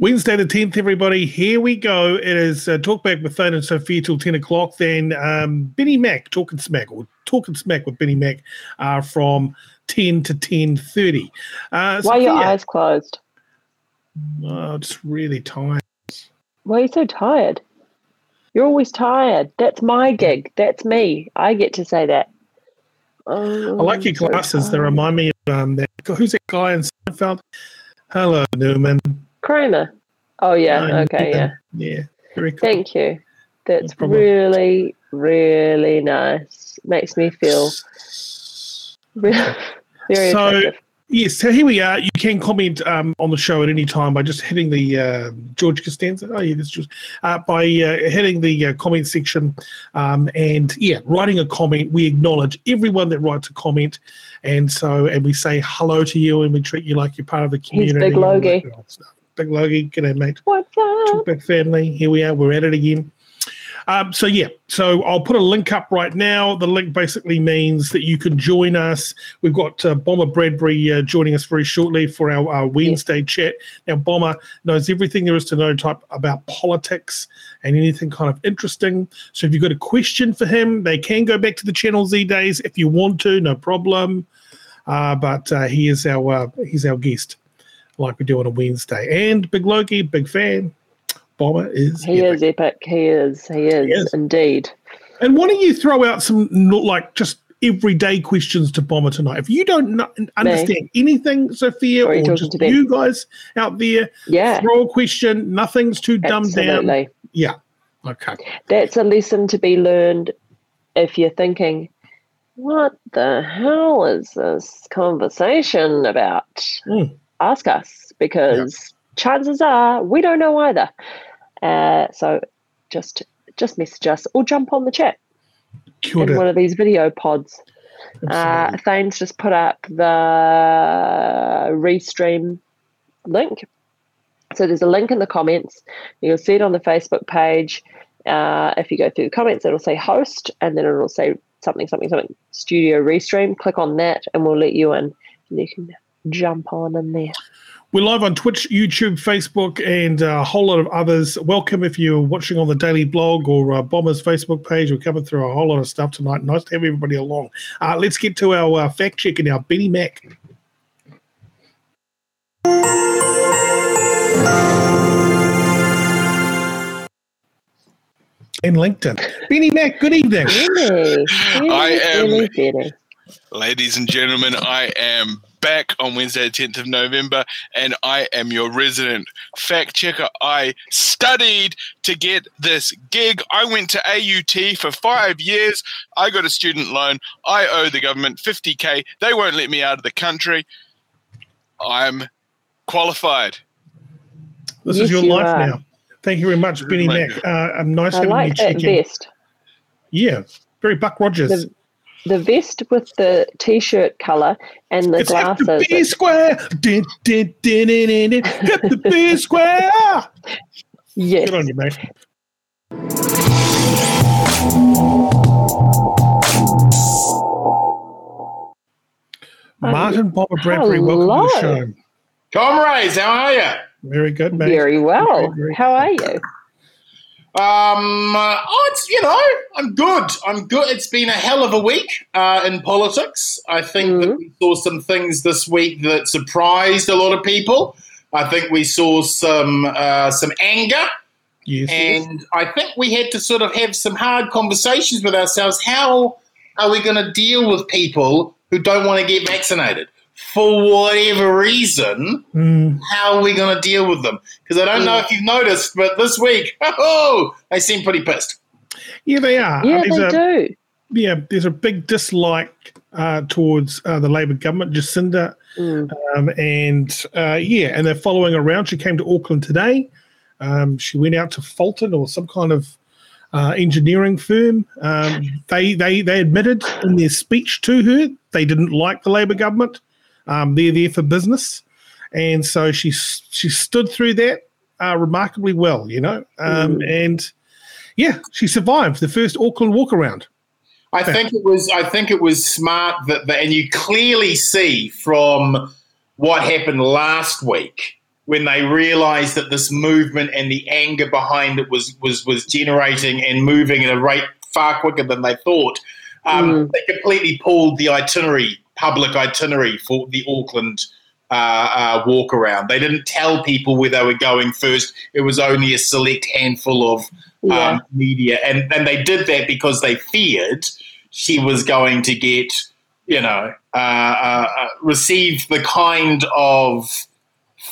Wednesday the 10th, everybody. Here we go. It is uh, Talkback with Thane and Sophia till 10 o'clock. Then um, Benny Mack, Talking Smack, or Talking Smack with Benny Mack uh, from 10 to 10.30. Uh, Why are your eyes closed? Oh, just really tired. Why are you so tired? You're always tired. That's my gig. That's me. I get to say that. Oh, I like your glasses. So they remind me of um, that. Who's that guy in Seinfeld? Hello, Newman. Kramer. Oh yeah. Um, okay. Yeah. Yeah. Very cool. Thank you. That's no really, really nice. Makes me feel really, very so. Yes, so here we are. You can comment um, on the show at any time by just hitting the uh, George Costanza. Oh, yeah, that's just uh, by uh, hitting the uh, comment section um, and yeah, writing a comment. We acknowledge everyone that writes a comment, and so and we say hello to you and we treat you like you're part of the community. He's Big Logie. Big Logie, g'day, mate. What's up? Big family. Here we are. We're at it again. Um, so yeah, so I'll put a link up right now. The link basically means that you can join us. We've got uh, Bomber Bradbury uh, joining us very shortly for our, our Wednesday yeah. chat. Now, Bomber knows everything there is to know type about politics and anything kind of interesting. So if you've got a question for him, they can go back to the Channel Z days if you want to, no problem. Uh, but uh, he is our uh, he's our guest, like we do on a Wednesday. And Big Logie, big fan. Bomber is he epic. is epic. He is. He is, he is indeed. And why don't you throw out some like just everyday questions to Bomber tonight? If you don't understand Me. anything, Sophia, or, or just you guys out there, yeah, throw a question. Nothing's too dumbed down. Yeah. Okay. That's a lesson to be learned if you're thinking, what the hell is this conversation about? Mm. Ask us because yeah. chances are we don't know either. Uh, so just just message us or jump on the chat in one of these video pods. Uh, Thane's just put up the restream link. So there's a link in the comments. You'll see it on the Facebook page. Uh, if you go through the comments, it'll say host and then it'll say something, something, something, studio restream. Click on that and we'll let you in. And you can jump on in there. We're live on Twitch, YouTube, Facebook, and a whole lot of others. Welcome if you're watching on the Daily Blog or uh, Bomber's Facebook page. We're coming through a whole lot of stuff tonight. Nice to have everybody along. Uh, let's get to our uh, fact check and our Benny Mack. In LinkedIn. Benny Mack, good evening. Hey. I am, ladies and gentlemen, I am back on Wednesday, the 10th of November, and I am your resident fact checker. I studied to get this gig. I went to AUT for five years. I got a student loan. I owe the government 50K. They won't let me out of the country. I'm qualified. This yes, is your you life are. now. Thank you very much, Benny Mack. Uh, I'm nice I having like you check in. Yeah, very Buck Rogers. The- the vest with the t-shirt color and the it's glasses. Hit the B square. Din, din, din, din, din, din. Hit the B square. Yes. Good on you, mate. Um, Martin Bomber Bradbury, welcome to the show. Comrades, how are you? Very good, mate. Very well. Very, very how are you? Um, uh, oh, it's you know, I'm good. I'm good. It's been a hell of a week uh, in politics. I think mm-hmm. that we saw some things this week that surprised a lot of people. I think we saw some uh, some anger, yes, and yes. I think we had to sort of have some hard conversations with ourselves. How are we going to deal with people who don't want to get vaccinated? For whatever reason, mm. how are we going to deal with them? Because I don't mm. know if you've noticed, but this week, oh, they seem pretty pissed. Yeah, they are. Yeah, there's they a, do. Yeah, there's a big dislike uh, towards uh, the Labor government, Jacinda, mm. um, and uh, yeah, and they're following around. She came to Auckland today. Um, she went out to Fulton or some kind of uh, engineering firm. Um, they they they admitted in their speech to her they didn't like the Labor government. Um, they're there for business, and so she she stood through that uh, remarkably well, you know, um, mm. and yeah, she survived the first Auckland walk around. I think it was. I think it was smart that, and you clearly see from what happened last week when they realized that this movement and the anger behind it was was was generating and moving at a rate far quicker than they thought. Um, mm. They completely pulled the itinerary, public itinerary for the Auckland uh, uh, walk around. They didn't tell people where they were going first. It was only a select handful of yeah. um, media, and and they did that because they feared she was going to get, you know, uh, uh, uh receive the kind of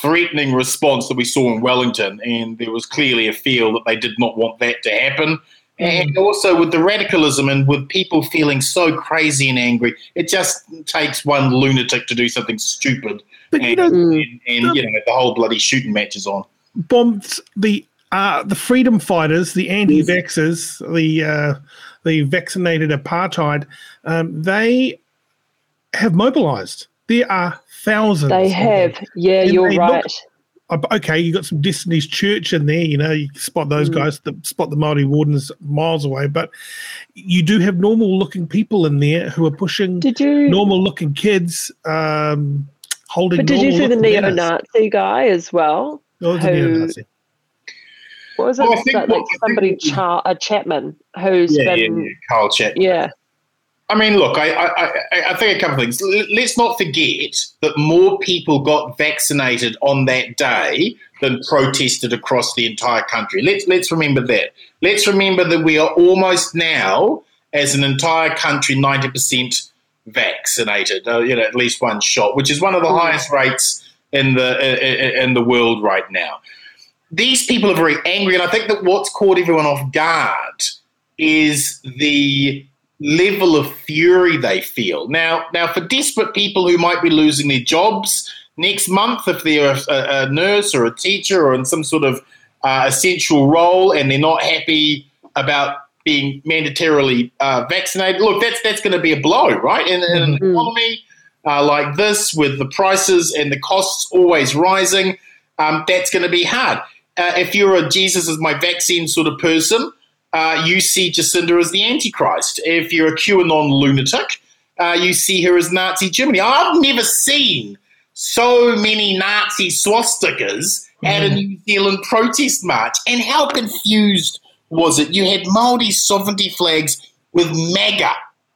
threatening response that we saw in Wellington, and there was clearly a feel that they did not want that to happen. And mm. also with the radicalism and with people feeling so crazy and angry, it just takes one lunatic to do something stupid, but and, you know, and, and, and you know the whole bloody shooting match is on. Bombs the uh, the freedom fighters, the anti-vaxxers, the uh, the vaccinated apartheid, um, they have mobilised. There are thousands. They have. Yeah, you're right. Look, okay, you got some Destiny's Church in there. You know, you spot those mm. guys, the, spot the Maori wardens miles away. But you do have normal-looking people in there who are pushing. Did you normal-looking kids um, holding? But did you see the neo-Nazi guy as well? Oh, who, neo-Nazi. What was it? Well, like, like somebody, Char- a Chapman, who's yeah, been yeah, yeah. Carl Chapman. Yeah. I mean, look, I, I, I, think a couple of things. Let's not forget that more people got vaccinated on that day than protested across the entire country. Let's let's remember that. Let's remember that we are almost now, as an entire country, ninety percent vaccinated. Uh, you know, at least one shot, which is one of the mm. highest rates in the in the world right now. These people are very angry, and I think that what's caught everyone off guard is the level of fury they feel. Now, now for desperate people who might be losing their jobs next month, if they're a, a nurse or a teacher or in some sort of uh, essential role and they're not happy about being mandatorily uh, vaccinated, look, that's that's going to be a blow, right? In, in an mm-hmm. economy uh, like this, with the prices and the costs always rising, um, that's going to be hard. Uh, if you're a Jesus is my vaccine sort of person, uh, you see Jacinda as the Antichrist. If you're a QAnon lunatic, uh, you see her as Nazi Germany. I've never seen so many Nazi swastikas mm. at a mm. New Zealand protest march. And how confused was it? You had Maori sovereignty flags with MAGA,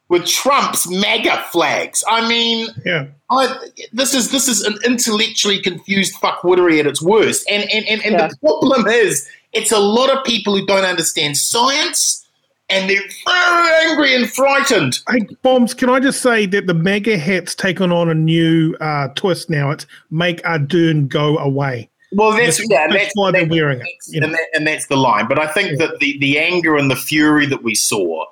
with Trump's MAGA flags. I mean, yeah. I, this is this is an intellectually confused fuckwittery at its worst. And and, and, and yeah. the problem is it's a lot of people who don't understand science and they're very angry and frightened. Hey, Bombs, can I just say that the MAGA hat's taken on a new uh, twist now? It's make Ardern go away. Well, that's, that's yeah, that's, why they're wearing it. And, that, and, that's the line. But I think yeah. that the, the anger and the fury that we saw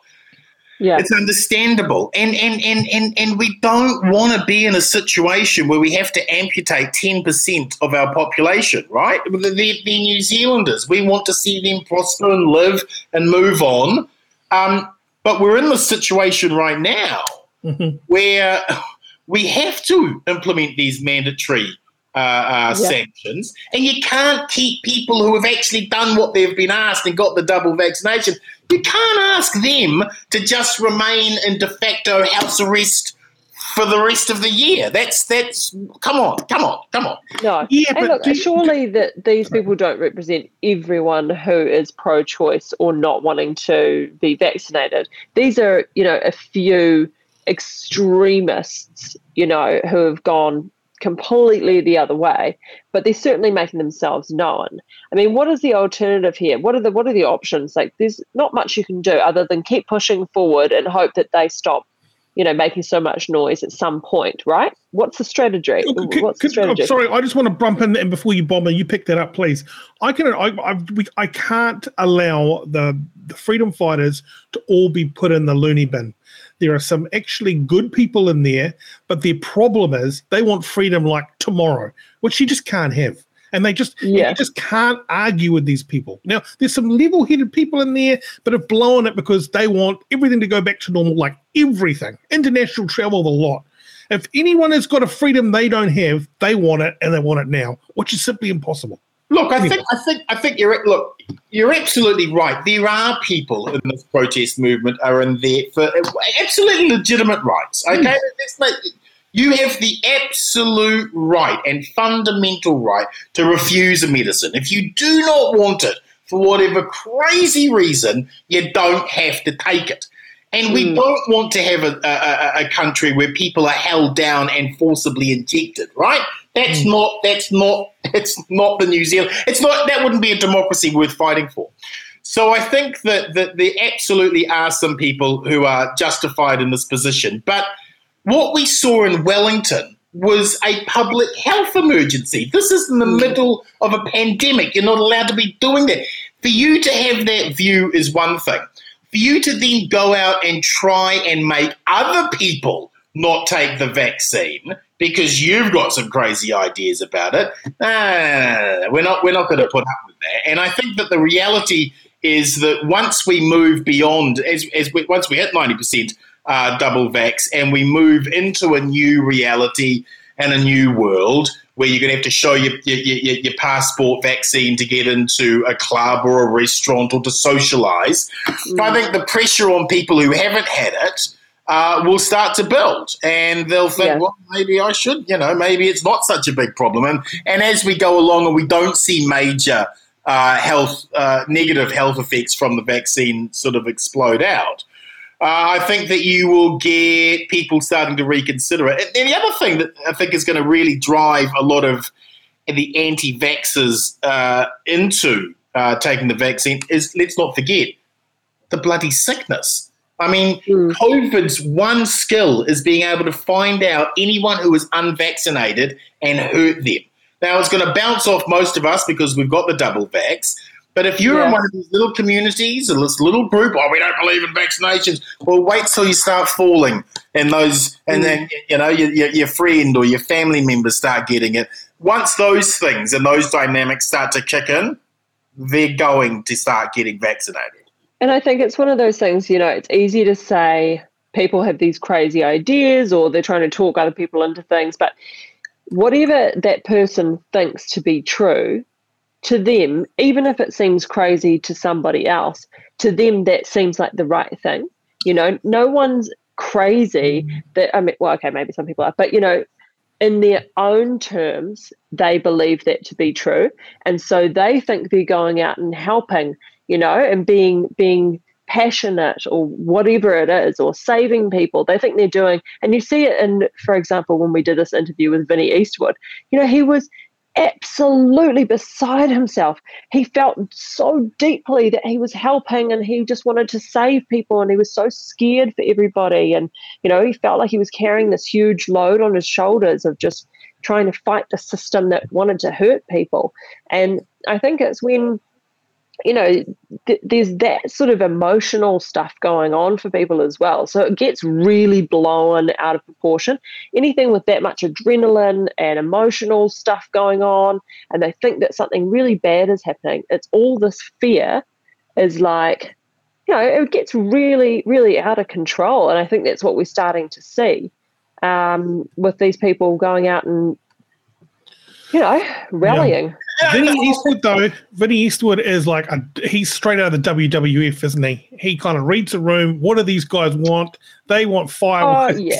yeah. It's understandable. And, and, and, and, and we don't want to be in a situation where we have to amputate 10% of our population, right? The, the, the New Zealanders, we want to see them prosper and live and move on. Um, but we're in this situation right now mm-hmm. where we have to implement these mandatory uh, uh, yeah. sanctions, and you can't keep people who have actually done what they've been asked and got the double vaccination you can't ask them to just remain in de facto house arrest for the rest of the year. That's that's come on, come on, come on. No, yeah, and look, surely that these people don't represent everyone who is pro-choice or not wanting to be vaccinated. These are, you know, a few extremists, you know, who have gone completely the other way, but they're certainly making themselves known. I mean, what is the alternative here? What are the what are the options? Like, there's not much you can do other than keep pushing forward and hope that they stop, you know, making so much noise at some point, right? What's the strategy? What's the strategy? I'm sorry, I just want to bump in and before you bomb and you pick that up, please. I can I I, we, I can't allow the the freedom fighters to all be put in the loony bin. There are some actually good people in there, but their problem is they want freedom like tomorrow, which you just can't have. And they just yeah. you just can't argue with these people. Now, there's some level-headed people in there, but have blown it because they want everything to go back to normal, like everything. International travel, the lot. If anyone has got a freedom they don't have, they want it and they want it now, which is simply impossible. Look, I think I think I think you're look. You're absolutely right. There are people in this protest movement are in there for absolutely legitimate rights. Okay, mm. like, You have the absolute right and fundamental right to refuse a medicine. If you do not want it for whatever crazy reason, you don't have to take it. And we mm. don't want to have a, a, a, country where people are held down and forcibly injected, right? That's mm. not that's not that's not the New Zealand. It's not that wouldn't be a democracy worth fighting for. So I think that, that there absolutely are some people who are justified in this position. But what we saw in Wellington was a public health emergency. This is in the mm. middle of a pandemic. You're not allowed to be doing that. For you to have that view is one thing. For you to then go out and try and make other people not take the vaccine because you've got some crazy ideas about it, nah, we're not we're not going to put up with that. And I think that the reality is that once we move beyond, as, as we, once we hit ninety percent uh, double vax, and we move into a new reality and a new world where you're going to have to show your, your, your, your, passport vaccine to get into a club or a restaurant or to socialize. Mm. I think the pressure on people who haven't had it uh, will start to build, and they'll think, yeah. well, maybe I should. You know, maybe it's not such a big problem. And and as we go along, and we don't see major uh, health uh, negative health effects from the vaccine sort of explode out, uh, I think that you will get people starting to reconsider it. And, the other thing that I think is going to really drive a lot of the anti-vaxxers uh, into uh, taking the vaccine is let's not forget the bloody sickness. I mean, mm. COVID's one skill is being able to find out anyone who is unvaccinated and hurt them. Now, it's going to bounce off most of us because we've got the double vax. But if you're yeah. in one of these little communities, or this little group, oh, we don't believe in vaccinations. Well, wait till you start falling, and those, and mm. then you know your, your, your friend or your family members start getting it. Once those things and those dynamics start to kick in, they're going to start getting vaccinated. And I think it's one of those things. You know, it's easy to say people have these crazy ideas, or they're trying to talk other people into things, but whatever that person thinks to be true to them, even if it seems crazy to somebody else, to them that seems like the right thing. You know, no one's crazy mm-hmm. that I mean well, okay, maybe some people are, but you know, in their own terms, they believe that to be true. And so they think they're going out and helping, you know, and being being passionate or whatever it is, or saving people. They think they're doing and you see it in, for example, when we did this interview with Vinnie Eastwood, you know, he was absolutely beside himself. He felt so deeply that he was helping and he just wanted to save people and he was so scared for everybody. And, you know, he felt like he was carrying this huge load on his shoulders of just trying to fight the system that wanted to hurt people. And I think it's when you know, th- there's that sort of emotional stuff going on for people as well. So it gets really blown out of proportion. Anything with that much adrenaline and emotional stuff going on, and they think that something really bad is happening, it's all this fear is like, you know, it gets really, really out of control. And I think that's what we're starting to see um, with these people going out and you know, rallying. Yeah. Vinnie Eastwood, though, Vinnie Eastwood is like a, he's straight out of the WWF, isn't he? He kind of reads the room. What do these guys want? They want fireworks. Oh, yeah.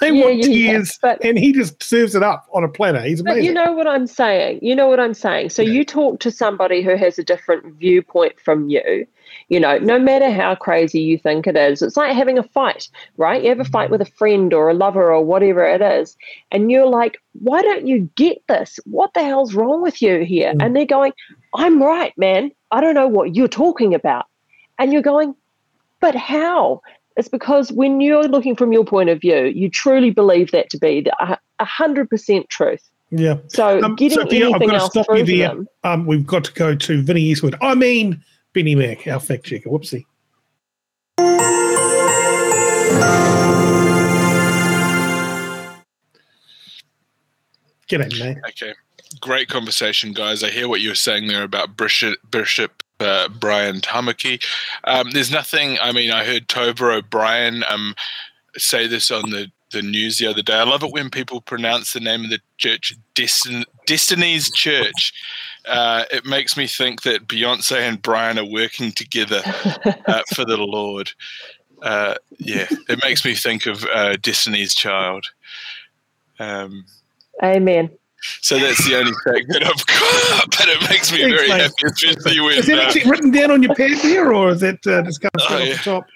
they yeah, want yeah, tears, but, and he just serves it up on a platter. He's amazing. But you know what I'm saying? You know what I'm saying? So you talk to somebody who has a different viewpoint from you, you know, no matter how crazy you think it is, it's like having a fight, right? You have a fight with a friend or a lover or whatever it is, and you're like, why don't you get this? What the hell's wrong with you here? Mm. And they're going, I'm right, man. I don't know what you're talking about. And you're going, but how? It's because when you're looking from your point of view, you truly believe that to be the hundred percent truth. Yeah. So um, getting Sophia, anything else through them, um, we've got to go to Vinnie Eastwood. I mean, Benny Mack, our fact checker. Whoopsie. G'day, mate. Okay. Great conversation, guys. I hear what you were saying there about Bishop, Bishop uh, Brian Tamaki. Um, there's nothing, I mean, I heard Tova O'Brien um, say this on the, the news the other day. I love it when people pronounce the name of the church Destin- Destiny's Church uh, it makes me think that Beyonce and Brian are working together uh, for the Lord. Uh, yeah, it makes me think of uh, Destiny's Child. Um, Amen. So that's the only fact that I've got, but it makes me very happy, especially when. Is that uh, actually written down on your pad there, or is that uh, just comes oh, yeah. off the top?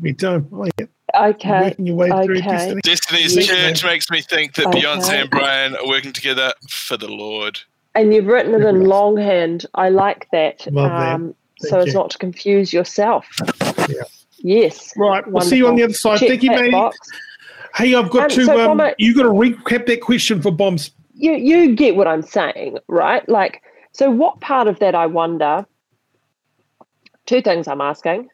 Me too. Oh, yeah. Okay. Your way okay. Destiny. Destiny's yes. Church makes me think that okay. Beyonce and Brian are working together for the Lord. And you've written it in longhand. I like that. Um, so you. as not to confuse yourself. Yeah. Yes. Right. We'll see you on the other side. Check Thank you, mate. Hey, I've got um, to. So um, a, you got to recap that question for bombs. You you get what I'm saying, right? Like, so what part of that I wonder? Two things I'm asking.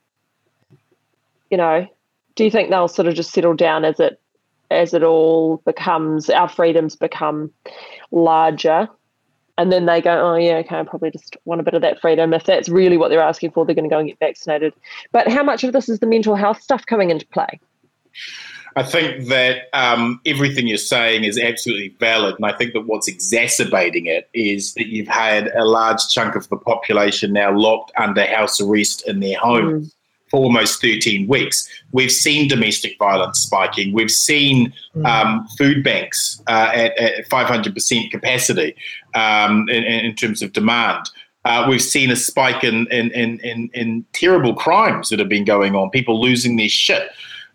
You know, do you think they'll sort of just settle down as it as it all becomes our freedoms become larger and then they go, oh yeah, okay, I probably just want a bit of that freedom. If that's really what they're asking for, they're going to go and get vaccinated. But how much of this is the mental health stuff coming into play? I think that um, everything you're saying is absolutely valid, and I think that what's exacerbating it is that you've had a large chunk of the population now locked under house arrest in their homes. Mm for almost 13 weeks. We've seen domestic violence spiking. We've seen mm. um, food banks uh, at, at, 500% capacity um, in, in, terms of demand. Uh, we've seen a spike in, in, in, in, terrible crimes that have been going on, people losing their shit.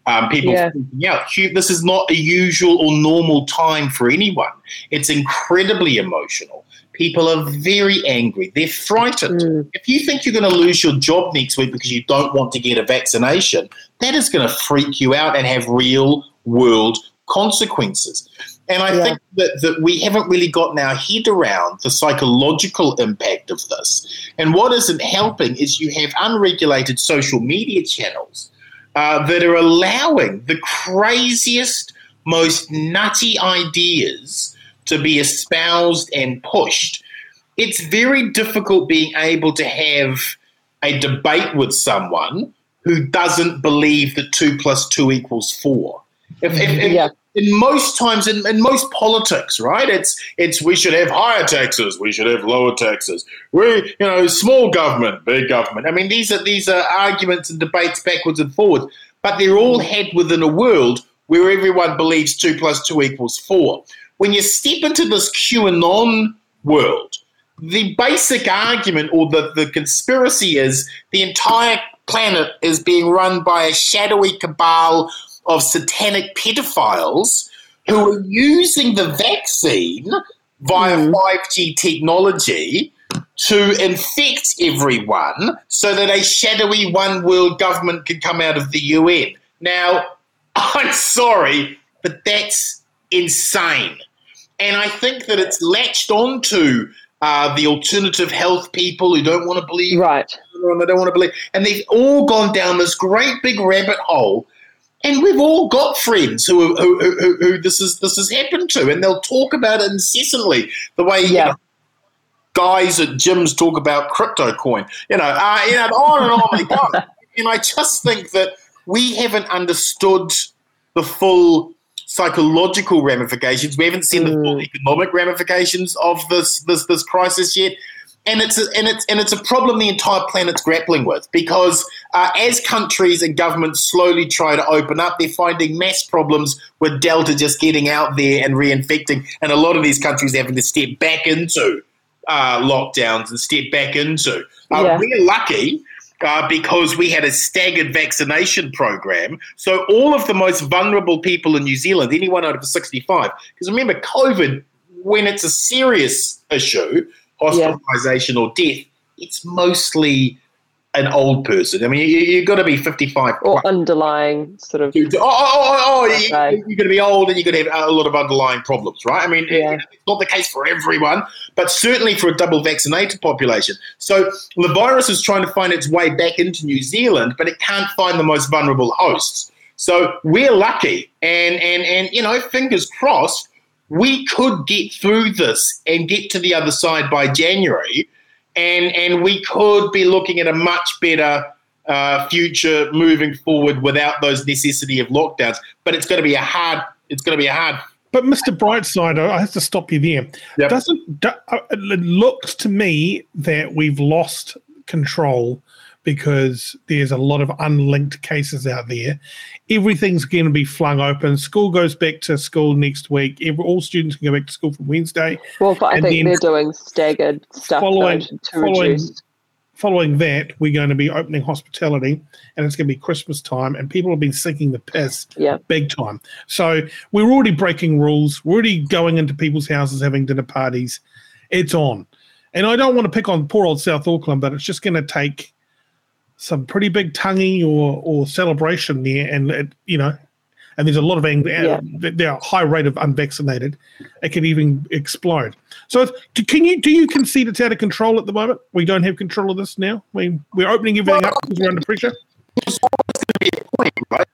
Um, people yeah. freaking out. This is not a usual or normal time for anyone. It's incredibly emotional. People are very angry. They're frightened. Mm. If you think you're going to lose your job next week because you don't want to get a vaccination, that is going to freak you out and have real world consequences. And I yeah. think that, that we haven't really gotten our head around the psychological impact of this. And what isn't helping is you have unregulated social media channels uh, that are allowing the craziest, most nutty ideas to be espoused and pushed, it's very difficult being able to have a debate with someone who doesn't believe that two plus two equals four. If, if, if, yeah. In most times, in, in most politics, right? It's it's we should have higher taxes, we should have lower taxes. We, you know, small government, big government. I mean, these are these are arguments and debates backwards and forwards, but they're all had within a world where everyone believes two plus two equals four when you step into this QAnon world, the basic argument or the, the conspiracy is the entire planet is being run by a shadowy cabal of satanic pedophiles who are using the vaccine via mm. 5G technology to infect everyone so that a shadowy one world government can come out of the UN. Now, I'm sorry, but that's insane. And I think that it's latched onto uh, the alternative health people who don't want to believe right and they don't want to believe and they've all gone down this great big rabbit hole and we've all got friends who, who, who, who this is this has happened to and they'll talk about it incessantly the way yeah. you know, guys at gyms talk about crypto coin you know uh, you know on and on they go and I just think that we haven't understood the full psychological ramifications. We haven't seen mm. the full economic ramifications of this this this crisis yet. And it's a, and it's and it's a problem the entire planet's grappling with because uh, as countries and governments slowly try to open up, they're finding mass problems with Delta just getting out there and reinfecting, and a lot of these countries having to step back into uh, lockdowns and step back into. Uh, yeah. We're lucky uh, because we had a staggered vaccination program. So all of the most vulnerable people in New Zealand, anyone over 65, because remember, COVID, when it's a serious issue, hospitalization yeah. or death, it's mostly an old person. I mean, you, have got to be 55. Or underlying sort of. Oh, oh, oh, oh, oh you, are going to be old and you're going to have a lot of underlying problems, right? I mean, yeah. it's not the case for everyone, but certainly for a double vaccinated population. So the virus is trying to find its way back into New Zealand, but it can't find the most vulnerable hosts. So we're lucky, and and and you know, fingers crossed, we could get through this and get to the other side by January and and we could be looking at a much better uh, future moving forward without those necessity of lockdowns. But it's going to be a hard. It's going to be a hard. But Mr. Brightside, I have to stop you there. Yep. Doesn't uh, it looks to me that we've lost control because there's a lot of unlinked cases out there. Everything's going to be flung open. School goes back to school next week. Every, all students can go back to school from Wednesday. Well, I think they're doing staggered stuff following, to following, reduce. Following that, we're going to be opening hospitality, and it's going to be Christmas time, and people have been sinking the piss yeah. big time. So we're already breaking rules. We're already going into people's houses having dinner parties. It's on. And I don't want to pick on poor old South Auckland, but it's just going to take some pretty big tangi or or celebration there, and it, you know, and there's a lot of ang- uh, yeah. there are high rate of unvaccinated. It can even explode. So, can you do you concede it's out of control at the moment? We don't have control of this now. We we're opening everything well, up because we're under pressure. It's always going to be a point, right?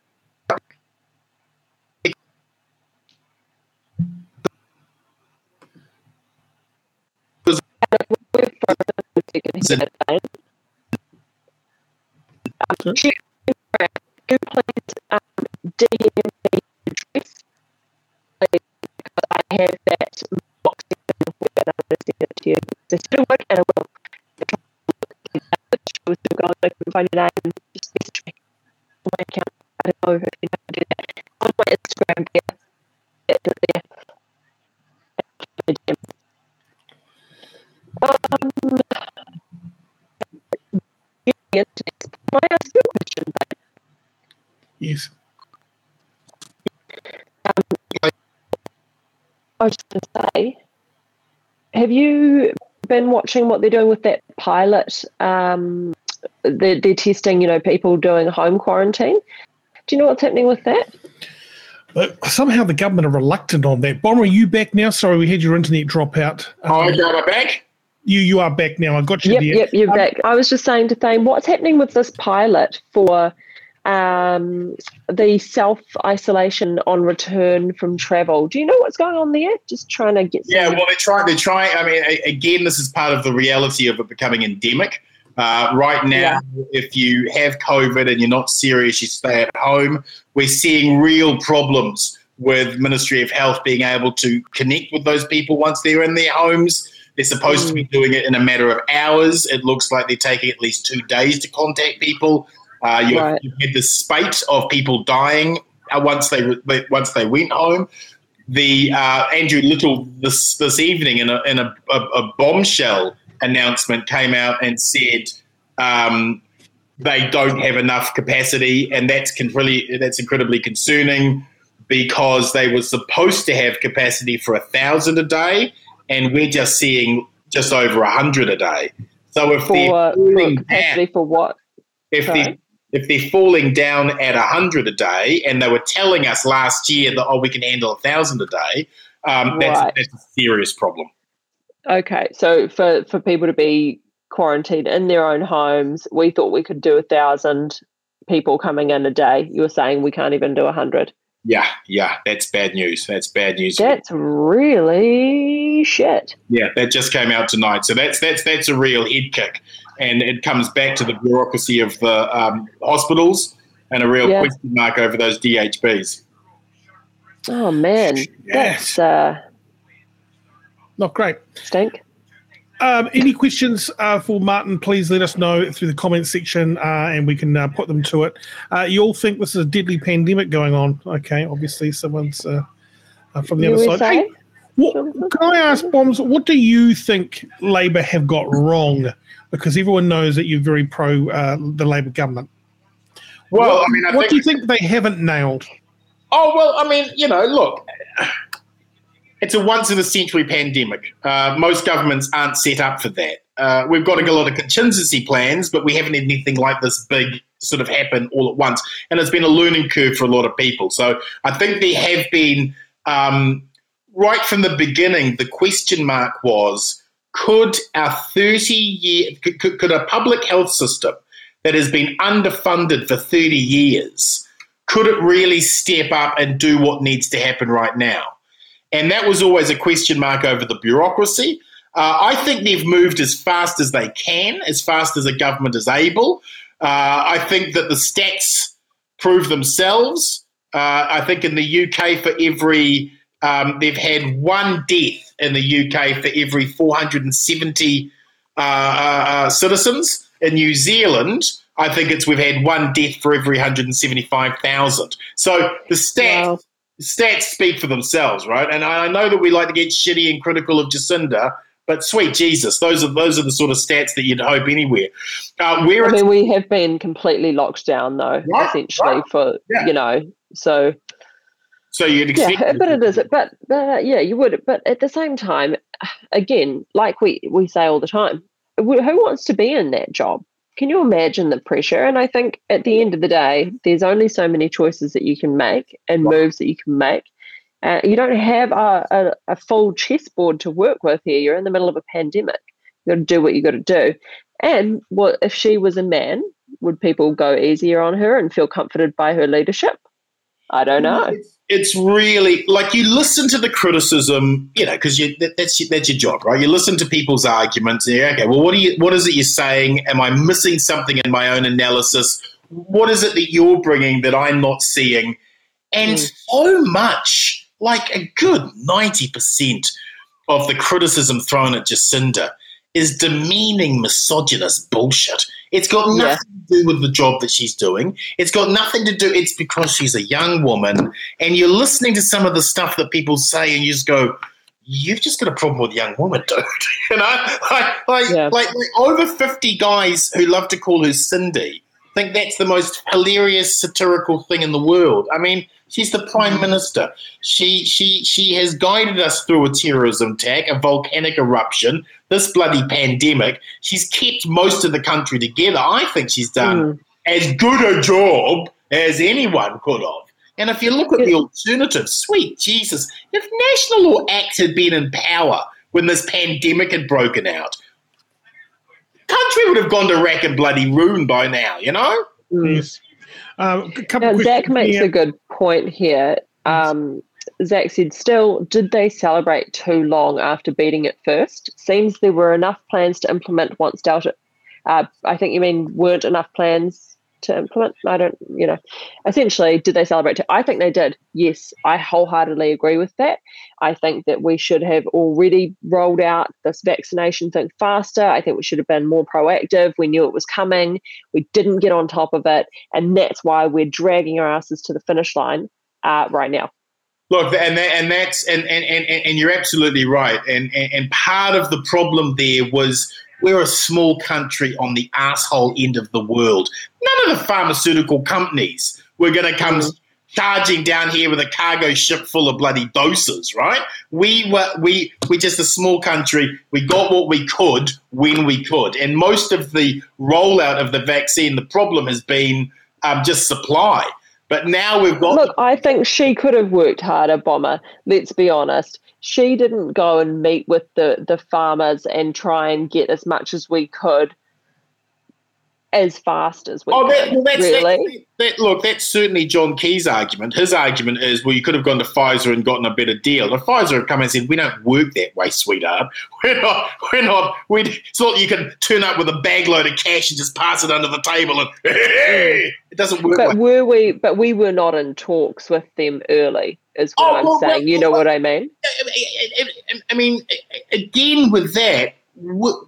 Um, could please um, DM me address? Because I have that box and I'm going to send it to you. Still working and I will. Still going, I can find your name, just message me on my account. I don't know if you know how to do that. On my Instagram, yeah. It's there. Um, May I ask you a question? Yes. Um, I was just going to say, have you been watching what they're doing with that pilot? Um, they're, they're testing, you know, people doing home quarantine. Do you know what's happening with that? But somehow the government are reluctant on that. Bomber, are you back now? Sorry, we had your internet drop out. Um, oh, got it back? You you are back now. I got you yep, there. Yep, you're um, back. I was just saying to Thane, what's happening with this pilot for um, the self isolation on return from travel? Do you know what's going on there? Just trying to get. Yeah, well, they're trying. They're trying. I mean, again, this is part of the reality of it becoming endemic. Uh, right now, yeah. if you have COVID and you're not serious, you stay at home. We're seeing real problems with Ministry of Health being able to connect with those people once they're in their homes. They're supposed mm. to be mm. doing it in a matter of hours. It looks like they're taking at least two days to contact people. Uh, you, right. you had the spate of people dying uh, once they once they went home. The uh, Andrew Little this this evening in a in a, a, a bombshell announcement came out and said um, they don't have enough capacity, and that's really that's incredibly concerning because they were supposed to have capacity for a thousand a day, and we're just seeing just over a hundred a day. So if for, they're for capacity down, for what? If they if they're falling down at hundred a day, and they were telling us last year that oh we can handle a thousand a day, um, that's, right. that's a serious problem. Okay, so for for people to be quarantined in their own homes, we thought we could do a thousand people coming in a day. You were saying we can't even do a hundred. Yeah, yeah, that's bad news. That's bad news. That's really shit. Yeah, that just came out tonight. So that's that's that's a real head kick, and it comes back to the bureaucracy of the um, hospitals and a real yeah. question mark over those DHBs. Oh man, yes. that's uh, not great. Stink. Um, any questions uh, for Martin, please let us know through the comment section uh, and we can uh, put them to it. Uh, you all think this is a deadly pandemic going on. Okay, obviously, someone's uh, uh, from the USA? other side. Hey, what, can I ask, Bombs, what do you think Labour have got wrong? Because everyone knows that you're very pro the Labour government. Well, what, I mean, I what do you think they haven't nailed? Oh, well, I mean, you know, look it's a once in a century pandemic. Uh, most governments aren't set up for that. Uh, we've got a lot of contingency plans, but we haven't had anything like this big sort of happen all at once. And it's been a learning curve for a lot of people. So I think there have been, um, right from the beginning, the question mark was could our 30 year, could, could a public health system that has been underfunded for 30 years, could it really step up and do what needs to happen right now? And that was always a question mark over the bureaucracy. Uh, I think they've moved as fast as they can, as fast as a government is able. Uh, I think that the stats prove themselves. Uh, I think in the UK, for every um, they've had one death in the UK for every 470 uh, uh, uh, citizens. In New Zealand, I think it's we've had one death for every 175,000. So the stats wow. stats speak for themselves, right? And I know that we like to get shitty and critical of Jacinda, but sweet Jesus, those are those are the sort of stats that you'd hope anywhere. Uh, where I mean, we have been completely locked down, though, right, essentially right. for yeah. you know. So, so you'd expect, yeah, but it is. But, but yeah, you would. But at the same time, again, like we we say all the time, who wants to be in that job? Can you imagine the pressure? And I think at the end of the day, there's only so many choices that you can make and moves that you can make. Uh, you don't have a, a, a, full chessboard to work with here. You're in the middle of a pandemic. You got to do what you got to do. And what if she was a man? Would people go easier on her and feel comforted by her leadership? I don't know. It's, it's really like you listen to the criticism, you know, because that, that's that's your job, right? You listen to people's arguments. And okay, well, what are you? What is it you're saying? Am I missing something in my own analysis? What is it that you're bringing that I'm not seeing? And mm. so much like a good 90% of the criticism thrown at Jacinda is demeaning misogynist bullshit. It's got nothing yeah. to do with the job that she's doing. It's got nothing to do, it's because she's a young woman. And you're listening to some of the stuff that people say, and you just go, You've just got a problem with young woman, dude. you know, like, like, yeah. like, like over 50 guys who love to call her Cindy think that's the most hilarious satirical thing in the world. I mean, She's the prime minister. She she she has guided us through a terrorism attack, a volcanic eruption, this bloody pandemic. She's kept most of the country together. I think she's done mm. as good a job as anyone could have. And if you look at the alternative, sweet Jesus, if National Law Act had been in power when this pandemic had broken out, the country would have gone to rack and bloody ruin by now, you know? Mm. Yes. Uh, now, Zach makes here. a good point here. Um, Zach said, still, did they celebrate too long after beating it first? Seems there were enough plans to implement once Delta. Uh, I think you mean weren't enough plans to implement. I don't, you know, essentially, did they celebrate? To, I think they did. Yes, I wholeheartedly agree with that. I think that we should have already rolled out this vaccination thing faster. I think we should have been more proactive. We knew it was coming. We didn't get on top of it. And that's why we're dragging our asses to the finish line uh, right now. Look, and that, and that's and, and, and, and you're absolutely right. And, and and part of the problem there was we're a small country on the asshole end of the world. None of the pharmaceutical companies were going to come mm. Charging down here with a cargo ship full of bloody doses, right? We were we we just a small country. We got what we could when we could, and most of the rollout of the vaccine, the problem has been um, just supply. But now we've got. Look, I think she could have worked harder, Bomber. Let's be honest she didn't go and meet with the the farmers and try and get as much as we could as fast as we oh, that, well, that's, really. That, that, look, that's certainly John Key's argument. His argument is, well, you could have gone to Pfizer and gotten a better deal. And Pfizer have come and said, we don't work that way, sweetheart. We're not, we're not, we it's not you can turn up with a bag load of cash and just pass it under the table and hey, it doesn't work. But like were we, but we were not in talks with them early is what oh, I'm well, saying. Well, you know what I mean? I mean, again, with that,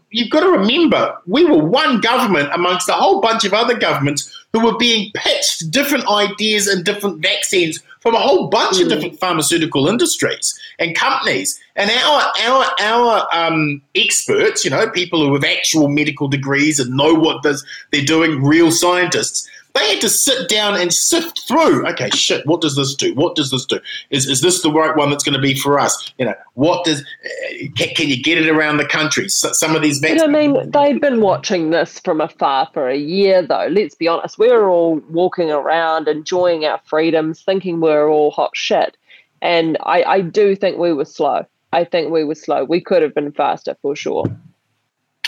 you've got to remember we were one government amongst a whole bunch of other governments who were being pitched different ideas and different vaccines from a whole bunch mm. of different pharmaceutical industries and companies. And our our our um, experts, you know, people who have actual medical degrees and know what this, they're doing, real scientists, they had to sit down and sift through. Okay, shit. What does this do? What does this do? Is is this the right one that's going to be for us? You know, what does? Uh, can, can, you get it around the country? So, some of these. Vaccines- I mean, they've been watching this from afar for a year, though. Let's be honest. We are all walking around, enjoying our freedoms, thinking we're all hot shit, and I, I do think we were slow. I think we were slow. We could have been faster for sure.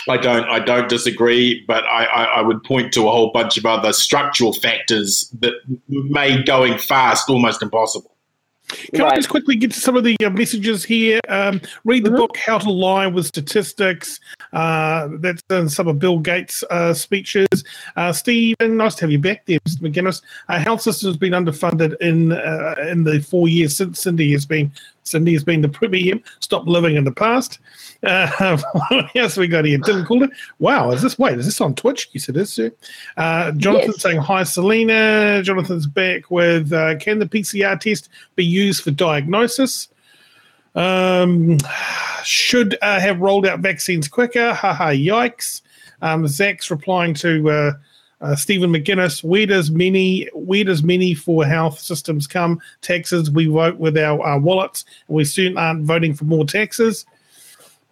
I don't I don't disagree, but I, I, I, would point to a whole bunch of other structural factors that made going fast almost impossible. Can right. I just quickly get to some of the uh, messages here? Um, read the mm-hmm. book How to Lie with Statistics. Uh, that's in some of Bill Gates' uh, speeches. Uh, Stephen, nice to have you back there, Mr. McGinnis. Our health system has been underfunded in uh, in the four years since Cindy has been Cindy has been the premium. Stop living in the past. Uh, what else we got here? Didn't call it. Wow, is this wait? Is this on Twitch? Yes, it is, sir. Uh, Jonathan yes. saying hi, Selena. Jonathan's back with uh, can the PCR test be used for diagnosis? Um, should uh, have rolled out vaccines quicker. Haha, yikes. Um, Zach's replying to uh, uh, Stephen McGuinness. Where does many where does many for health systems come? Taxes. We vote with our, our wallets. We soon aren't voting for more taxes.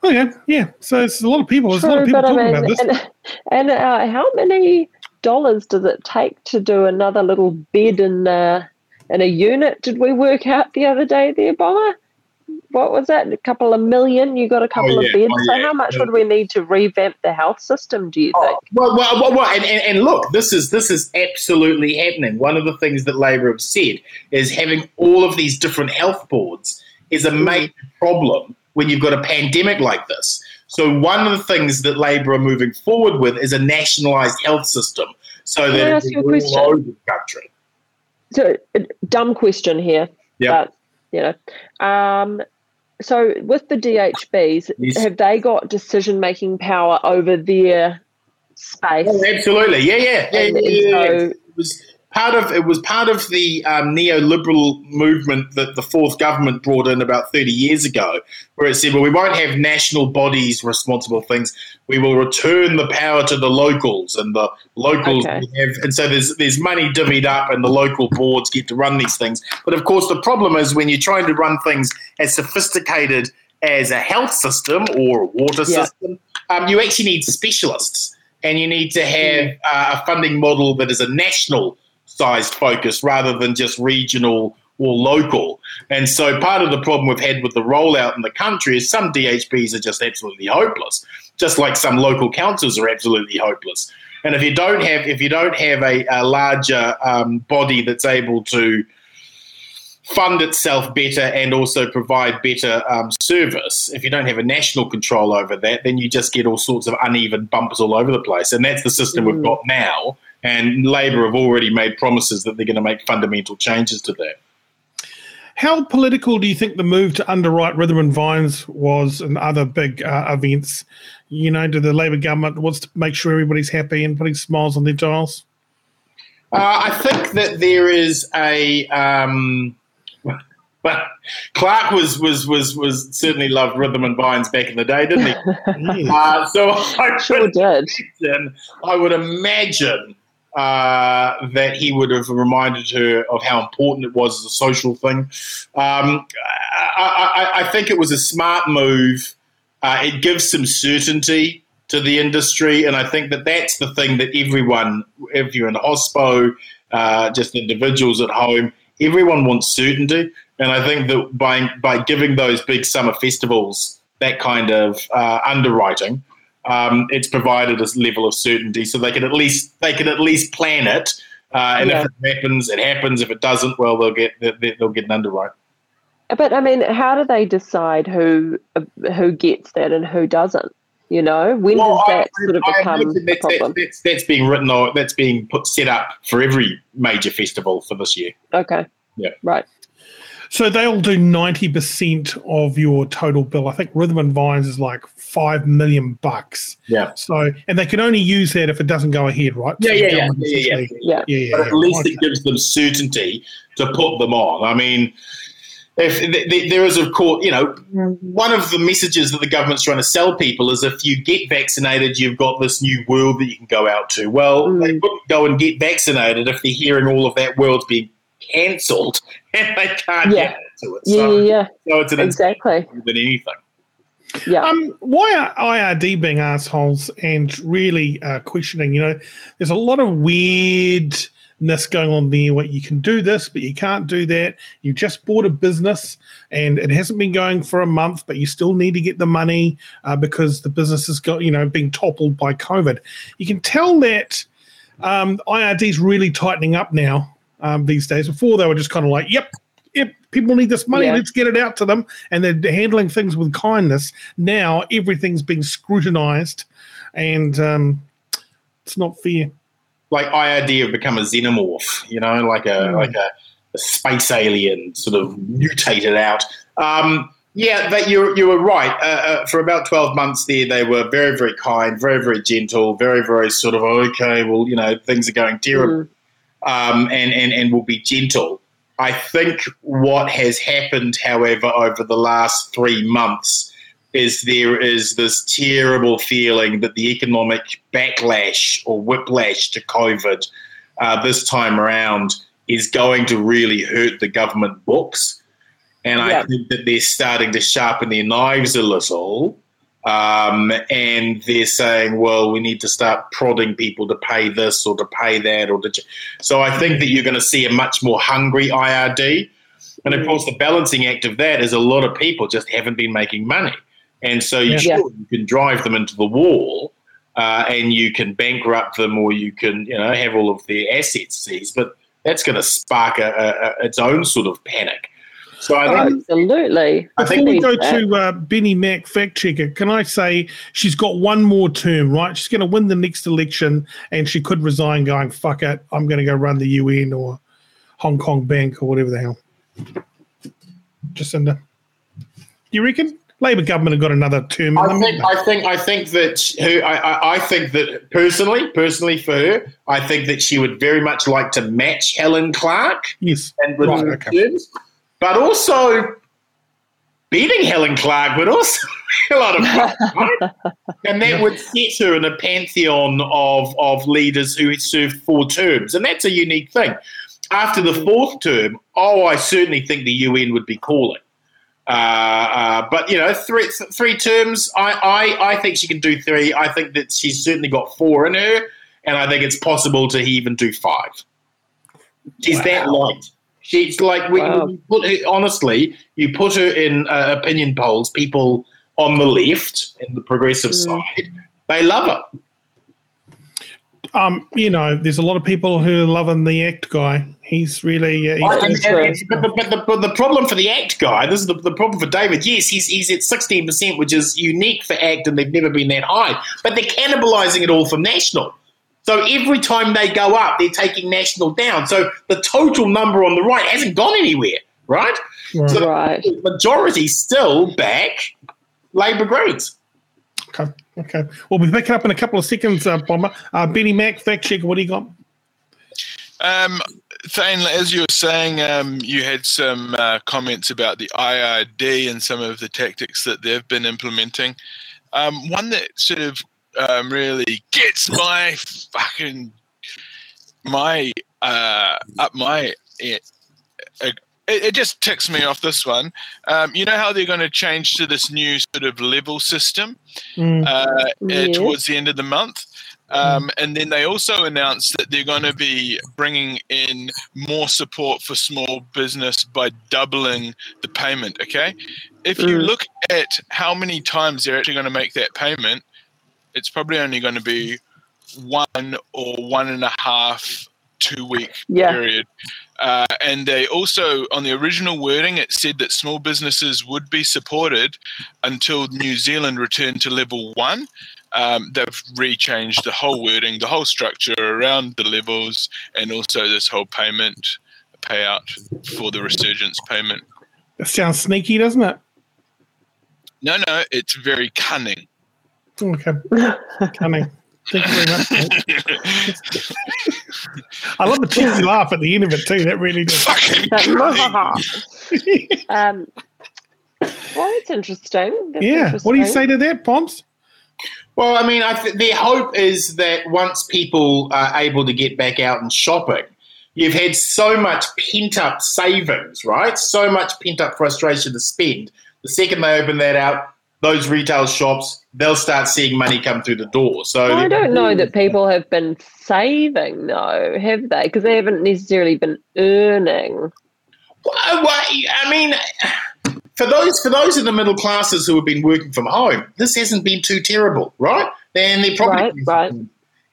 Oh yeah, yeah. So it's a lot of people. There's True, a lot of people talking I mean, about this. And, and uh, how many dollars does it take to do another little bed in uh, in a unit? Did we work out the other day there, Bomber? What was that? A couple of million? You got a couple oh, yeah. of beds. Oh, yeah. So how much would we need to revamp the health system? Do you oh, think? Well, well, well, well and, and, and look, this is this is absolutely happening. One of the things that Labor have said is having all of these different health boards is a mm. major problem when you've got a pandemic like this. So one of the things that Labor are moving forward with is a nationalised health system, so Can that it's all over the country. So, dumb question here. Yeah. You know, um, so with the DHBs, yes. have they got decision making power over their space? Oh, absolutely. Yeah, yeah, yeah. And, yeah, and so, it was part of it was part of the um, neoliberal movement that the fourth government brought in about 30 years ago, where it said, well, we won't have national bodies responsible for things. We will return the power to the locals, and the locals okay. have, and so there's there's money divvied up, and the local boards get to run these things. But of course, the problem is when you're trying to run things as sophisticated as a health system or a water yeah. system, um, you actually need specialists, and you need to have uh, a funding model that is a national sized focus rather than just regional or local. And so part of the problem we've had with the rollout in the country is some DHBs are just absolutely hopeless, just like some local councils are absolutely hopeless. And if you don't have if you don't have a, a larger um, body that's able to fund itself better and also provide better um, service, if you don't have a national control over that, then you just get all sorts of uneven bumps all over the place. And that's the system mm. we've got now. And Labor have already made promises that they're going to make fundamental changes to that. How political do you think the move to underwrite Rhythm and Vines was and other big uh, events? You know, do the Labor government wants to make sure everybody's happy and putting smiles on their dials? Uh, I think that there is a. Um, well, Clarke was was was was certainly loved rhythm and vines back in the day, didn't he? uh, so I sure did. Imagine, I would imagine uh, that he would have reminded her of how important it was as a social thing. Um, I, I, I, think it was a smart move. Uh, it gives some certainty to the industry, and I think that that's the thing that everyone, if you're in hospo, uh, just individuals at home, everyone wants certainty. And I think that by by giving those big summer festivals that kind of uh, underwriting, um, it's provided a level of certainty so they can at least they can at least plan it. Uh, and yeah. if it happens, it happens. If it doesn't, well, they'll get they'll get an underwrite. But I mean, how do they decide who who gets that and who doesn't? You know, when well, does that I, sort of become that's, problem? That's, that's, being written or that's being put set up for every major festival for this year. Okay. Yeah. Right. So they'll do ninety percent of your total bill. I think Rhythm and Vines is like five million bucks. Yeah. So and they can only use that if it doesn't go ahead, right? Yeah, so yeah, yeah, yeah, yeah, yeah, yeah, yeah, But at least it gives them certainty to put them on. I mean, if there is, of course, you know, one of the messages that the government's trying to sell people is if you get vaccinated, you've got this new world that you can go out to. Well, mm. they wouldn't go and get vaccinated if they're hearing all of that world's being cancelled and they can't yeah. get to it. So, yeah, yeah, So it's an exactly than anything. Yeah. Um, why are IRD being assholes and really uh, questioning? You know, there's a lot of weirdness going on there where you can do this, but you can't do that. You just bought a business and it hasn't been going for a month, but you still need to get the money uh, because the business has got, you know, being toppled by COVID. You can tell that um, IRD is really tightening up now um, these days. Before they were just kind of like, "Yep, yep, people need this money. Yeah. Let's get it out to them," and they're handling things with kindness. Now everything's being scrutinized, and um, it's not fair. Like IRD have become a xenomorph, you know, like a mm. like a a space alien sort of mutated out. Um, yeah, that you you were right. Uh, uh, for about twelve months there, they were very very kind, very very gentle, very very sort of okay. Well, you know things are going terrible, mm. Um, and and and will be gentle. I think what has happened, however, over the last three months is there is this terrible feeling that the economic backlash or whiplash to COVID uh, this time around is going to really hurt the government books. And yeah. I think that they're starting to sharpen their knives a little. Um, and they're saying, well, we need to start prodding people to pay this or to pay that. or to. So I think that you're going to see a much more hungry IRD. And of course, the balancing act of that is a lot of people just haven't been making money. And so you, yeah. sure, you can drive them into the wall uh, and you can bankrupt them or you can, you know, have all of their assets seized. But that's going to spark a, a, a, its own sort of panic. So I think, absolutely. I think we go to uh, Benny Mack fact checker. Can I say she's got one more term, right? She's going to win the next election, and she could resign, going "fuck it, I'm going to go run the UN or Hong Kong Bank or whatever the hell." Jacinda, you reckon? Labor government have got another term. I think, I think, I think that her, I, I, think that personally, personally for her, I think that she would very much like to match Helen Clark. Yes, and with right, okay. But also beating Helen Clark would also be a lot of fun, right? and that would set her in a pantheon of of leaders who served four terms, and that's a unique thing. After the fourth term, oh, I certainly think the UN would be calling. Uh, uh, but you know, three three terms. I, I I think she can do three. I think that she's certainly got four in her, and I think it's possible to even do five. She's wow. that light. She's like we, wow. we put her, honestly. You put her in uh, opinion polls. People on the left in the progressive mm. side, they love her um, you know, there's a lot of people who are loving the act guy. He's really. Uh, he's and, and, but, but, but, the, but, the, problem for the act guy, this is the, the problem for David. Yes, he's he's at 16%, which is unique for act, and they've never been that high. But they're cannibalizing it all from national. So every time they go up, they're taking national down. So the total number on the right hasn't gone anywhere, right? Right. So right. the majority still back Labour Greens. Okay. Okay. We'll be picking up in a couple of seconds, uh, Bomber. Uh, Benny Mack, fact check, what do you got? Um, Thane, as you were saying, um, you had some uh, comments about the IRD and some of the tactics that they've been implementing. Um, one that sort of um, really gets my fucking my uh, up my uh, it, it, just ticks me off this one. Um, you know how they're going to change to this new sort of level system mm. uh, yeah. towards the end of the month? Um, and then they also announced that they're going to be bringing in more support for small business by doubling the payment. Okay. If you mm. look at how many times they're actually going to make that payment, it's probably only going to be one or one and a half two week yeah. period. Uh, and they also, on the original wording, it said that small businesses would be supported until New Zealand returned to level one. Um, they've rechanged the whole wording, the whole structure around the levels, and also this whole payment payout for the resurgence payment. That sounds sneaky, doesn't it? No, no, it's very cunning. Okay, cunning. Thank you very much. I love the cheesy laugh at the end of it too. That really does. um, well, it's interesting. That's yeah. Interesting. What do you say to that, Pomps? Well, I mean, I th- the hope is that once people are able to get back out and shopping, you've had so much pent up savings, right? So much pent up frustration to spend. The second they open that out, those retail shops, they'll start seeing money come through the door. So well, I don't know that people have been saving, though, have they? Because they haven't necessarily been earning. Well, I mean, for those for those in the middle classes who have been working from home, this hasn't been too terrible, right? And they're probably right, right.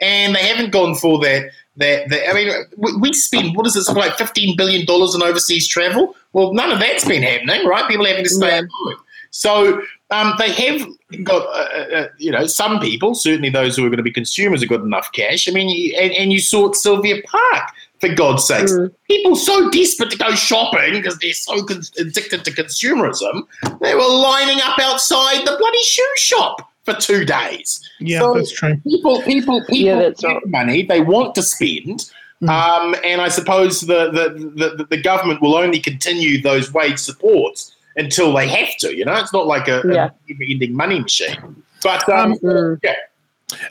and they haven't gone for that. That, that I mean, we, spend what is it, like fifteen billion dollars on overseas travel? Well, none of that's been happening, right? People having to stay yeah. at home. So um, they have got, uh, uh, uh, you know, some people, certainly those who are going to be consumers, have got enough cash. I mean, and, and you saw Sylvia Park for God's sakes. Mm. People so desperate to go shopping because they're so con- addicted to consumerism, they were lining up outside the bloody shoe shop for two days. Yeah, so that's true. People, people, people yeah, that's right. money they want to spend. Mm. Um, and I suppose the, the, the, the, government will only continue those wage supports until they have to. You know, it's not like a, yeah. a ending money machine. But um, um, yeah,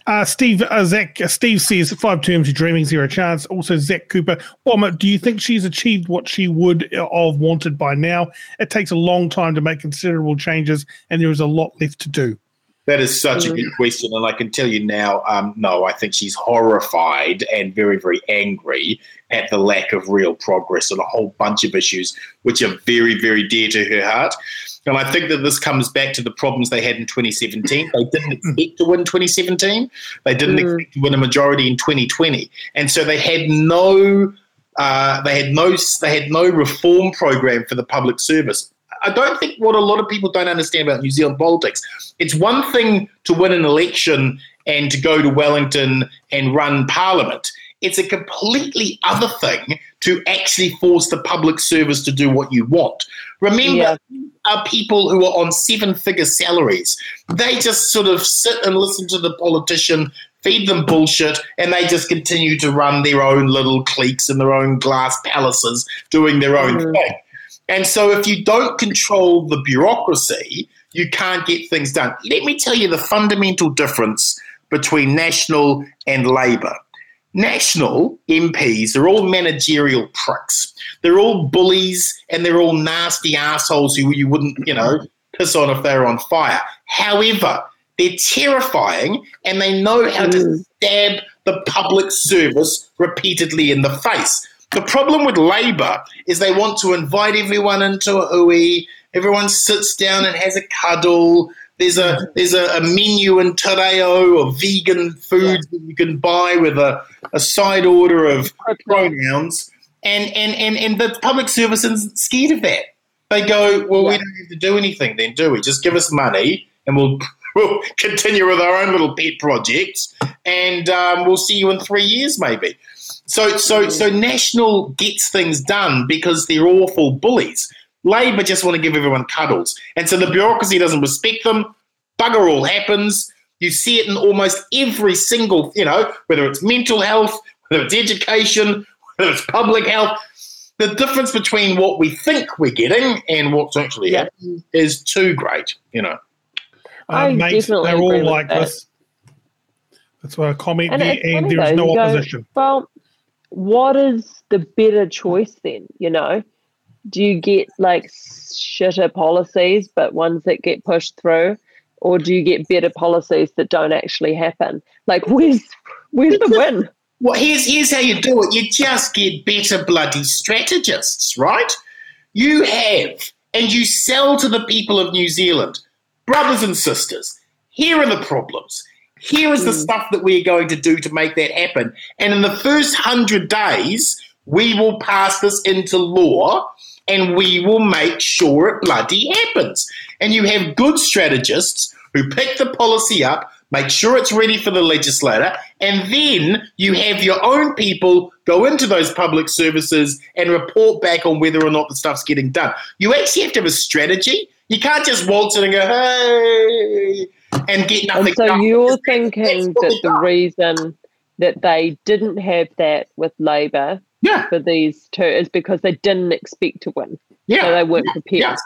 uh, Steve uh, Zach uh, Steve says five terms of dreaming zero chance. Also Zach Cooper Bomber. Do you think she's achieved what she would have wanted by now? It takes a long time to make considerable changes, and there is a lot left to do. That is such a mm. good question, and I can tell you now, um, no, I think she's horrified and very, very angry at the lack of real progress on a whole bunch of issues which are very, very dear to her heart. And I think that this comes back to the problems they had in 2017. They didn't expect to win 2017. They didn't mm. expect to win a majority in 2020, and so they had no. Uh, they had no they had no reform program for the public service. I don't think what a lot of people don't understand about New Zealand politics. It's one thing to win an election and to go to Wellington and run parliament. It's a completely other thing to actually force the public service to do what you want. Remember, yeah. are people who are on seven figure salaries. They just sort of sit and listen to the politician, feed them bullshit, and they just continue to run their own little cliques in their own glass palaces, doing their own mm. thing. And so, if you don't control the bureaucracy, you can't get things done. Let me tell you the fundamental difference between National and Labour. National MPs are all managerial pricks. They're all bullies and they're all nasty assholes who you wouldn't, you know, piss on if they were on fire. However, they're terrifying and they know how to mm. stab the public service repeatedly in the face. The problem with Labour is they want to invite everyone into a hui. Everyone sits down and has a cuddle. There's a there's a, a menu in te reo of vegan foods yeah. that you can buy with a, a side order of pronouns. And, and, and, and the public service is scared of that. They go, well, yeah. we don't have to do anything then, do we? Just give us money and we'll, we'll continue with our own little pet projects and um, we'll see you in three years maybe. So, so, mm. so National gets things done because they're awful bullies. Labor just want to give everyone cuddles. And so the bureaucracy doesn't respect them. Bugger all happens. You see it in almost every single, you know, whether it's mental health, whether it's education, whether it's public health. The difference between what we think we're getting and what's actually yeah. happening is too great, you know. Uh, mates, they're all like that. this. That's why I comment and, there, and there's no opposition. Go, well, what is the better choice then? You know, do you get like shitter policies, but ones that get pushed through, or do you get better policies that don't actually happen? Like, where's where's the win? Well, here's here's how you do it. You just get better bloody strategists, right? You have and you sell to the people of New Zealand, brothers and sisters. Here are the problems. Here is the mm. stuff that we're going to do to make that happen. And in the first hundred days, we will pass this into law and we will make sure it bloody happens. And you have good strategists who pick the policy up, make sure it's ready for the legislator, and then you have your own people go into those public services and report back on whether or not the stuff's getting done. You actually have to have a strategy. You can't just waltz in and go, hey, and get nothing and so done. you're thinking that the reason that they didn't have that with Labor yeah. for these two is because they didn't expect to win. Yeah. So they weren't prepared. Yeah.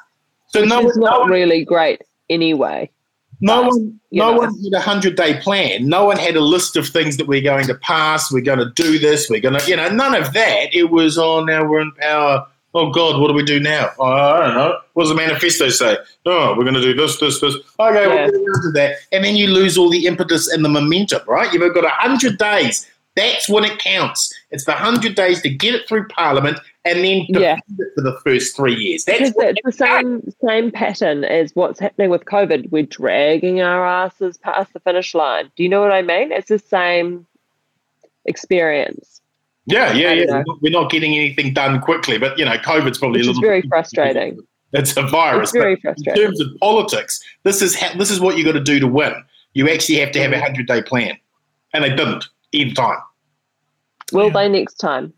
So no, it's not no really great anyway. No but, one, no know. one had a hundred day plan. No one had a list of things that we're going to pass. We're going to do this. We're going to, you know, none of that. It was, oh, now we're in power. Oh God, what do we do now? Oh, I don't know. What does the manifesto say? Oh, we're going to do this, this, this. Okay, yeah. we'll do that, and then you lose all the impetus and the momentum. Right? You've got a hundred days that's when it counts. It's the 100 days to get it through Parliament and then yeah. it for the first three years. That's it's the same same pattern as what's happening with COVID. We're dragging our asses past the finish line. Do you know what I mean? It's the same experience. Yeah, yeah, yeah. Uh, we're not getting anything done quickly, but you know, COVID's probably Which a little It's very frustrating. It's a virus. It's very frustrating. In terms of politics, this is ha- this is what you got to do to win. You actually have to have a hundred day plan, and they didn't either time. Will yeah. they next time?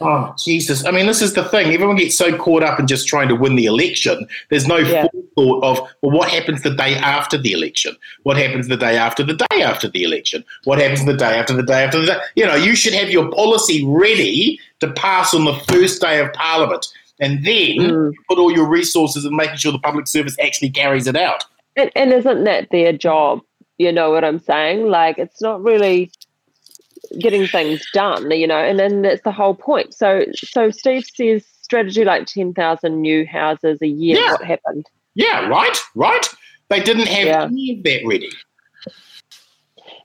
Oh, Jesus. I mean, this is the thing. Everyone gets so caught up in just trying to win the election. There's no yeah. thought of, well, what happens the day after the election? What happens the day after the day after the election? What happens the day after the day after the day? You know, you should have your policy ready to pass on the first day of Parliament. And then mm. put all your resources in making sure the public service actually carries it out. And, and isn't that their job? You know what I'm saying? Like, it's not really getting things done, you know, and then that's the whole point. So, so Steve says strategy like 10,000 new houses a year. Yeah. What happened? Yeah, right, right. They didn't have yeah. any of that ready.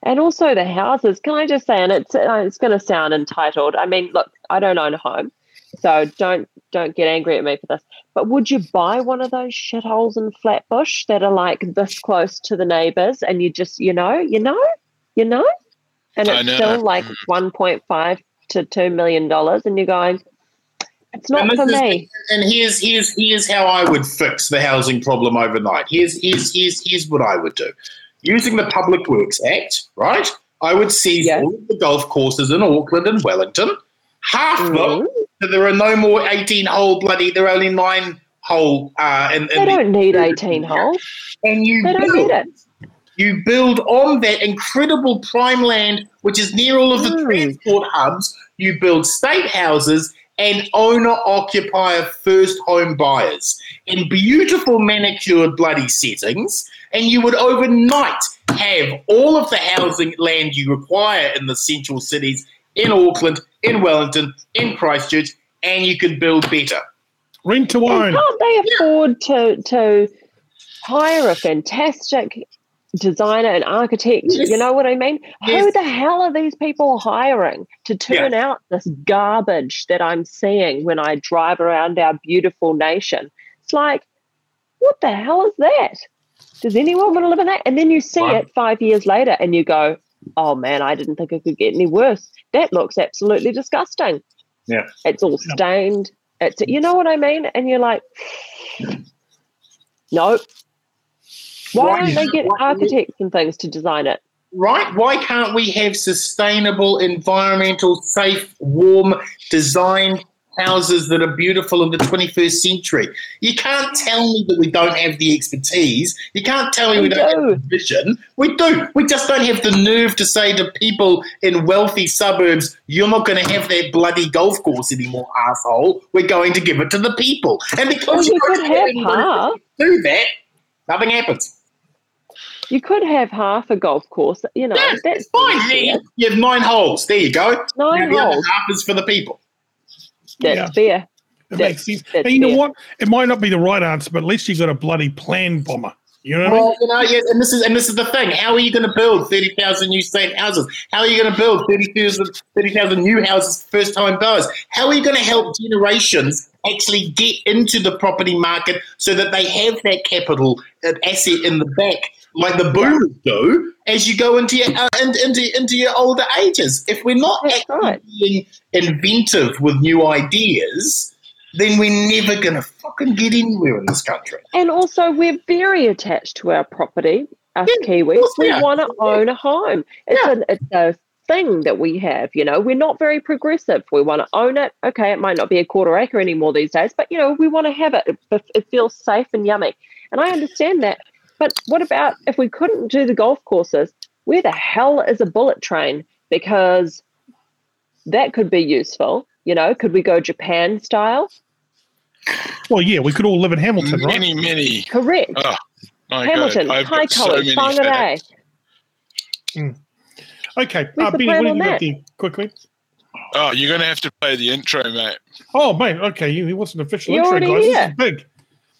And also the houses. Can I just say, and it's uh, it's going to sound entitled. I mean, look, I don't own a home, so don't don't get angry at me for this. But would you buy one of those shitholes in Flatbush that are like this close to the neighbours, and you just, you know, you know, you know? And it's still like 1.5 to 2 million dollars and you're going it's not for is, me. and here's here's here's how i would fix the housing problem overnight. Here's here's here's, here's what i would do. Using the public works act right i would seize yeah. all of the golf courses in auckland and wellington. Half mm-hmm. them so there are no more 18 hole bloody there are only nine hole uh and, they don't the, need 18 holes. And you they don't need it you build on that incredible prime land, which is near all of the mm. transport hubs. You build state houses and owner occupier first home buyers in beautiful manicured bloody settings. And you would overnight have all of the housing land you require in the central cities in Auckland, in Wellington, in Christchurch, and you could build better. Rent to own. Can't they afford to to hire a fantastic designer and architect. Yes. You know what I mean? Yes. Who the hell are these people hiring to turn yeah. out this garbage that I'm seeing when I drive around our beautiful nation? It's like, what the hell is that? Does anyone want to live in that? And then you see it five years later and you go, oh man, I didn't think it could get any worse. That looks absolutely disgusting. Yeah. It's all stained. It's you know what I mean? And you're like, nope, why don't they get architects and things to design it? Right? Why can't we have sustainable, environmental, safe, warm, designed houses that are beautiful in the 21st century? You can't tell me that we don't have the expertise. You can't tell me we, we don't do. have the vision. We do. We just don't have the nerve to say to people in wealthy suburbs, you're not going to have that bloody golf course anymore, asshole. We're going to give it to the people. And because well, you could have to do that, nothing happens. You could have half a golf course. You know, yeah, that's fine. You have nine holes. There you go. Nine now holes. half is for the people. That's yeah. fair. It makes sense. Hey, you know what? It might not be the right answer, but at least you've got a bloody plan, bomber. You know well, I mean? you know, yeah, and this is and this is the thing. How are you going to build thirty thousand new state houses? How are you going to build 30,000 30, new houses for first time buyers? How are you going to help generations actually get into the property market so that they have that capital asset in the back like the boomers do as you go into your uh, into into your older ages. If we're not right. being inventive with new ideas, then we're never going to fucking get anywhere in this country. And also, we're very attached to our property. Us yeah, Kiwis, we want to own a home. It's, yeah. a, it's a thing that we have. You know, we're not very progressive. We want to own it. Okay, it might not be a quarter acre anymore these days, but you know, we want to have it. It, it feels safe and yummy. And I understand that. But what about if we couldn't do the golf courses? Where the hell is a bullet train? Because that could be useful. You know, could we go Japan style? Well, yeah, we could all live in Hamilton, right? Many, many. Correct. Oh, Hamilton, high colours, Whangarei. Mm. Okay, uh, Benny, what have you got there quickly? Oh, you're going to have to play the intro, mate. Oh, mate, okay. He wasn't official You're intro, guys. Here. This is big.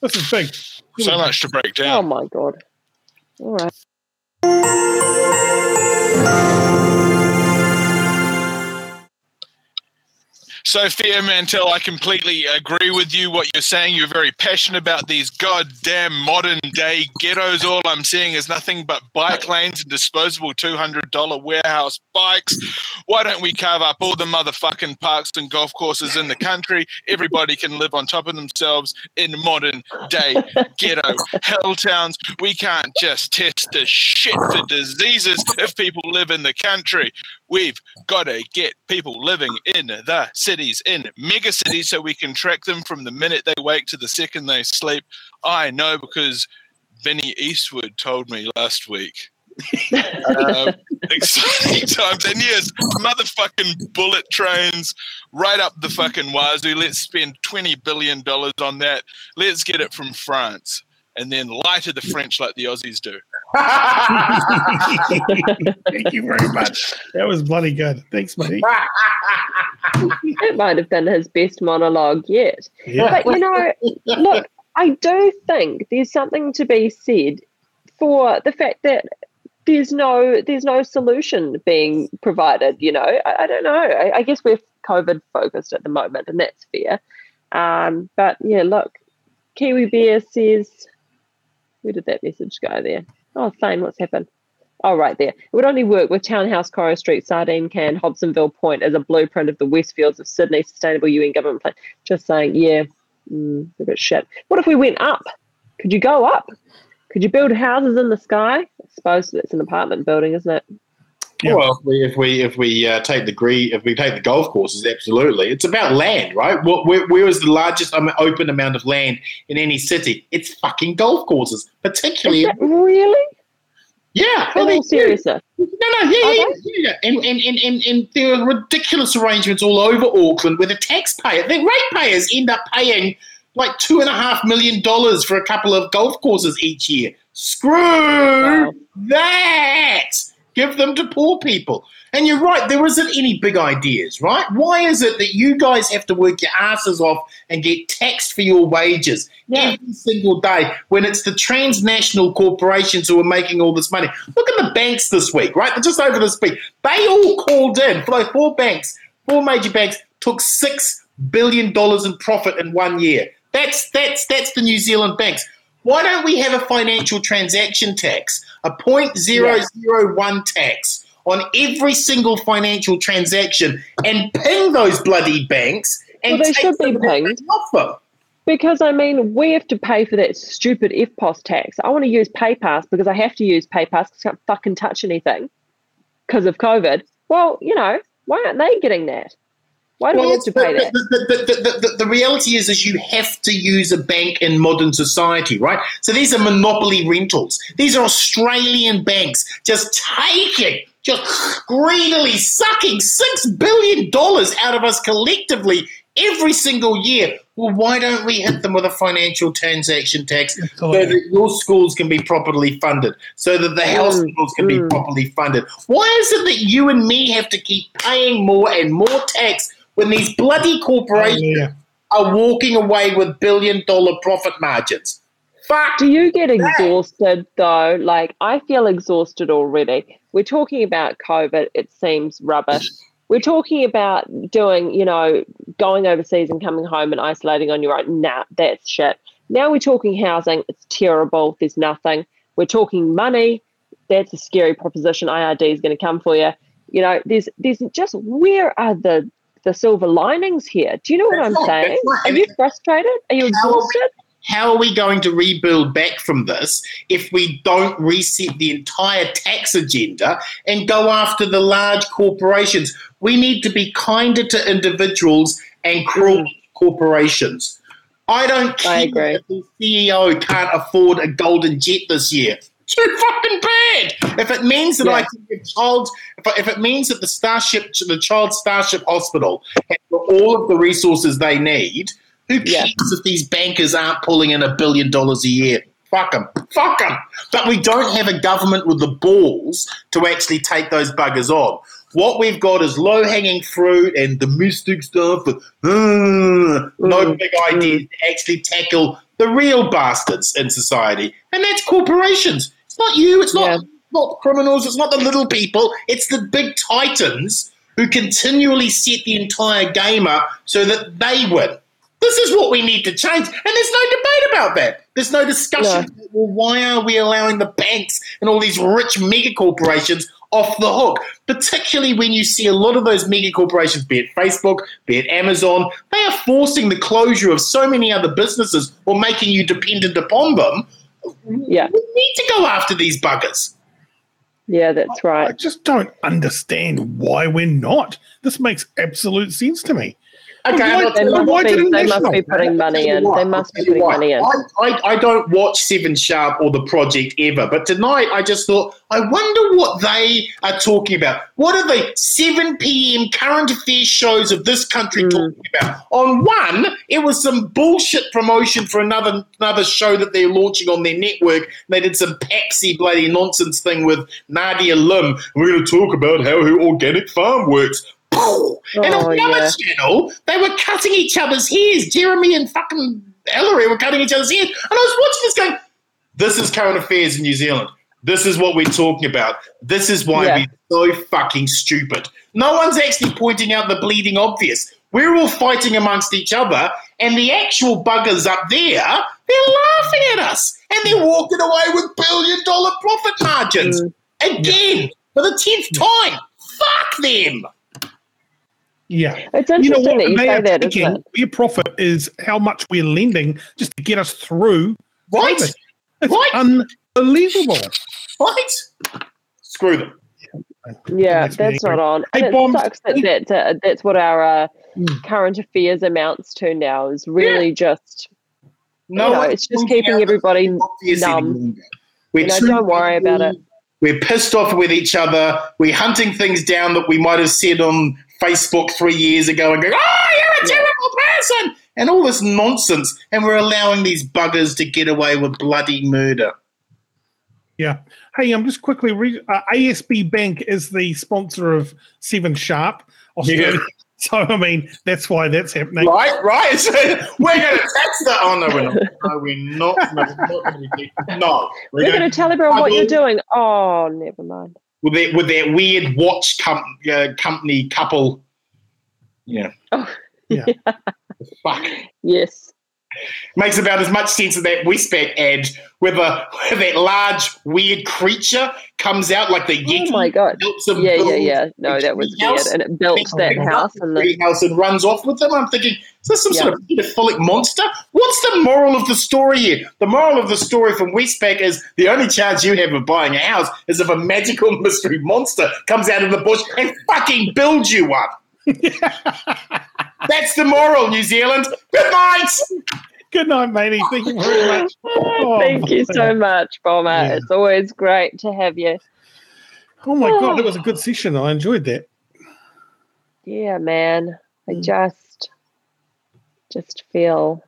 This is big so hmm. much to break down. Oh my god! All right. Sophia Mantell, I completely agree with you. What you're saying, you're very passionate about these goddamn modern day ghettos. All I'm seeing is nothing but bike lanes and disposable $200 warehouse bikes. Why don't we carve up all the motherfucking parks and golf courses in the country? Everybody can live on top of themselves in modern day ghetto hell towns. We can't just test the shit for diseases if people live in the country. We've got to get people living in the cities, in mega cities, so we can track them from the minute they wake to the second they sleep. I know because Benny Eastwood told me last week. um, exciting times. And yes, motherfucking bullet trains right up the fucking wazoo. Let's spend $20 billion on that. Let's get it from France and then lie to the French like the Aussies do. Thank you very much. That was bloody good. Thanks, buddy. that might have been his best monologue yet. Yeah. But you know, look, I do think there's something to be said for the fact that there's no there's no solution being provided. You know, I, I don't know. I, I, guess we're COVID focused at the moment, and that's fair. Um, but yeah, look, Kiwi Bear says, where did that message go there? Oh, fine. What's happened? Oh, right there. It would only work with Townhouse, Coro Street, Sardine Can, Hobsonville Point as a blueprint of the Westfields of Sydney Sustainable UN Government Plan. Just saying, yeah, mm, a bit shit. What if we went up? Could you go up? Could you build houses in the sky? I suppose it's an apartment building, isn't it? Yeah. Well, if we if we, if we uh, take the green, if we take the golf courses, absolutely, it's about land, right? Where, where is the largest open amount of land in any city? It's fucking golf courses, particularly. really? Yeah. Oh, no, seriously. No, no, yeah, yeah, yeah, And, and, and, and, and there are ridiculous arrangements all over Auckland where the taxpayer, the ratepayers end up paying like two and a half million dollars for a couple of golf courses each year. Screw that. Give them to poor people. And you're right, there isn't any big ideas, right? Why is it that you guys have to work your asses off and get taxed for your wages yeah. every single day when it's the transnational corporations who are making all this money? Look at the banks this week, right? Just over this week, they all called in, four banks, four major banks took six billion dollars in profit in one year. That's that's that's the New Zealand banks. Why don't we have a financial transaction tax, a 0.001 tax on every single financial transaction, and ping those bloody banks? And well, they should be pinged. Off them. Because I mean, we have to pay for that stupid EFTPOS tax. I want to use PayPass because I have to use PayPass because I can't fucking touch anything because of COVID. Well, you know, why aren't they getting that? Why do well, we have to pay that? The, the, the, the, reality is, is you have to use a bank in modern society, right? So these are monopoly rentals. These are Australian banks just taking, just greedily sucking six billion dollars out of us collectively every single year. Well, why don't we hit them with a financial transaction tax so that your schools can be properly funded, so that the hospitals schools can be mm. properly funded? Why is it that you and me have to keep paying more and more tax when these bloody corporations oh, yeah. are walking away with billion dollar profit margins. Fuck Do you get exhausted though? Like I feel exhausted already. We're talking about COVID, it seems rubbish. We're talking about doing, you know, going overseas and coming home and isolating on your own. Nah, that's shit. Now we're talking housing, it's terrible, there's nothing. We're talking money, that's a scary proposition. IRD is going to come for you. You know, there's there's just where are the the silver linings here. Do you know what I'm saying? Are you frustrated? Are you exhausted? How are we going to rebuild back from this if we don't reset the entire tax agenda and go after the large corporations? We need to be kinder to individuals and cruel mm. corporations. I don't care I agree. if the CEO can't afford a golden jet this year too fucking bad. If it means that yeah. I can give child, if, if it means that the Starship, the Child Starship Hospital has all of the resources they need, who cares yeah. if these bankers aren't pulling in a billion dollars a year? Fuck them. Fuck them. But we don't have a government with the balls to actually take those buggers on. What we've got is low hanging fruit and the mystic stuff uh, no mm. big ideas to actually tackle the real bastards in society, and that's corporations not you. It's not yeah. not criminals. It's not the little people. It's the big titans who continually set the entire game up so that they win. This is what we need to change, and there's no debate about that. There's no discussion. No. Well, why are we allowing the banks and all these rich mega corporations off the hook? Particularly when you see a lot of those mega corporations, be it Facebook, be it Amazon, they are forcing the closure of so many other businesses or making you dependent upon them yeah. We need to go after these buggers. Yeah, that's right. I just don't understand why we're not. This makes absolute sense to me. Okay, why, they, must be, they must be putting money in. They must be putting money in. I, I, I don't watch Seven Sharp or The Project ever, but tonight I just thought, I wonder what they are talking about. What are the 7 p.m. current affairs shows of this country mm. talking about? On one, it was some bullshit promotion for another another show that they're launching on their network. They did some paxy bloody nonsense thing with Nadia Lim. We're going to talk about how her organic farm works. Oh, and on the other channel, they were cutting each other's hairs. Jeremy and fucking Ellery were cutting each other's hairs. And I was watching this going, this is current affairs in New Zealand. This is what we're talking about. This is why yeah. we're so fucking stupid. No one's actually pointing out the bleeding obvious. We're all fighting amongst each other, and the actual buggers up there, they're laughing at us. And they're walking away with billion dollar profit margins. Mm. Again, for the tenth time. Fuck them. Yeah. It's interesting you know that you say that, isn't it? Their profit is how much we're lending just to get us through. Right. COVID. It's right. unbelievable. Right. Screw them. Yeah, that's, that's not on. Hey, and it sucks that that's, uh, that's what our uh, mm. current affairs amounts to now is really yeah. just, no, you know, it's just keeping everybody numb. We're you know, don't worry about it. We're pissed off with each other. We're hunting things down that we might have said on Facebook three years ago and go, oh, you're a terrible person, and all this nonsense. And we're allowing these buggers to get away with bloody murder. Yeah. Hey, I'm just quickly re- uh, ASB Bank is the sponsor of Seven Sharp Australia. Yeah. So I mean, that's why that's happening. Right, right. So we're going to tax that. Oh no, we're not. No, we're not. No, we're not going to. No, we're, we're going to tell everyone what you're doing. Oh, never mind with that with that weird watch com- uh, company couple. Yeah. Oh, yeah. Fuck. Yes. Makes about as much sense as that Westpac ad where, the, where that large weird creature comes out like the oh Yeti. Oh my god! Yeah, yeah, yeah. No, that was weird, and it built that house and the house and runs off with them. I'm thinking, is this some yeah. sort of pedophilic monster? What's the moral of the story here? The moral of the story from Westpac is the only chance you have of buying a house is if a magical mystery monster comes out of the bush and fucking builds you one. That's the moral, New Zealand. Good night. Good night, matey. Thank you very much. Oh, Thank you so much, Bomber. Yeah. It's always great to have you. Oh my oh. god, it was a good session. I enjoyed that. Yeah, man. I mm. just just feel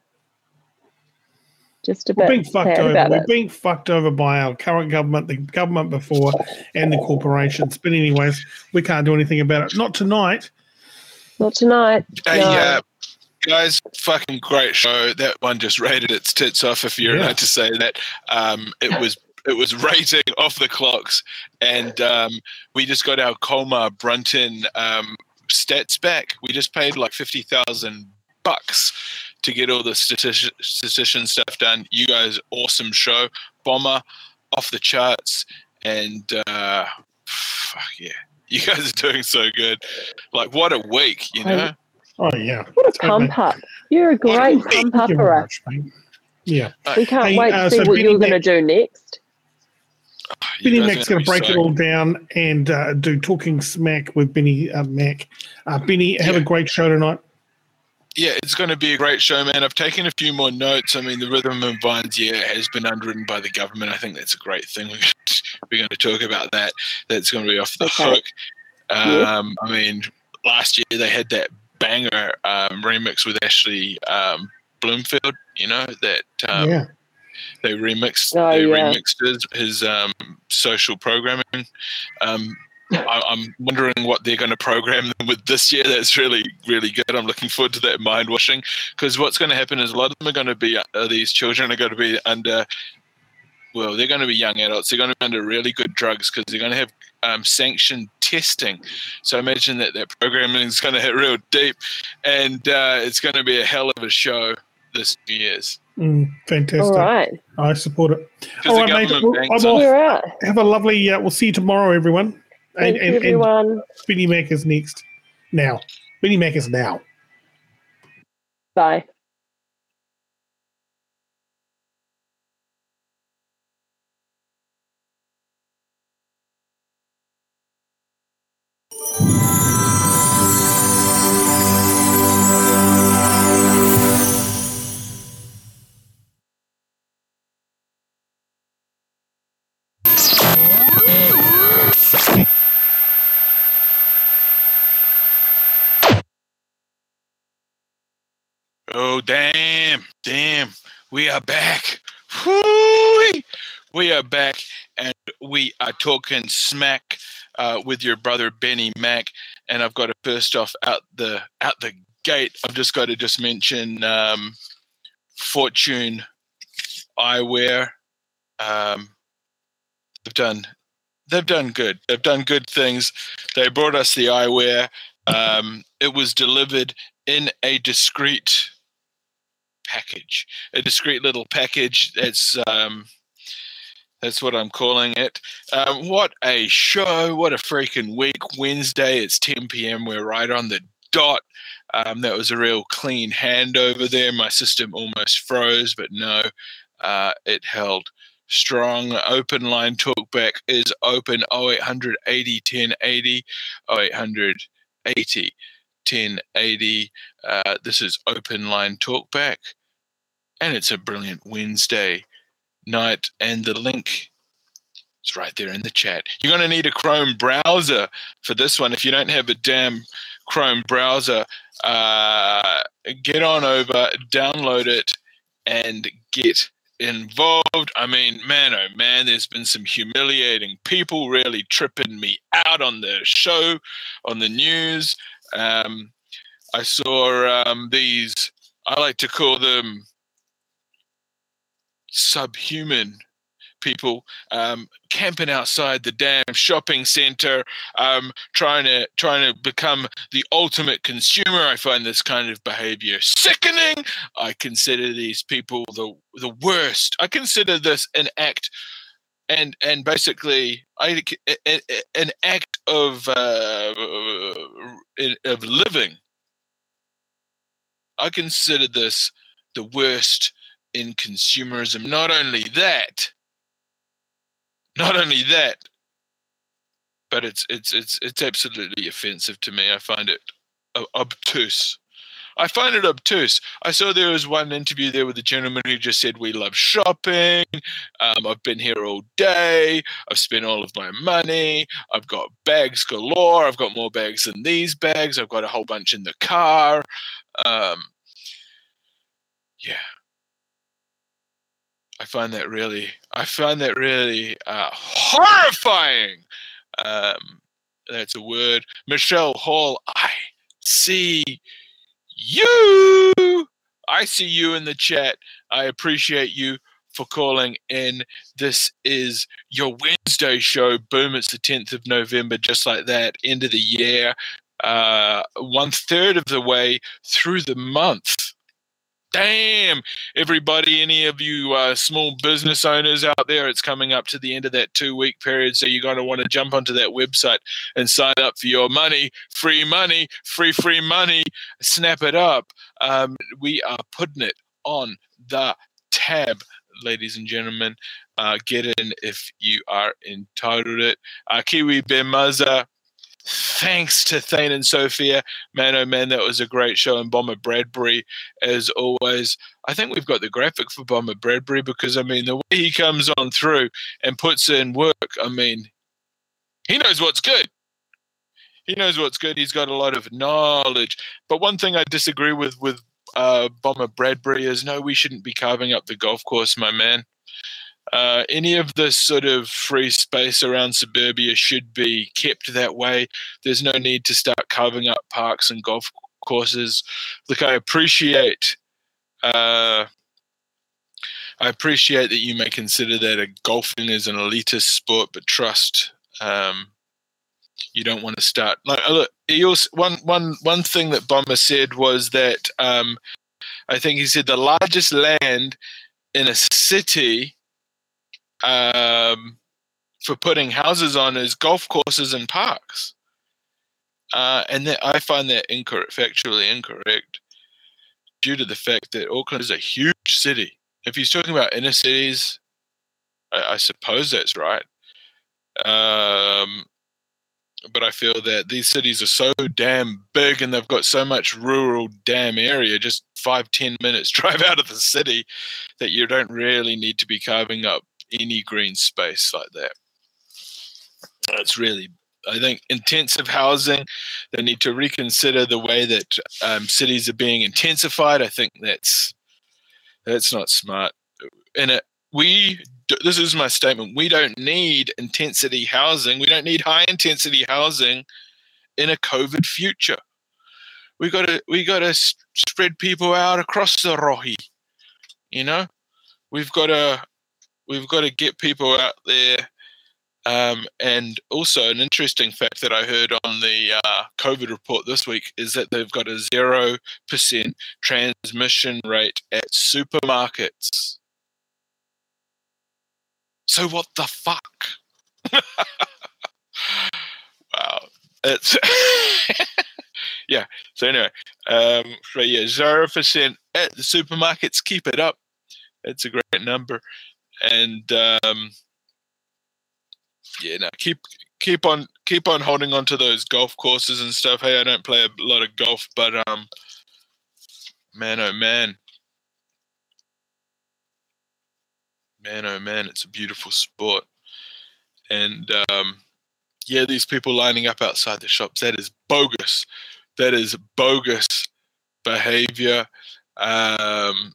just a We're bit being fucked over. We're it. being fucked over by our current government, the government before, and the corporations. But anyways, we can't do anything about it. Not tonight. Not tonight. Hey, no. uh, guys, fucking great show. That one just rated its tits off, if you're yeah. allowed to say that. Um, it was it was rating off the clocks, and um, we just got our Colmar Brunton um, stats back. We just paid like fifty thousand bucks to get all the statistics statistician stuff done. You guys, awesome show, bomber, off the charts, and uh, fuck yeah you guys are doing so good. Like, what a week, you know? Oh, yeah. What a pump up. You're a great pump upper. Yeah. We can't hey, wait to uh, see so what you're going to do next. Oh, Benny Mack's going to break so... it all down and uh, do Talking Smack with Benny uh, Mack. Uh, Benny, have yeah. a great show tonight yeah, it's going to be a great show, man. I've taken a few more notes. I mean, the Rhythm and Vines, yeah, has been underwritten by the government. I think that's a great thing. We're going to talk about that. That's going to be off the okay. hook. Um, I mean, last year they had that banger um, remix with Ashley um, Bloomfield. You know that um, yeah. they remixed. Oh, they yeah. remixed his, his um, social programming. Um, I, am wondering what they're going to program them with this year. That's really, really good. I'm looking forward to that mind washing because what's going to happen is a lot of them are going to be, uh, these children are going to be under, well, they're going to be young adults. They're going to be under really good drugs because they're going to have um, sanctioned testing. So imagine that that programming is going to hit real deep and uh, it's going to be a hell of a show this year's. Mm, fantastic. All right. I support it. All right, mate. Well, Have a lovely, uh, we'll see you tomorrow, everyone. Thank and, you, and, everyone. And Mack is next. Now. Spinny Mac is now. Bye. Oh, damn, damn. We are back. Whoo! We are back and we are talking smack uh, with your brother Benny Mack. And I've got to first off out the out the gate. I've just got to just mention um, Fortune Eyewear. Um, they've done they've done good. They've done good things. They brought us the eyewear. Um, it was delivered in a discreet package, a discreet little package. That's um, that's what I'm calling it. Um, what a show! What a freaking week! Wednesday, it's 10 p.m. We're right on the dot. Um, that was a real clean handover there. My system almost froze, but no, uh, it held strong. Open line talkback is open 0800 80 10 80, 0800 80 10 80. Uh, this is open line talkback, and it's a brilliant Wednesday night. And the link is right there in the chat. You're going to need a Chrome browser for this one. If you don't have a damn Chrome browser, uh, get on over, download it, and get involved. I mean, man, oh man, there's been some humiliating people really tripping me out on the show, on the news. Um, I saw um, these, I like to call them subhuman people um, camping outside the damn shopping center, um, trying to trying to become the ultimate consumer. I find this kind of behavior sickening. I consider these people the the worst. I consider this an act. And, and basically, I, an act of uh, of living. I consider this the worst in consumerism. Not only that, not only that, but it's it's it's it's absolutely offensive to me. I find it obtuse. I find it obtuse. I saw there was one interview there with a gentleman who just said, "We love shopping. Um, I've been here all day. I've spent all of my money. I've got bags galore. I've got more bags than these bags. I've got a whole bunch in the car." Um, yeah, I find that really, I find that really uh, horrifying. Um, that's a word. Michelle Hall, I see you. I see you in the chat. I appreciate you for calling in. This is your Wednesday show. Boom, it's the 10th of November, just like that. End of the year. Uh, one third of the way through the month damn everybody any of you uh, small business owners out there it's coming up to the end of that two week period so you're going to want to jump onto that website and sign up for your money. Free money free free money. Snap it up. Um, we are putting it on the tab ladies and gentlemen. Uh, get in if you are entitled it. Uh, kiwi bemaza thanks to Thane and Sophia. Man, oh man, that was a great show. And Bomber Bradbury, as always. I think we've got the graphic for Bomber Bradbury because, I mean, the way he comes on through and puts in work, I mean, he knows what's good. He knows what's good. He's got a lot of knowledge. But one thing I disagree with with uh, Bomber Bradbury is no, we shouldn't be carving up the golf course, my man. Uh, any of this sort of free space around suburbia should be kept that way. There's no need to start carving up parks and golf courses. Look, I appreciate. Uh, I appreciate that you may consider that a golfing is an elitist sport, but trust um, you don't want to start. Like, uh, look, also, one one one thing that Bomber said was that um, I think he said the largest land in a city um, for putting houses on is golf courses and parks. Uh, and that I find that incorrect, factually incorrect, due to the fact that Auckland is a huge city. If he's talking about inner cities, I, I suppose that's right. Um, but I feel that these cities are so damn big and they've got so much rural damn area, just five, ten minutes drive out of the city, that you don't really need to be carving up any green space like that. It's really I think intensive housing. They need to reconsider the way that um, cities are being intensified. I think that's that's not smart. And it, we this is my statement. We don't need intensity housing. We don't need high intensity housing in a COVID future. We got to we got to spread people out across the rohe. You know, we've got to we've got to get people out there. Um, and also, an interesting fact that I heard on the uh, COVID report this week is that they've got a zero percent transmission rate at supermarkets. So what the fuck? wow, it's yeah. So anyway, um, so yeah, zero percent at the supermarkets. Keep it up. It's a great number, and um, yeah, no, keep keep on keep on holding on to those golf courses and stuff. Hey, I don't play a lot of golf, but um, man, oh man, man, oh man, it's a beautiful sport. And um, yeah, these people lining up outside the shops, that is bogus. That is bogus behavior. Um,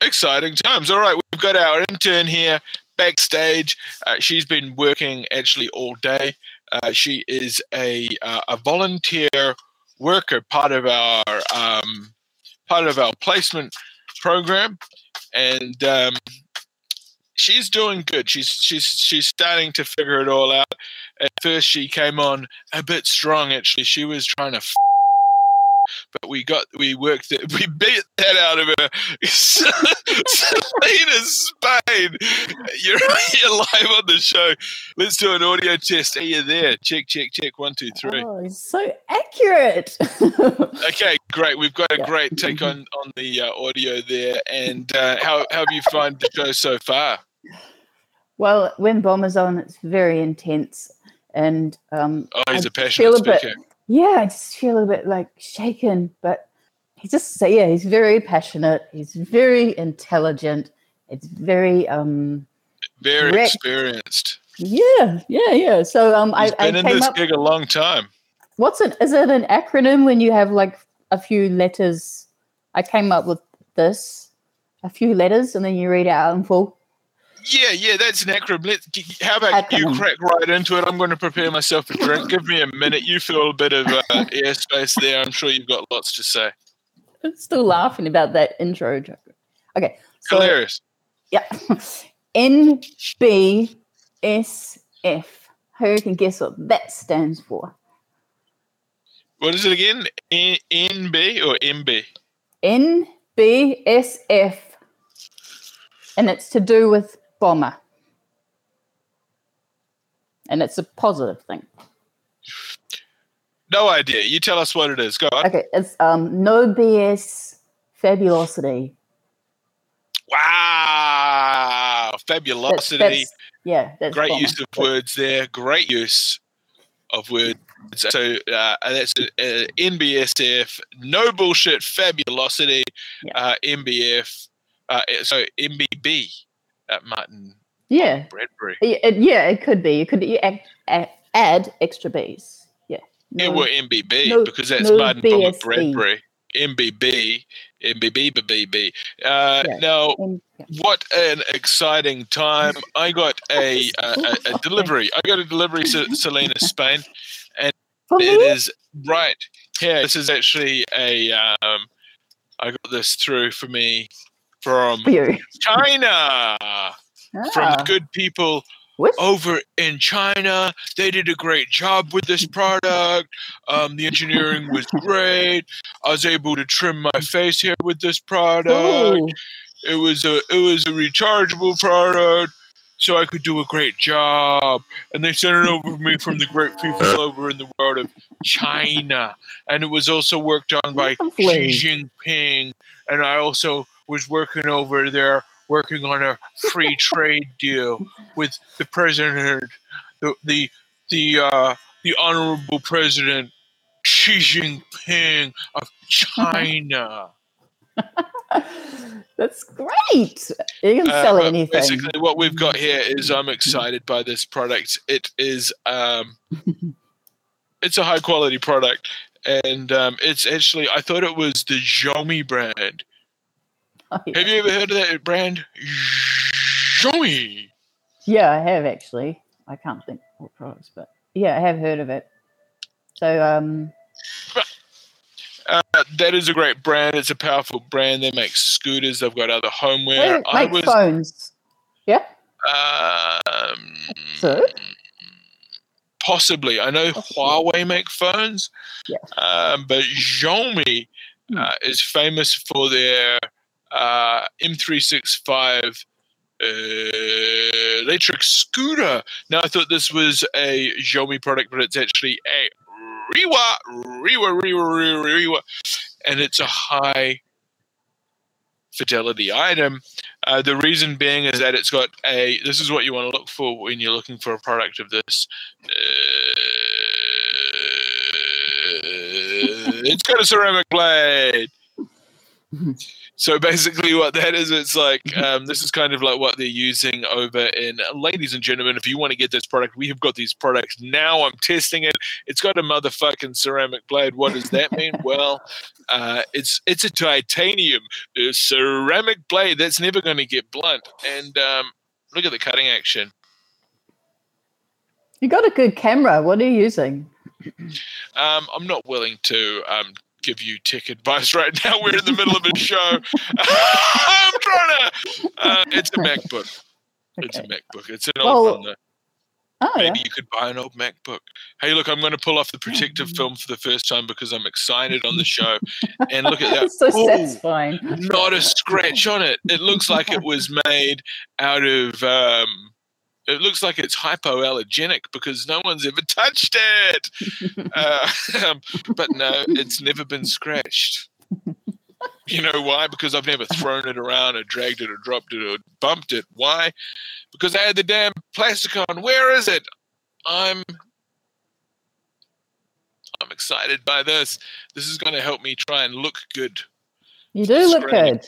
exciting times. All right, we've got our intern here backstage. Uh, she's been working actually all day. Uh, she is a, uh, a volunteer worker, part of our um, part of our placement program, and um, she's doing good. She's she's she's starting to figure it all out. At first, she came on a bit strong. Actually, she was trying to. F- but we got we worked it. We beat that out of her. Selena Spain, you're you're live on the show. Let's do an audio test. Are you there? Check, check, check. One, two, three. Oh, so accurate. okay, great. We've got a yeah. great take on on the uh, audio there. And uh, how how have you find the show so far? Well, when Bomber's on, it's very intense, and um, oh, he's I a passionate speaker. Bit, yeah, I just feel a bit like shaken, but he's just so yeah, he's very passionate. He's very intelligent. It's very um, very direct. experienced. Yeah, yeah, yeah. So um, he's I been I in this up, gig a long time. What's it? Is it an acronym when you have like a few letters? I came up with this, a few letters, and then you read it out in full. Yeah, yeah, that's an acronym. Let, how about you crack right into it? I'm going to prepare myself a drink. Give me a minute. You feel a bit of uh, airspace there. I'm sure you've got lots to say. I'm still laughing about that intro joke. Okay. So, Hilarious. Yeah. NBSF. Who can guess what that stands for? What is it again? N- NB or MB? NBSF. And it's to do with bomber. And it's a positive thing. No idea. You tell us what it is. Go on. Okay, it's um, no BS fabulosity. Wow, fabulosity. That's, that's, yeah, that's great bomber. use of words there. Great use of words. So uh, that's uh, NBSF, no bullshit, fabulosity, yeah. uh, MBF, uh, so MBB at Martin. Yeah. Bradbury. Yeah, it, yeah, it could be. You could you add, add, add extra B's. Yeah. No, yeah, well, MBB no, because that's no Martin BSE. Bradbury. MBB, MBB, BB. Uh, yeah. Now, um, yeah. what an exciting time! I got a, a, a, a delivery. I got a delivery to Selena, Spain, and it is right here. This is actually a. Um, I got this through for me from China, ah. from the good people over in China. They did a great job with this product. Um, the engineering was great. I was able to trim my face hair with this product. Ooh. It was a it was a rechargeable product, so I could do a great job. And they sent it over to me from the great people over in the world of China. And it was also worked on by Xi Jinping. And I also was working over there, working on a free trade deal with the president, the the the uh, the honorable president Xi Jinping of China. That's great. You can sell uh, anything. Basically, what we've got here is I'm excited by this product. It is um, it's a high quality product, and um, it's actually I thought it was the Xiaomi brand. Oh, yeah. Have you ever heard of that brand? Xiaomi. Yeah, I have actually. I can't think what products, but yeah, I have heard of it. So, um, uh, that is a great brand. It's a powerful brand. They make scooters. They've got other homeware. They make was, phones. Yeah. Um, so possibly. I know Huawei make phones. Yeah. Um, but Xiaomi hmm. uh, is famous for their uh, M365 uh, electric scooter. Now, I thought this was a Xiaomi product, but it's actually a Rewa, Rewa, Rewa, Rewa, Rewa, and it's a high fidelity item. Uh, the reason being is that it's got a. This is what you want to look for when you're looking for a product of this. Uh, it's got a ceramic blade. So basically, what that is, it's like mm-hmm. um, this is kind of like what they're using over in. Ladies and gentlemen, if you want to get this product, we have got these products now. I'm testing it. It's got a motherfucking ceramic blade. What does that mean? well, uh, it's it's a titanium a ceramic blade that's never going to get blunt. And um, look at the cutting action. You got a good camera. What are you using? Um, I'm not willing to um, give you tech advice right now. We're in the middle of a show. I'm trying to. Uh, it's a MacBook. Okay. It's a MacBook. It's an old well, one though. Oh, Maybe yeah. you could buy an old MacBook. Hey, look, I'm going to pull off the protective film for the first time because I'm excited on the show. And look at that. so Ooh, satisfying. Not a scratch on it. It looks like it was made out of um, it looks like it's hypoallergenic because no one's ever touched it. uh, but no, it's never been scratched. You know why? Because I've never thrown it around or dragged it or dropped it or bumped it. Why? Because I had the damn plastic on. Where is it? I'm I'm excited by this. This is going to help me try and look good. You do look good.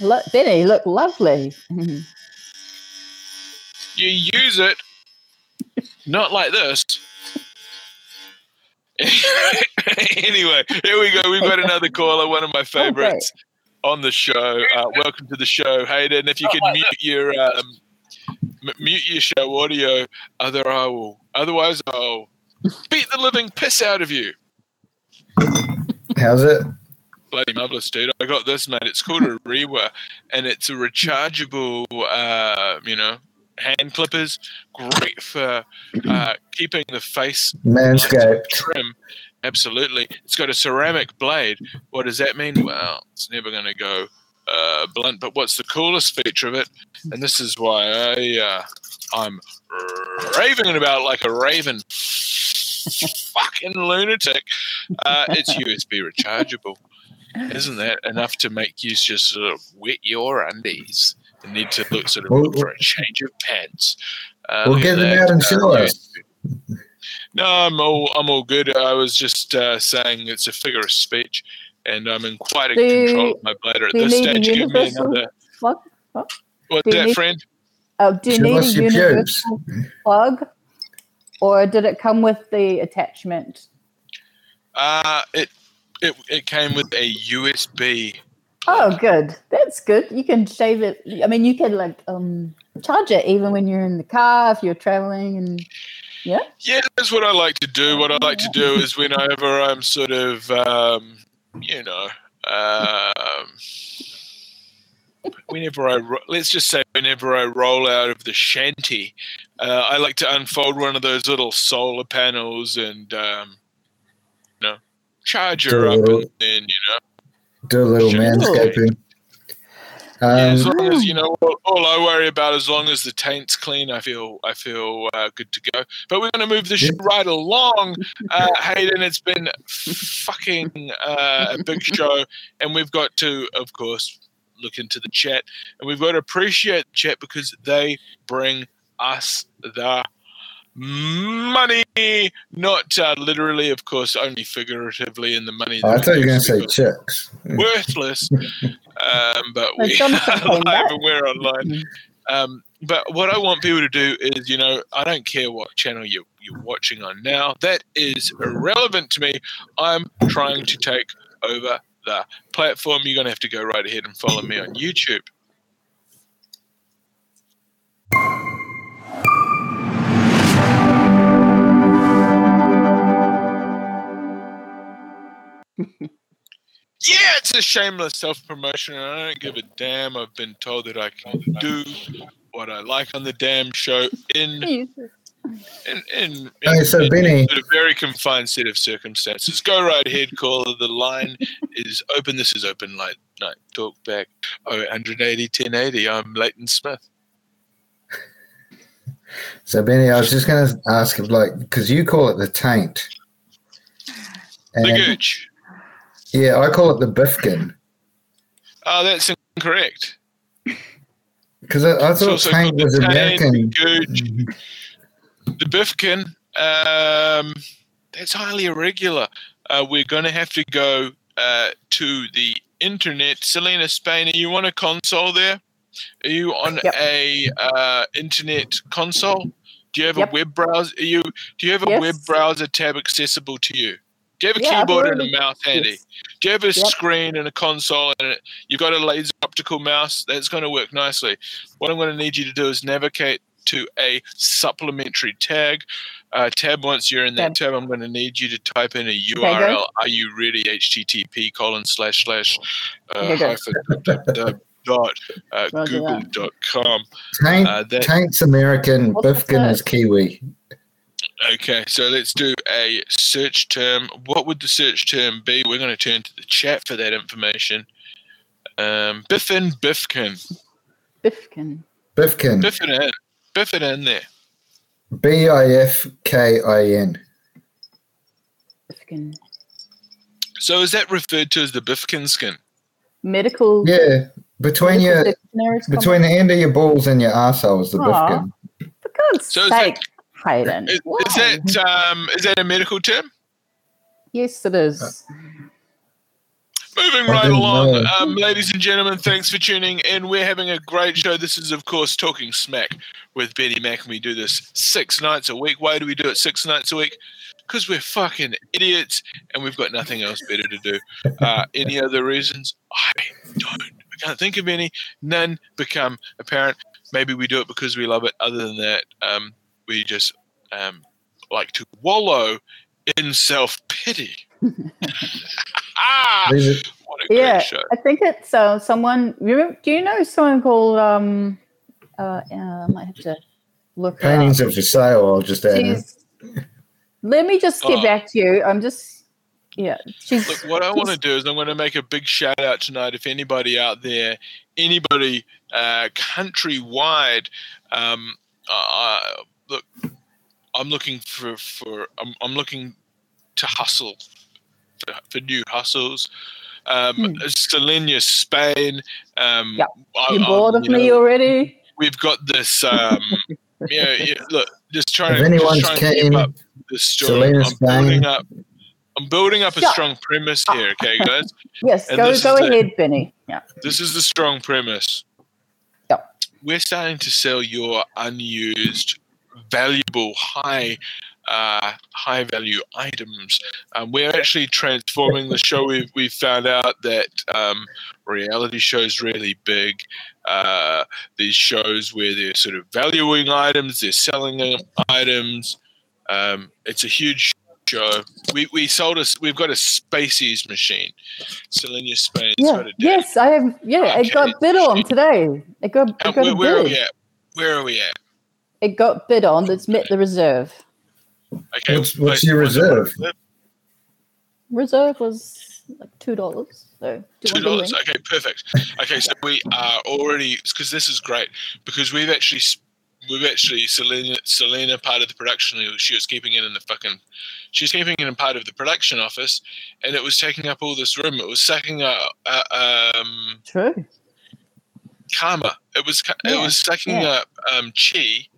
Look, Benny, look lovely. you use it not like this. anyway, here we go. We've got another caller, one of my favorites okay. on the show. Uh, welcome to the show, Hayden. If you can mute your um, m- mute your show audio, other I will. Otherwise, I'll beat the living piss out of you. How's it? Bloody marvelous, dude! I got this, mate. It's called a Rewa, and it's a rechargeable, uh, you know, hand clippers, great for uh, keeping the face manscaped trim. Absolutely, it's got a ceramic blade. What does that mean? Well, it's never going to go uh, blunt. But what's the coolest feature of it? And this is why I uh, I'm raving about like a raven. Fucking lunatic. Uh, it's USB rechargeable. Isn't that enough to make you just sort of wet your undies? Need to look sort of look for a change of pants. Uh, we'll get them out and show us. No, I'm all I'm all good. I was just uh, saying it's a figure of speech, and I'm in quite a do control of my bladder at this stage. Give me another. Plug? What? What's that, need, friend? Oh, do you show need a universal plug, or did it come with the attachment? Uh it it it came with a USB Oh, good. That's good. You can shave it. I mean, you can like um charge it even when you're in the car if you're traveling and yeah. Yeah, that's what I like to do. What I like to do is whenever I'm sort of um, you know, um, whenever I let's just say whenever I roll out of the shanty, uh, I like to unfold one of those little solar panels and um, you know charge her up and then you know do a little sure. manscaping. Um, yeah, as long as you know, all, all, I worry about, as long as the taint's clean, I feel I feel uh, good to go. But we're going to move the show right along, uh, Hayden. It's been fucking uh, a big show, and we've got to, of course, look into the chat, and we've got to appreciate the chat because they bring us the money, not uh, literally, of course, only figuratively in the money. Oh, I thought you were going to say checks. Worthless, um, but we are live and we're online. Um, but what I want people to do is, you know, I don't care what channel you, you're watching on now. That is irrelevant to me. I'm trying to take over the platform. You're going to have to go right ahead and follow me on YouTube. Yeah, it's a shameless self promotion, and I don't give a damn. I've been told that I can do what I like on the damn show in in in, oh, in, Hey, so in- Benny- in a very confined set of circumstances. Go right ahead, caller. The line is open. This is open light night talk back. Oh, 180 1080. I'm Leighton Smith. So Benny, I was just going to ask, like, because you call it the taint, The and gooch. Yeah, I call it the bifkin Oh, that's incorrect. because I, I thought also taint was the American. the gooch, the bifkin. Um, that's highly irregular. Uh, we're going to have to go uh, to the internet. Selena Spain, are you on a console there? Are you on Yep. a uh, internet console? Do you have Yep. a web browser? Are you do you have a Yes. web browser tab accessible to you? Do you have a Yeah, keyboard and a mouse handy? Yes. Do you have a Yep. screen and a console and it, you've got a laser optical mouse? That's going to work nicely. What I'm going to need you to do is navigate to a supplementary tag uh, tab. Once you're in that tab, I'm going to need you to type in a URL. Are you ready? HTTP colon slash slash uh, Okay, go. hyphen dot dot dot uh, Roger google that. dot com. Taint, Uh, that- taint's American, What's bifkin is? Kiwi. Okay, so let's do a search term. What would the search term be? We're going to turn to the chat for that information. Um, Biffin Biffkin. Bifkin. Bifkin, Biff it in. Biff it in there. B I F K I N. Bifkin. So is that referred to as the Biffkin skin? Medical. Yeah, between medical your between the end of your balls and your arsehole is the Aw. bifkin. For God's So is that- sake, Hayden. Is, is that um, is that a medical term? Yes, it is. Moving right along, um, ladies and gentlemen, thanks for tuning in. We're having a great show. This is, of course, Talking Smack with Benny Mack, and we do this six nights a week. Why do we do it six nights a week? Because we're fucking idiots and we've got nothing else better to do. Uh, any other reasons? I don't. I can't think of any. None become apparent. Maybe we do it because we love it. Other than that, um, we just um, like to wallow in self pity. ah, what a great Yeah, show. I think it's uh, someone. Do you know someone called? Um, uh, uh, I might have to look. her up. paintings are for sale. I'll just add. Let me just get Oh. back to you. I'm just. Yeah, she's. Look, what I want to do is I'm going to make a big shout out tonight. If anybody out there, anybody uh, countrywide, um, uh, look, I'm looking for for I'm, I'm looking to hustle for, for new hustles. Um, Hmm. Selena, Spain. Um, Yep. I- You I- bored of you me know, already? We've got this. Um, yeah, yeah, look, just trying If to anyone's just trying to keen, keep up the story. Selena I'm Spain. building up. I'm building up a Shut strong premise here, okay, guys. Yes, And go go is it. ahead, Benny. Yeah. This is the strong premise. Yep. We're starting to sell your unused, valuable, high, uh, high value items. Um, we're actually transforming the show. We've, we've found out that um, reality shows really big. Uh, these shows where they're sort of valuing items, they're selling them items. Um, it's a huge show. We, we sold us. We've got a Spacies machine. Selena Spain's Yeah. Yes, I have. Yeah, it got bid on today. It got, it got where, where are we at? Where are we at? It got bid on. It's met the reserve. Okay, What's- what's your reserve? Reserve was like two dollars. So Two dollars. Okay, perfect. Okay, so we are already because this is great because we've actually we've actually Selena Selena part of the production. She was keeping it in the fucking. She was keeping it in part of the production office, and it was taking up all this room. It was sucking up uh, um, True. karma. It was it Yeah, was sucking yeah. up um, chi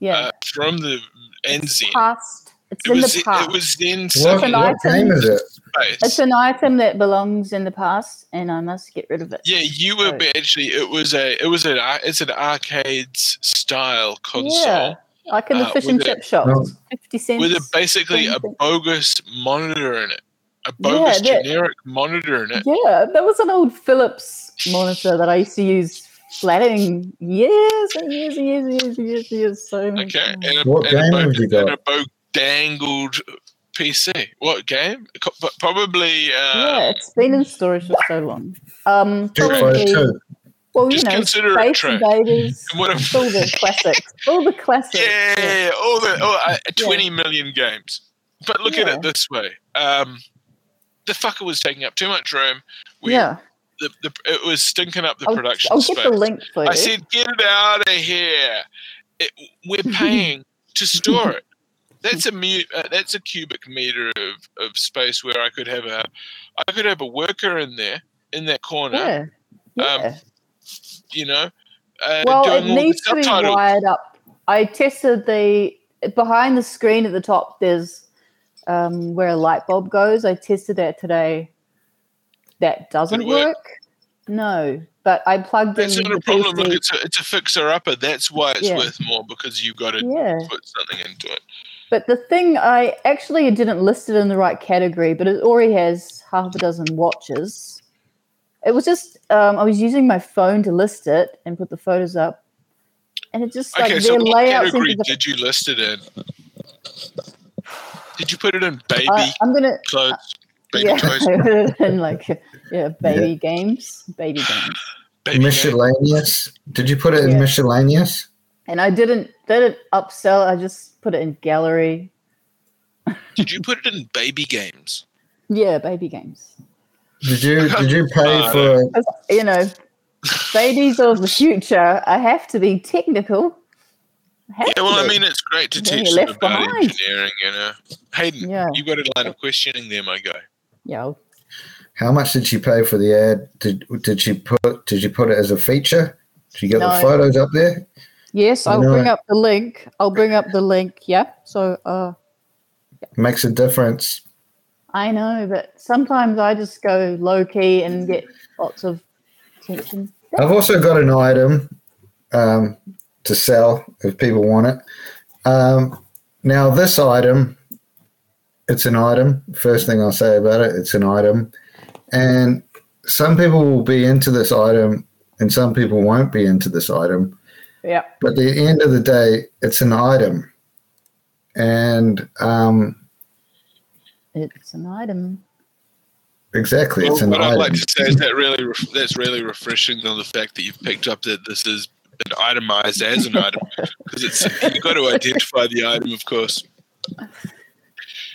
Yeah. uh, from the it's enzyme. past. It's It in was the it was then What, sucking an what item. game is it? space. It's an item that belongs in the past, and I must get rid of it. Yeah, you were Right. actually. It was a. It was an. It's an arcades style console. Yeah. Like in the Uh, fish and chip it- shops, No. fifty cents. with a, basically a bogus monitor in it, a bogus that- generic monitor in it. Yeah, that was an old Philips monitor that I used to use flatting years and years and years and years and years and years. So Okay, and a, What and game bo- have you and a bo- dangled PC. What game? Co- Probably. Uh, yeah, it's been in storage for so long. Um, probably, Fighter 2. well, you Just know, consider it Space. Invaders, what if- all the classics, all the classics. Yeah, all the oh, uh, 20 million games. But look at it this way: um, the fucker was taking up too much room. We, yeah. The, the, it was stinking up the I'll, production I'll space. get the link for you. I said, "Get it out of here! It, we're paying to store it. That's a mu- uh, that's a cubic meter of, of space where I could have a I could have a worker in there in that corner. yeah. Um, yeah. You know, uh, well, it doing all the needs to be wired up. I tested the behind the screen at the top. There's um, where a light bulb goes. I tested that today. That doesn't work? work. No, but I plugged That's in not the a problem. Look, it's a, it's a fixer upper. That's why it's Yeah. worth more because you've got to yeah, put something into it. but the thing I actually didn't list it in the right category, but it already has half a dozen watches. It was just um, I was using my phone to list it and put the photos up, and it just like Okay, so their what layout category did you list it in? Did you put it in baby I, I'm gonna clothes, baby yeah, toys, and like yeah, baby games, baby games. baby games? Miscellaneous. Did you put it in miscellaneous? And I didn't didn't upsell. I just put it in gallery. Did you put it in baby games? Yeah, baby games. Did you did you pay Uh, for 'Cause, You know, babies of the future. I have to be technical. Have Yeah, well, I mean, it's great to teach you're them about behind. engineering. You know, Hayden, Yeah. you got a line of questioning there, my guy. Yeah. I'll- how much did she pay for the ad? Did did she put did you put it as a feature? Did you get the photos up there? Yes, You I'll bring up the link. I'll bring up the link. Yeah. So, uh, Makes a difference. I know, but sometimes I just go low key and get lots of attention. I've also got an item um, to sell if people want it. Um, now, this item, it's an item. First thing I'll say about it, it's an item. And some people will be into this item and some people won't be into this item. Yeah. But at the end of the day, it's an item. And um, It's an item. exactly, it's Well, an what I'd like to say is that really ref- that's really refreshing on the fact that you've picked up that this is an itemized as an item because it's you've got to identify the item, of course.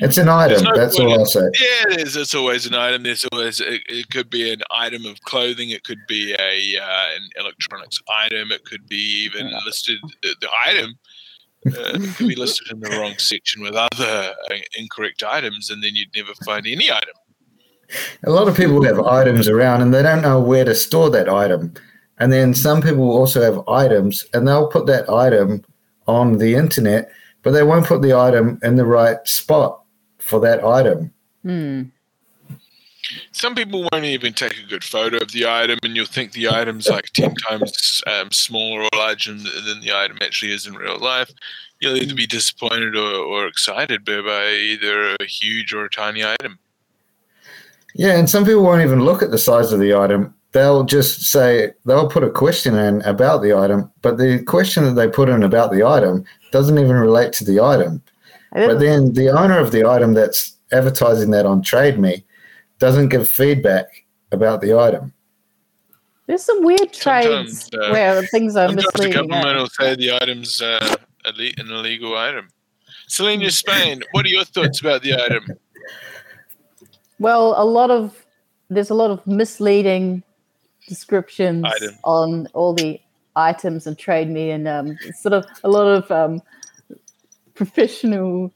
It's an item. No That's all I'll say. Yeah, there's it's always an item. There's always it, it could be an item of clothing. It could be a uh, an electronics item. It could be even listed the, the item. Uh, it could be listed in the wrong section with other uh, incorrect items, and then you'd never find any item. A lot of people have items around and they don't know where to store that item. And then some people also have items and they'll put that item on the internet, but they won't put the item in the right spot for that item. Hmm. Some people won't even take a good photo of the item, and you'll think the item's like 10 times um, smaller or larger than than the item actually is in real life. You'll either be disappointed or, or excited by, by either a huge or a tiny item. Yeah, and some people won't even look at the size of the item. They'll just say, they'll put a question in about the item, but the question that they put in about the item doesn't even relate to the item. I But then the owner of the item that's advertising that on TradeMe doesn't give feedback about the item. There's some weird trades uh, where things are Sometimes the misleading. government will say the item's uh, ille- an illegal item. Selena Spain, what are your thoughts about the item? Well, a lot of there's a lot of misleading descriptions Item. on all the items and Trade Me and um, sort of a lot of um, professional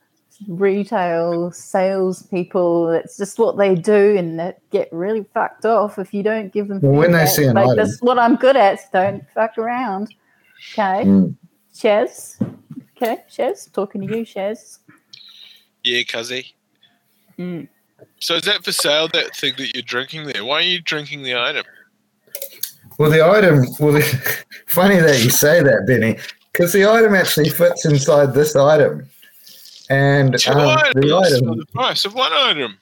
retail salespeople. It's just what they do, and that get really fucked off if you don't give them. Well, when they feedback. see an like, item- this is what I'm good at. Don't fuck around. Okay, Mm. Chaz. Okay, Chaz, talking to you, Chaz. Yeah, cuzzy. Mm. So is that for sale, that thing that you're drinking there? Why are you drinking the item? Well, the item, well, the, funny that you say that, Benny, because the item actually fits inside this item, and um, the item the price of one item.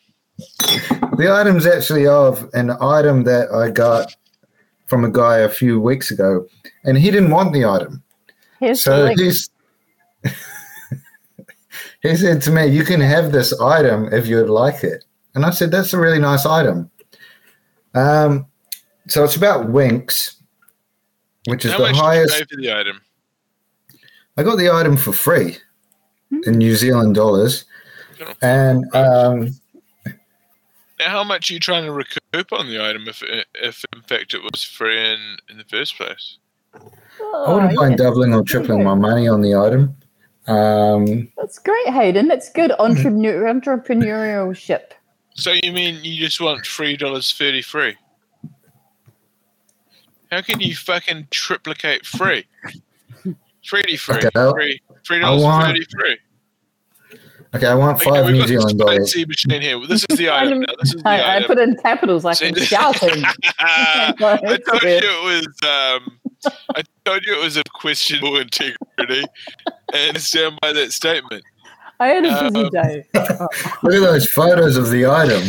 The item's actually of an item that I got from a guy a few weeks ago, and he didn't want the item. Here's So the he's he said to me, "You can have this item if you'd like it." And I said, "That's a really nice item." Um, so it's about Winks, which is How the much did you highest. pay for the item? I got the item for free Hmm. in New Zealand dollars, and um, Now, how much are you trying to recoup on the item if, if in fact it was free in, in the first place? I wouldn't Oh, mind yeah. doubling or tripling my money on the item. Um, That's great, Hayden. That's good entrepreneur entrepreneurship. So you mean you just want three dollars thirty three? How can you fucking triplicate free? Three D free, Okay, I'll- free, three I dollars want- thirty free. okay, I want five we've New got this Zealand dollars. fancy machine here. This is the item. Now. This is the I, I put it in capitals like See, I'm shouting. I told you it was. Um, I told you it was of questionable integrity, and stand by that statement. I had a busy Um, day. Look at those photos of the item.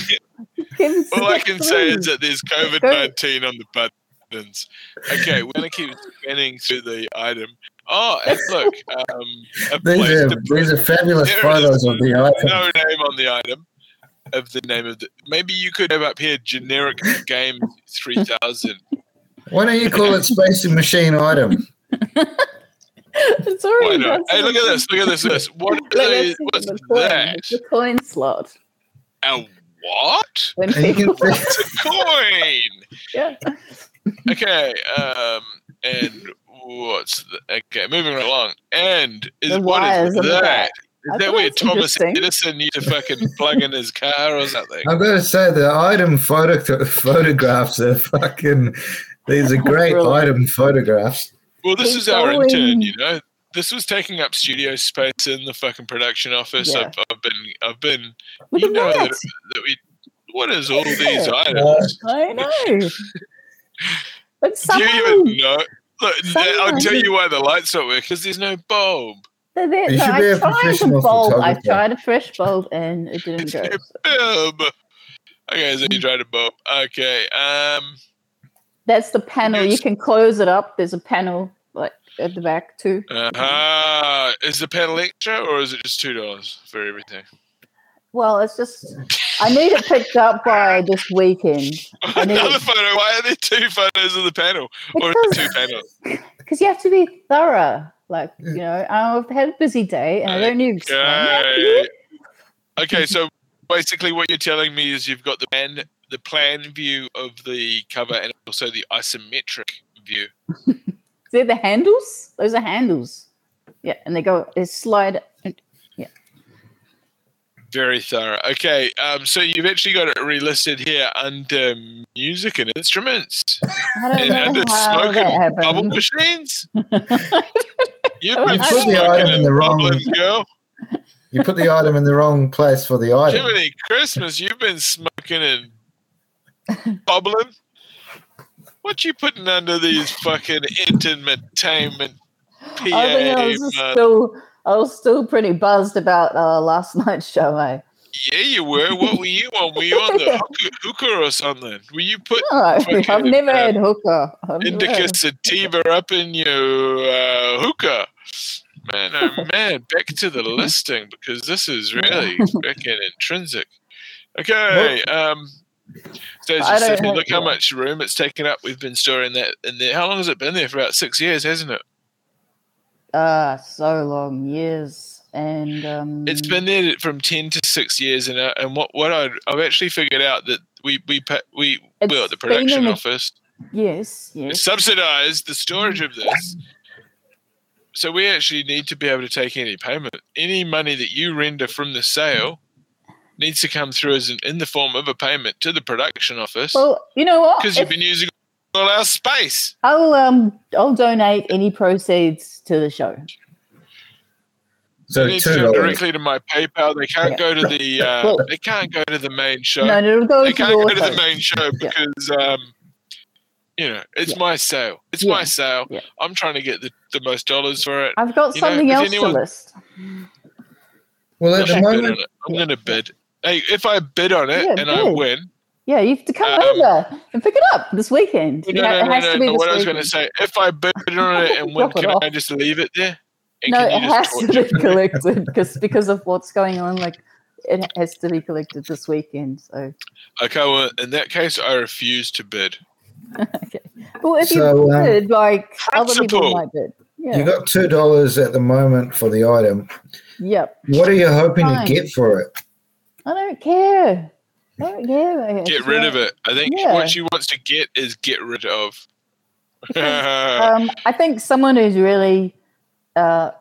All I can say is that there's COVID nineteen on the buttons. Okay, we're gonna keep scanning through the item. Oh, and look, um, a These are these are fabulous There photos of the item. no name on the item of the name of the. Maybe you could have up here generic game three thousand. Why don't you call it Space and Machine item? it's already Why not? Hey, look at this! Look at this! Look at this. What Look, are they, that's what's the coin. that? It's a coin slot. A what? When And you people, can It's a coin. yeah. Okay, um, and what's the, okay? Moving right along. And is The what wires is on the that? back. Is I that where Thomas. Edison used to fucking plug in his car or something? I'm going to say the item photo photographs are fucking. These are great Brilliant. item photographs. Well, this He's is our going- intern, you know. This was taking up studio space in the fucking production office. Yeah. I've, I've been, I've been, Look you know that. that, that we. What is all these items? I know. It's Do you even know? Look, Somehow I'll tell you- you why the lights don't work because there's no bulb. they're there. You No, should be I a tried the professional bulb. I tried a fresh bulb and it didn't go. Bulb. Okay, so you tried a bulb. Okay, um, That's the panel. You can close it up. There's a panel like at the back too. uh-huh. is the panel extra or is it just two dollars for everything? Well, it's just I need it picked up by this weekend I need Another it- photo. Why are there two photos of the panel, or two panels? because you have to be thorough. Like you know, I've had a busy day and I don't need to explain that to you. Okay. Okay, so basically, what you're telling me is you've got the plan, the plan view of the cover, and also the isometric view. They're the handles. Those are handles. Yeah, and they go. They slide. Very thorough. Okay, um, so you've actually got it relisted here under music and instruments, I don't and know under how smoke that and bubble machines. You've You put the item in the wrong- bubbling, girl. You put the item in the wrong place for the item. Jiminy Christmas, you've been smoking and bubbling. What you putting under these fucking entertainment PA? I think I was just still. I was still pretty buzzed about uh, last night's show, eh? yeah, you were. What were you on? Were you on the hookah, or something? Were you put? No, I've never uh, had hookah. I've indica sativa up in your uh, hookah? Man, oh man, back to the listing because this is really freaking intrinsic. Okay, um, so as you said, look how much room it's taken up. We've been storing that in there. How long has it been there for? About six years, hasn't it? Ah, so long years, and um, It's been there from ten to six years, and uh, and what what I I've actually figured out that we we we well the production office yes, yes. subsidized the storage of this. So we actually need to be able to take any payment. Any money that you render from the sale needs to come through as an, in the form of a payment to the production office Well, you know what? because you've been using all our space. I'll um I'll donate any proceeds to the show. So they need to two come dollars. directly to my PayPal. They can't Yeah. go to the. Uh, Well- they can't go to the main show. No, no, it'll go they to can't go to the main show Yeah. because um, You know, it's Yeah. my sale. It's Yeah. my sale. Yeah. I'm trying to get the, the most dollars for it. I've got You something if else anyone- to list. Well, I'm at the gonna bid moment. I'm Yeah. going to bid. Hey, if I bid on it Yeah, and I win, Yeah, you have to come Um, over and pick it up this weekend. no, You no, no, it no, has no, to be no. this What I was going to say, if I bid on it and win, Drop it can I just leave it there? And No, it has to be collected because because of what's going on. Like, it has to be collected this weekend. So, Okay, well, in that case, I refuse to bid. okay. Well, if So, you um, bid, like other people might bid. Yeah. you got two dollars at the moment for the item. yep. What are you hoping Fine. to get for it? I don't care. I don't. Get rid of it. I think Yeah. what she wants to get is get rid of. Um, I think someone who's really uh,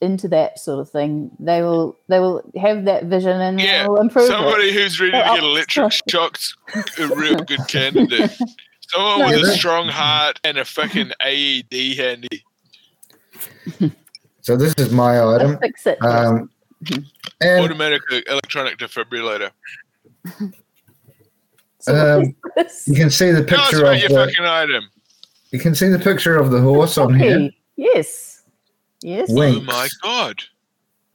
into that sort of thing, they will they will have that vision and Yeah, they'll improve it. Somebody who's ready to Well, get electric shocked, a real good candidate. Someone No, with a strong heart and a fucking AED handy. So this is my I'll item, fix it. um, and Automatic electronic defibrillator. So um, you can see the Tell us picture about of your the, fucking item. you can see the picture of the horse on here. Yes. Yes. Wink. Oh my god.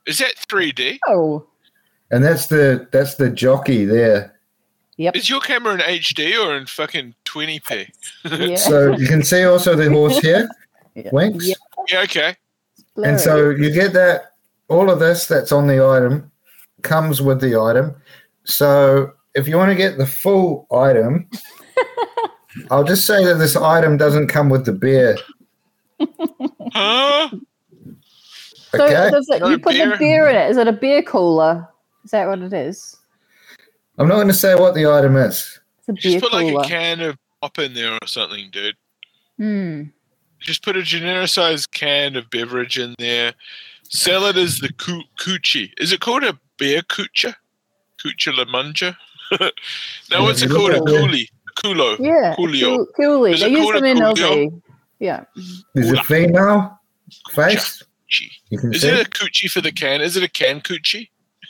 Is that 3D? Oh. And that's the that's the jockey there. Yep. Is your camera in HD or in fucking 20p? Yeah. So you can see also the horse here, Yeah. Winks. Yeah. Yeah, okay. And so you get that all of this that's on the item comes with the item. So if you want to get the full item, I'll just say that this item doesn't come with the beer. Huh? So Okay. does it, you put beer? the beer in it. Is it a beer cooler? Is that what it is? I'm not going to say what the item is. It's a Just beer put like a can of pop in there or something, dude. Hmm. Just put a genericized can of beverage in there. Sell it as the coo- coochie. Is it called a beer coocher? Coocher la manja? no, what's it called? A yeah. coolie. Culo. Yeah. Coolio. Cool- Coolie. Is They it use called them in Coolio? Aussie. Yeah. Is it female face? Coochie. You can Is see. it a coochie for the can? Is it a can coochie?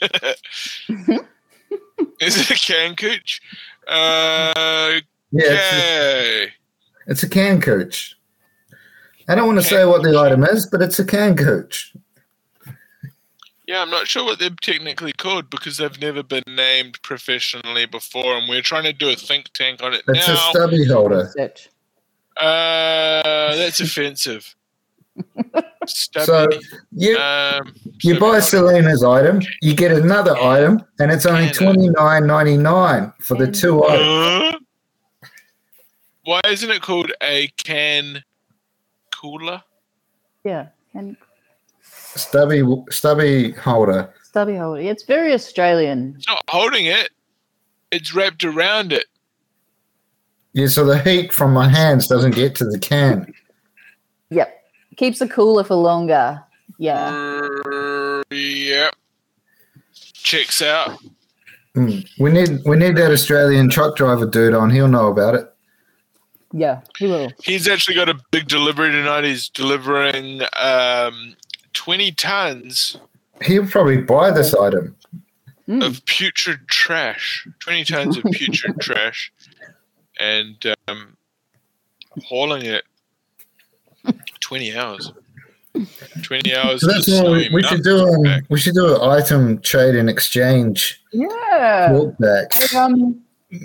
Is it a can cooch? Uh, yeah, it's a, it's a can coach. I don't want to say what the item is, but it's a can coach. Yeah, I'm not sure what they're technically called because they've never been named professionally before, and we're trying to do a think tank on it It's a stubby holder. Uh, that's offensive. So you um, you so- buy Selena's item, you get another item, and it's only twenty nine ninety nine for the two items. Huh? Why isn't it called a can cooler? Yeah. And Stubby stubby holder. stubby holder. It's very Australian. It's not holding it. It's wrapped around it. Yeah, so the heat from my hands doesn't get to the can. Yep. Keeps it cooler for longer. Yeah. Uh, yep. Checks out. Mm. We need we need that Australian truck driver dude on. He'll know about it. Yeah. He will. He's actually got a big delivery tonight. He's delivering um, 20 tons He'll probably buy this item. Mm. of putrid trash. 20 tons of putrid trash. And um, hauling it 20 hours. 20 hours. So that's of what we, we should do. Um, we should do an item trade and exchange Yeah. walk back. Um,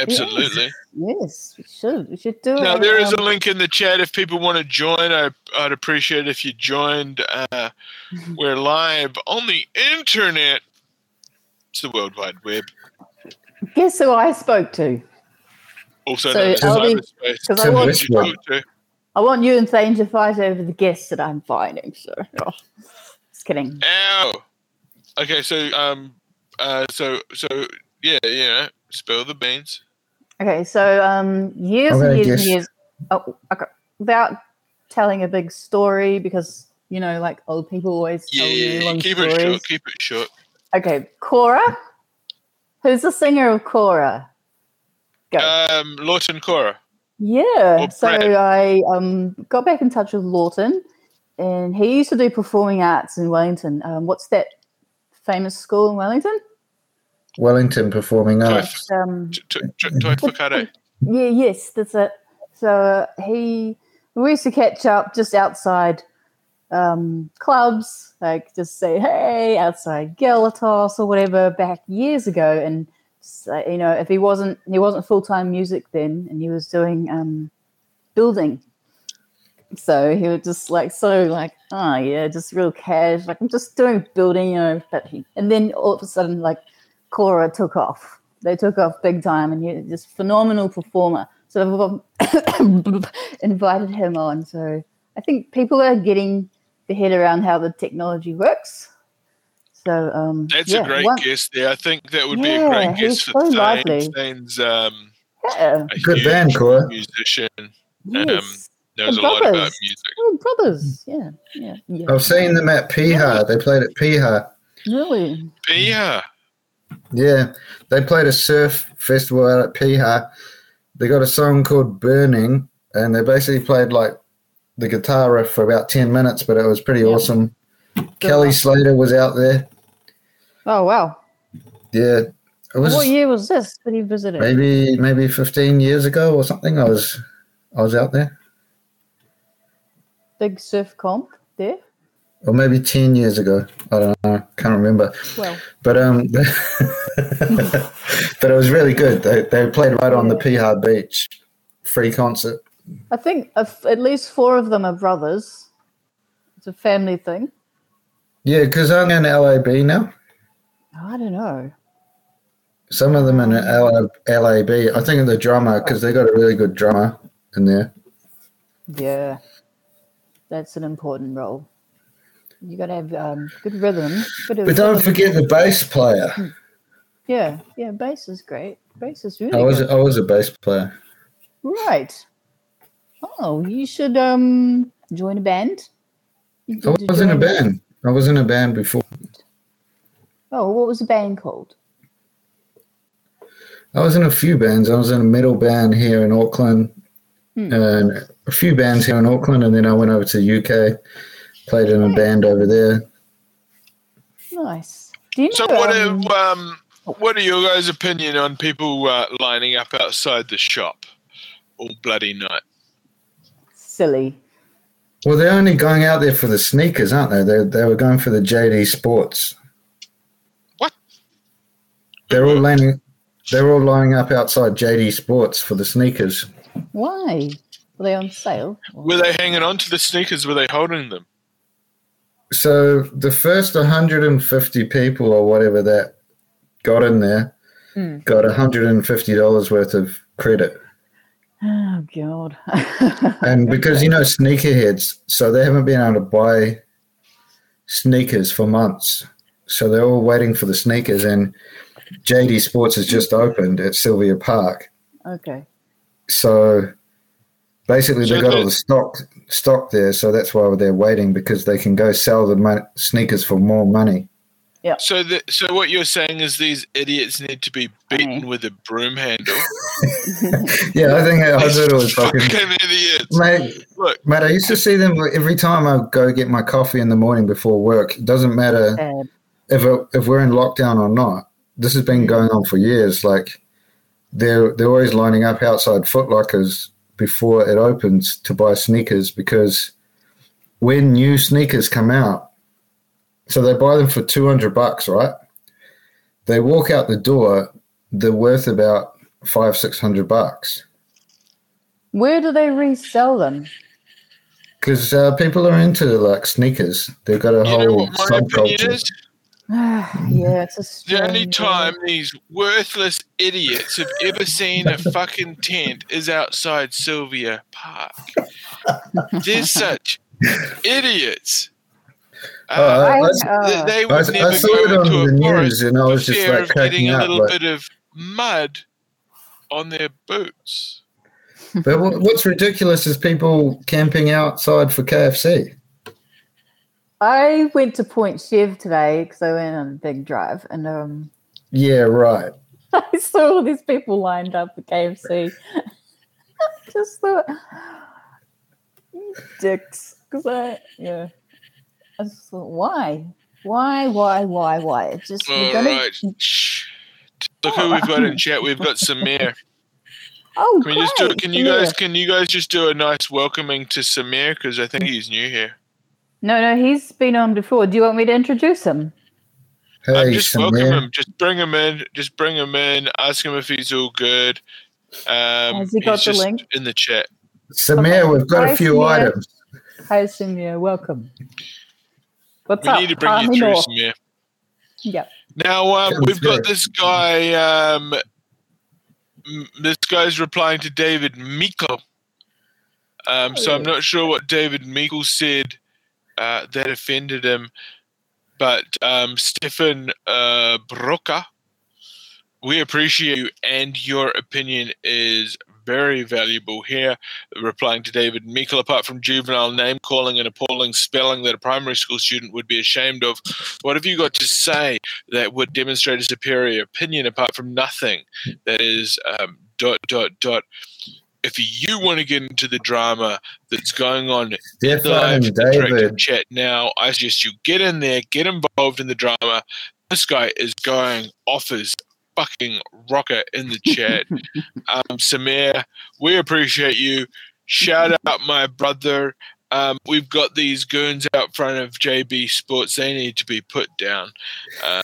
Absolutely. Yes, we should. We should do it. Now there is um, a link in the chat if people want to join. I, I'd appreciate if you joined. Uh, we're live on the internet. It's the World Wide Web. Guess who I spoke to? Also So, known as I'll be- Because I want, You to. I want you and Thane to fight over the guests that I'm finding. So, oh, just kidding. Ow. Okay, so um, uh, so so yeah, yeah. Spill the beans. Okay, so um, years and years guess- and years. Oh, okay. Without telling a big story, because you know, like old people always Yeah, tell yeah, you yeah. long Keep stories. it short. Keep it short. Okay, Kora. Who's the singer of Kora? Go. Um, Laughton Kora. yeah. So I um got back in touch with Laughton, and he used to do performing arts in Wellington. Um, what's that famous school in Wellington? Wellington Performing Arts. Um. Yeah, yes, that's it. So uh, he, we used to catch up just outside um, clubs, like just say, hey, outside Galatos or whatever, back years ago. And, uh, you know, if he wasn't, he wasn't full time music then, and he was doing um, building. So he was just like, so like, oh yeah, just real cash. Like, I'm just doing building, you know. But he, and then all of a sudden, like, Kora took off. They took off big time, and he's just phenomenal performer. So I've invited him on. So I think people are getting the head around how the technology works. So um, that's yeah, a great one, guest there. I think that would Yeah, be a great he's guest for so Thane. lively. Thane's um, yeah, a Good huge band, Kora. musician. yes. Knows And a lot about brothers. music. Oh, brothers. Yeah, yeah, yeah. I've seen them at Piha. They played at Piha. Really? Pia. Yeah, they played a surf festival out at Piha. They got a song called Burning, and they basically played like the guitar riff for about 10 minutes, but it was pretty Yeah. awesome. Kelly Slater was out there. Oh wow! Yeah, it was what year was this that he visited? maybe maybe 15 years ago or something. I was I was out there, Big surf comp there. Or maybe 10 years ago. I don't know, can't remember. Well, But um, but it was really good. They they played right on the Piha beach, free concert. I think at least four of them are brothers. It's a family thing. Yeah, because I'm in LAB now. I don't know. Some of them in LAB. I think in the drummer because they got a really good drummer in there. Yeah, that's an important role. You got to have um, good rhythm. But don't forget the bass player. Yeah, yeah. Bass is great. Bass is really I was good. I was a bass player. right. Oh, you should um join a band. You I was in a band. I was in a band before. Oh, what was the band called? I was in a few bands. I was in a metal band here in Auckland, Hmm. and a few bands here in Auckland, and then I went over to the UK, played in a band over there. Nice. Do you know? So what um, are um, what are your guys' opinion on people uh, lining up outside the shop all bloody night? silly. Well, they're only going out there for the sneakers, aren't they? They they were going for the JD Sports. What? They're all lining. They're all lining up outside JD Sports for the sneakers. Why? Were they on sale? Were they hanging on to the sneakers? Were they holding them? So the first 150 people or whatever that got in there Hmm. got 150 dollars worth of credit, Oh god. and because you know sneakerheads, so they haven't been able to buy sneakers for months, so they're all waiting for the sneakers. And JD Sports has just opened at Sylvia Park, okay. so basically So they got all the- the stock stock there, so that's why they're waiting because they can go sell the mon- sneakers for more money. Yeah. So the, so what you're saying is these idiots need to be beaten Hey. with a broom handle. Yeah, I think I These it was fucking. fucking idiots. Mate, Look, mate, I used to see them every time I go get my coffee in the morning before work. It doesn't matter Bad. if it, if we're in lockdown or not. This has been mm. going on for years. Like they're they're always lining up outside Foot Lockers before it opens to buy sneakers because when new sneakers come out, so they buy them for two hundred bucks, right? They walk out the door, they're worth about five six hundred bucks. Where do they resell them? Because uh, people are into like sneakers. They've got a you whole what my opinion subculture. Is? yeah, it's a The only strange time these worthless idiots have ever seen a fucking tent is outside Sylvia Park. They're such idiots. Uh, Uh, I, I- I- they, they I, would I never saw go it on into the a forest news and I was for just like of getting a little Like, bit of mud on their boots. but what's ridiculous is people camping outside for KFC. I went to Point Chev today because I went on a big drive and um, Yeah, right. I saw all these people lined up for KFC. I just thought, "You dicks. Because I, yeah. I just thought, why? Why, why, why, why? It's just, All you're gonna, right. Shh. Look who we've got in chat. We've got Samir. Oh, Can we just do? Can you guys? Can you guys just do a nice welcoming to Samir? Because I think he's new here. No, no, he's been on before. Do you want me to introduce him? Hey, um, just Samir. welcome him. Just bring him in. Just bring him in. Ask him if he's all good. Um, Has he got the link in the chat? Samir, we've got Hi, a few Samir. items. Hi, Samir. Welcome. What's we up? need to bring you through, Samir. Yep. Now um, we've got this guy. Um, this guy's replying to David Meikle. Um, so I'm not sure what David Meikle said uh, that offended him, but um, Stefan uh, Broca, we appreciate you, and your opinion is very valuable here. Replying to David Meikle, apart from juvenile name calling and appalling spelling that a primary school student would be ashamed of, what have you got to say that would demonstrate a superior opinion apart from nothing that is um, dot, dot, dot? If you want to get into the drama that's going on in the live interactive chat now, I suggest you get in there, get involved in the drama. This guy is going off his fucking rocket in the chat. um, Samir, we appreciate you. Shout out my brother. Um, we've got these goons out front of JD Sports. They need to be put down. Um,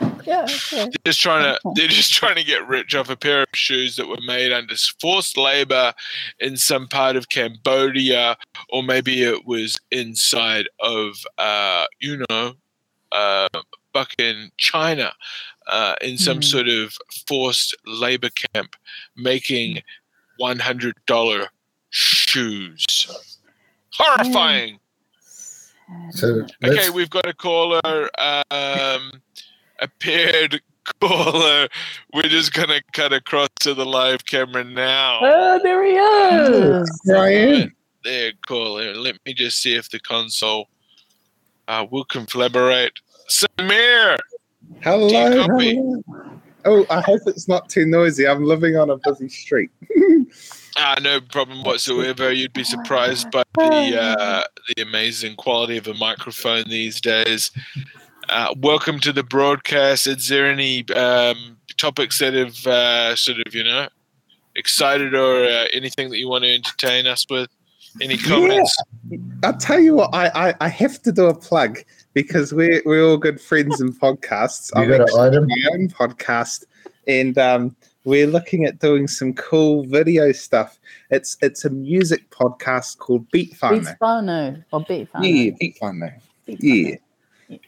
yeah, okay. they're just trying to they're just trying to get rich off a pair of shoes that were made under forced labor in some part of Cambodia, or maybe it was inside of uh, you know uh, fucking China uh, in some mm. sort of forced labor camp making $100 shoes. Horrifying. So okay, we've got a caller, um, a paired caller. We're just going to cut across to the live camera now. Oh, there he is. Ryan. There, caller. Let me just see if the console uh, will collaborate. Samir! Hello, hello. Oh, I hope it's not too noisy. I'm living on a busy street. ah, no problem whatsoever. You'd be surprised by the uh, the amazing quality of a microphone these days. Uh, welcome to the broadcast. Is there any um, topics that have uh, sort of, you know, excited or uh, anything that you want to entertain us with? Any comments? Yeah. I'll tell you what, I, I, I have to do a plug because we're we're all good friends in podcasts. You got an item? My own podcast, and um, we're looking at doing some cool video stuff. It's it's a music podcast called Beat Beatfano or Beat Fun? Yeah, Beat Yeah.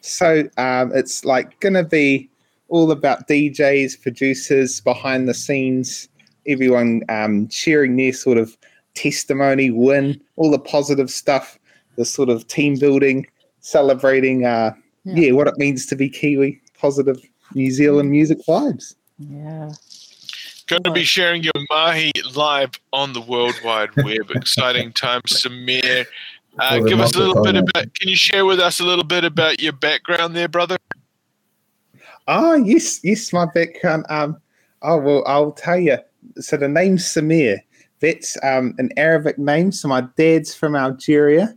So um, it's like gonna be all about DJs, producers, behind the scenes, everyone um, sharing their sort of testimony, win, all the positive stuff, the sort of team building celebrating, uh, yeah. yeah. what it means to be Kiwi, positive New Zealand music vibes. Yeah. Going to be sharing your Mahi live on the World Wide Web. Exciting times, Samir. Uh, give us a little bit about. Can you share with us a little bit about your background there, brother? Ah, yes, yes, my background. Um, oh well, I'll tell you. So the name's Samir. That's um, an Arabic name. So my dad's from Algeria,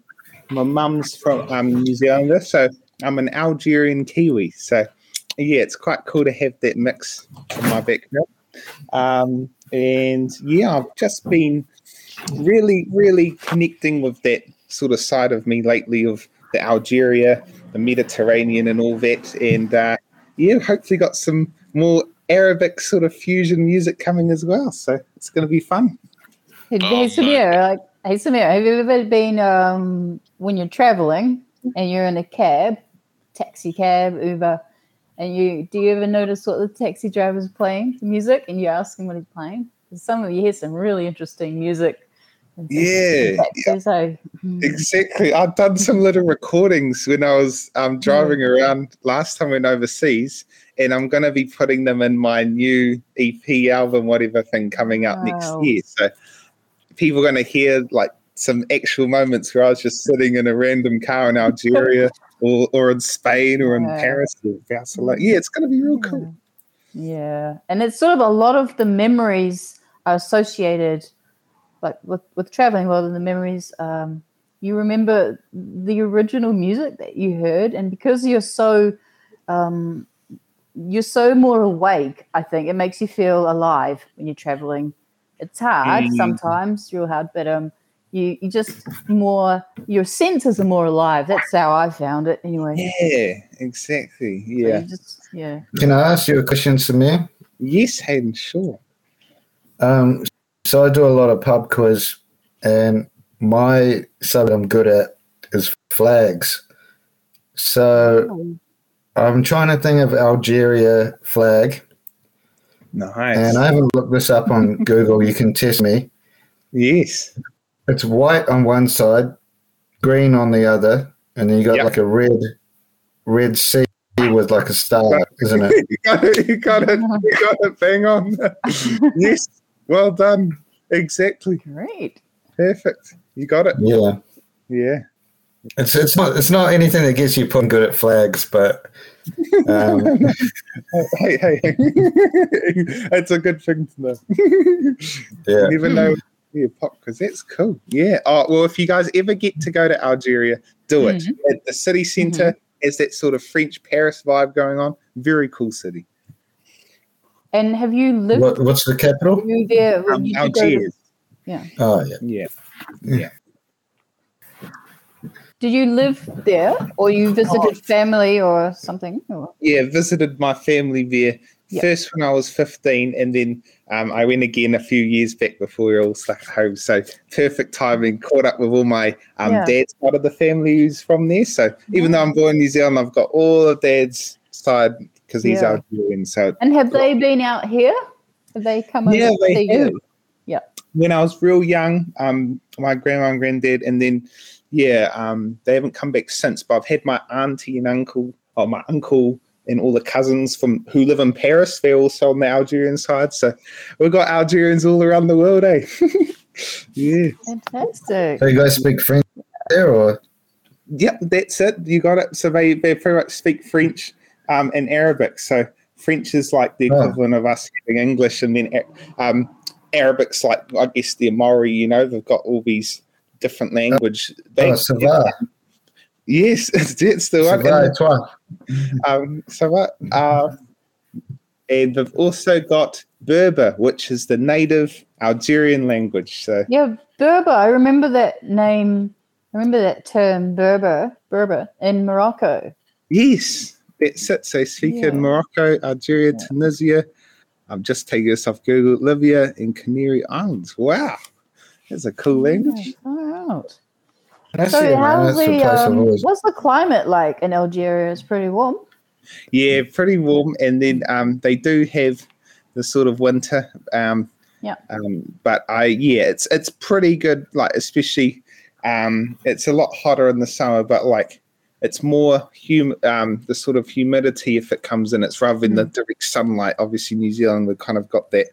my mum's from um, New Zealand, so I'm an Algerian Kiwi. So yeah, it's quite cool to have that mix in my background. Um, and yeah, I've just been really, really connecting with that sort of side of me lately of the Algeria, the Mediterranean, and all that. And uh, yeah, hopefully got some more Arabic sort of fusion music coming as well. So it's going to be fun. Hey, oh, Samir, like, hey Samir, have you ever been um, when you're traveling and you're in a cab, taxi cab, Uber, and you do you ever notice what the taxi driver's playing music and you ask him what he's playing? Some of you hear some really interesting music. Yeah, yeah. So, hmm. exactly. I've done some little recordings when I was um, driving around last time I went overseas, and I'm going to be putting them in my new EP album, whatever thing coming up wow. next year. So people are going to hear like some actual moments where I was just sitting in a random car in Algeria or, or in Spain or in yeah. Paris or Barcelona. Yeah, it's going to be real cool. Yeah. And it's sort of a lot of the memories are associated like with, with traveling, a lot of the memories, um, you remember the original music that you heard. And because you're so um, you're so more awake. I think it makes you feel alive when you're traveling. It's hard Mm. sometimes, real hard, but um, you you just more your senses are more alive. That's how I found it anyway. Yeah, exactly. Yeah. you just yeah. Can I ask you a question, Samir? Yes, Hayden, sure. Um, so I do a lot of pub quiz, and my subject I'm good at is flags. So Oh, I'm trying to think of Algeria flag, Nice. and I haven't looked this up on Google. You can test me. yes. It's white on one side, green on the other, and then you got Yep. like a red, red sea with like a star, isn't it? you got it. You got it. You got it. Bang on. yes. Well done. Exactly. Great. Perfect. You got it. Yeah. Yeah. It's it's not it's not anything that gets you put good at flags, but um, hey, hey, hey. It's a good thing to know. yeah. Even though. Yeah, pop because that's cool. Yeah. Oh well, if you guys ever get to go to Algeria, do it. At the city center has that sort of French Paris vibe going on. Very cool city. And have you lived What, what's the capital? were you there? when Um, you did go. Oh yeah. Yeah. Yeah. Did you live there, or you visited family or something? Or? Yeah, visited my family there Yeah. first when I was 15, and then um, I went again a few years back before we were all stuck at home. So perfect timing, caught up with all my um, Yeah. dad's side of the family who's from there. So even though I'm born in New Zealand, I've got all of dad's side because he's Yeah. Algerian. So And have they been out here? Have they come over yeah, they see have. you? Yeah. When I was real young, um, my grandma and granddad, and then yeah, um, they haven't come back since. But I've had my auntie and uncle, or my uncle and all the cousins from who live in Paris. They're also on the Algerian side, so we've got Algerians all around the world, eh? yeah. Fantastic. So you guys speak French there, or Yep, that's it. You got it. So they, they pretty much speak French um, and Arabic. So French is like the Oh. equivalent of us having English, and then um, Arabic's like I guess the Amori. You know, they've got all these different language. They, oh, ça va, yes, it's, it's the one. va, And, et toi? um, so what? Uh, and they've also got Berber, which is the native Algerian language. So Yeah, Berber. I remember that name. I remember that term, Berber, Berber, in Morocco. Yes, that's it. So speak Yeah. in Morocco, Algeria, Yeah. Tunisia. I'm just taking this off Google. Libya and Canary Islands. Wow, that's a cool language. Out. That's So, it, man. how's That's the the um, always. what's the climate like in Algeria? It's pretty warm. Yeah, pretty warm. And then um, they do have the sort of winter. Um, Yeah. Um, but I yeah, it's it's pretty good. Like especially, um, it's a lot hotter in the summer, but like it's more hum um the sort of humidity if it comes in. It's rather than the direct sunlight. Obviously, New Zealand we've kind of got that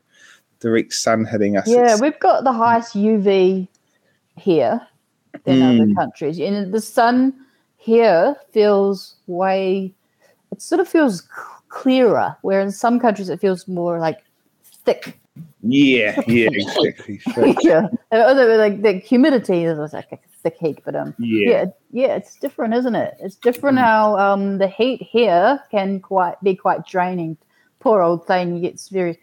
direct sun hitting us. Yeah, It's- we've got the highest UV here than other Mm. countries, and the sun here feels way. It sort of feels clearer, where in some countries it feels more like thick. Yeah, yeah, exactly. So, yeah, Although, like the humidity is like a thick heat, but um, yeah. yeah, yeah, it's different, isn't it? It's different how um the heat here can quite be quite draining. Poor old thing gets very,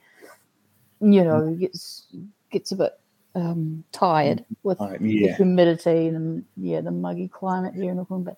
you know, gets gets a bit um tired with Right, the humidity and yeah, the muggy climate here in Auckland. But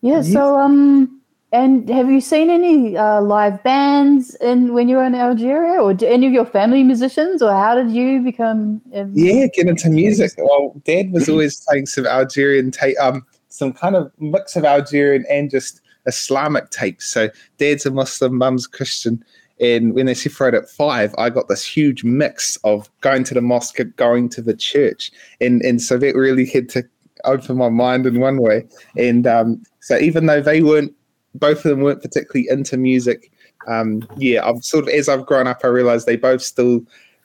yeah, so um, and have you seen any uh, live bands in when you were in Algeria, or any of your family musicians, or how did you become? Um, Yeah, get into music. Well, Dad was always playing some Algerian tape, um, some kind of mix of Algerian and just Islamic tapes. So Dad's a Muslim, Mum's Christian, and when they separated at five, I got this huge mix of going to the mosque, going to the church, and and so that really had to open my mind in one way. And um, so even though they weren't, both of them weren't particularly into music. Um, yeah, I've sort of as I've grown up, I realized they both still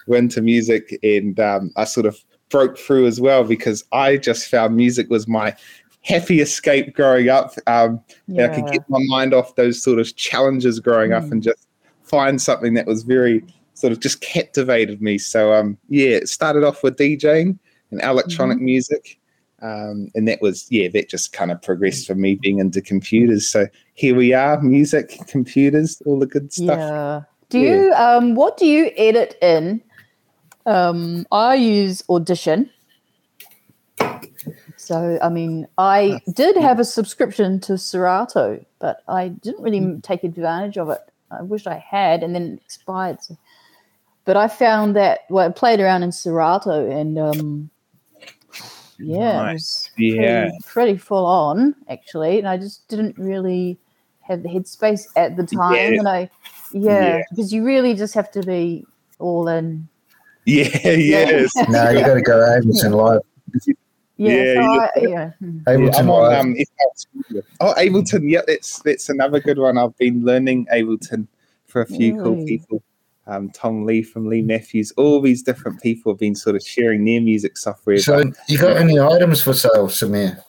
were into music, and um, I sort of broke through as well because I just found music was my happy escape growing up. Um, and I could get my mind off those sort of challenges growing up Mm. and just find something that was very sort of just captivated me. So um, yeah, it started off with DJing and electronic music. Um, and that was, yeah, that just kind of progressed for me being into computers. So here we are, music, computers, all the good stuff. Yeah. Do yeah. you, um, what do you edit in? Um, I use Audition. So, I mean, I did have a subscription to Serato, but I didn't really mm. take advantage of it. I wish I had, and then it expired. So. But I found that, well, I played around in Serato, and um, yeah, nice. it was pretty, pretty full on, actually. And I just didn't really have the headspace at the time. Yeah. And I, yeah, yeah, because you really just have to be all in. Yeah, yes. no, you got to go Ableton live. Yeah, yeah, so I, yeah. Ableton. I'm on, um, oh, Ableton. Yeah, that's that's another good one. I've been learning Ableton for a few really? cool people. Um, Tom Lee from Lee Matthews. All these different people have been sort of sharing their music software. So, you got any items for sale, Samir?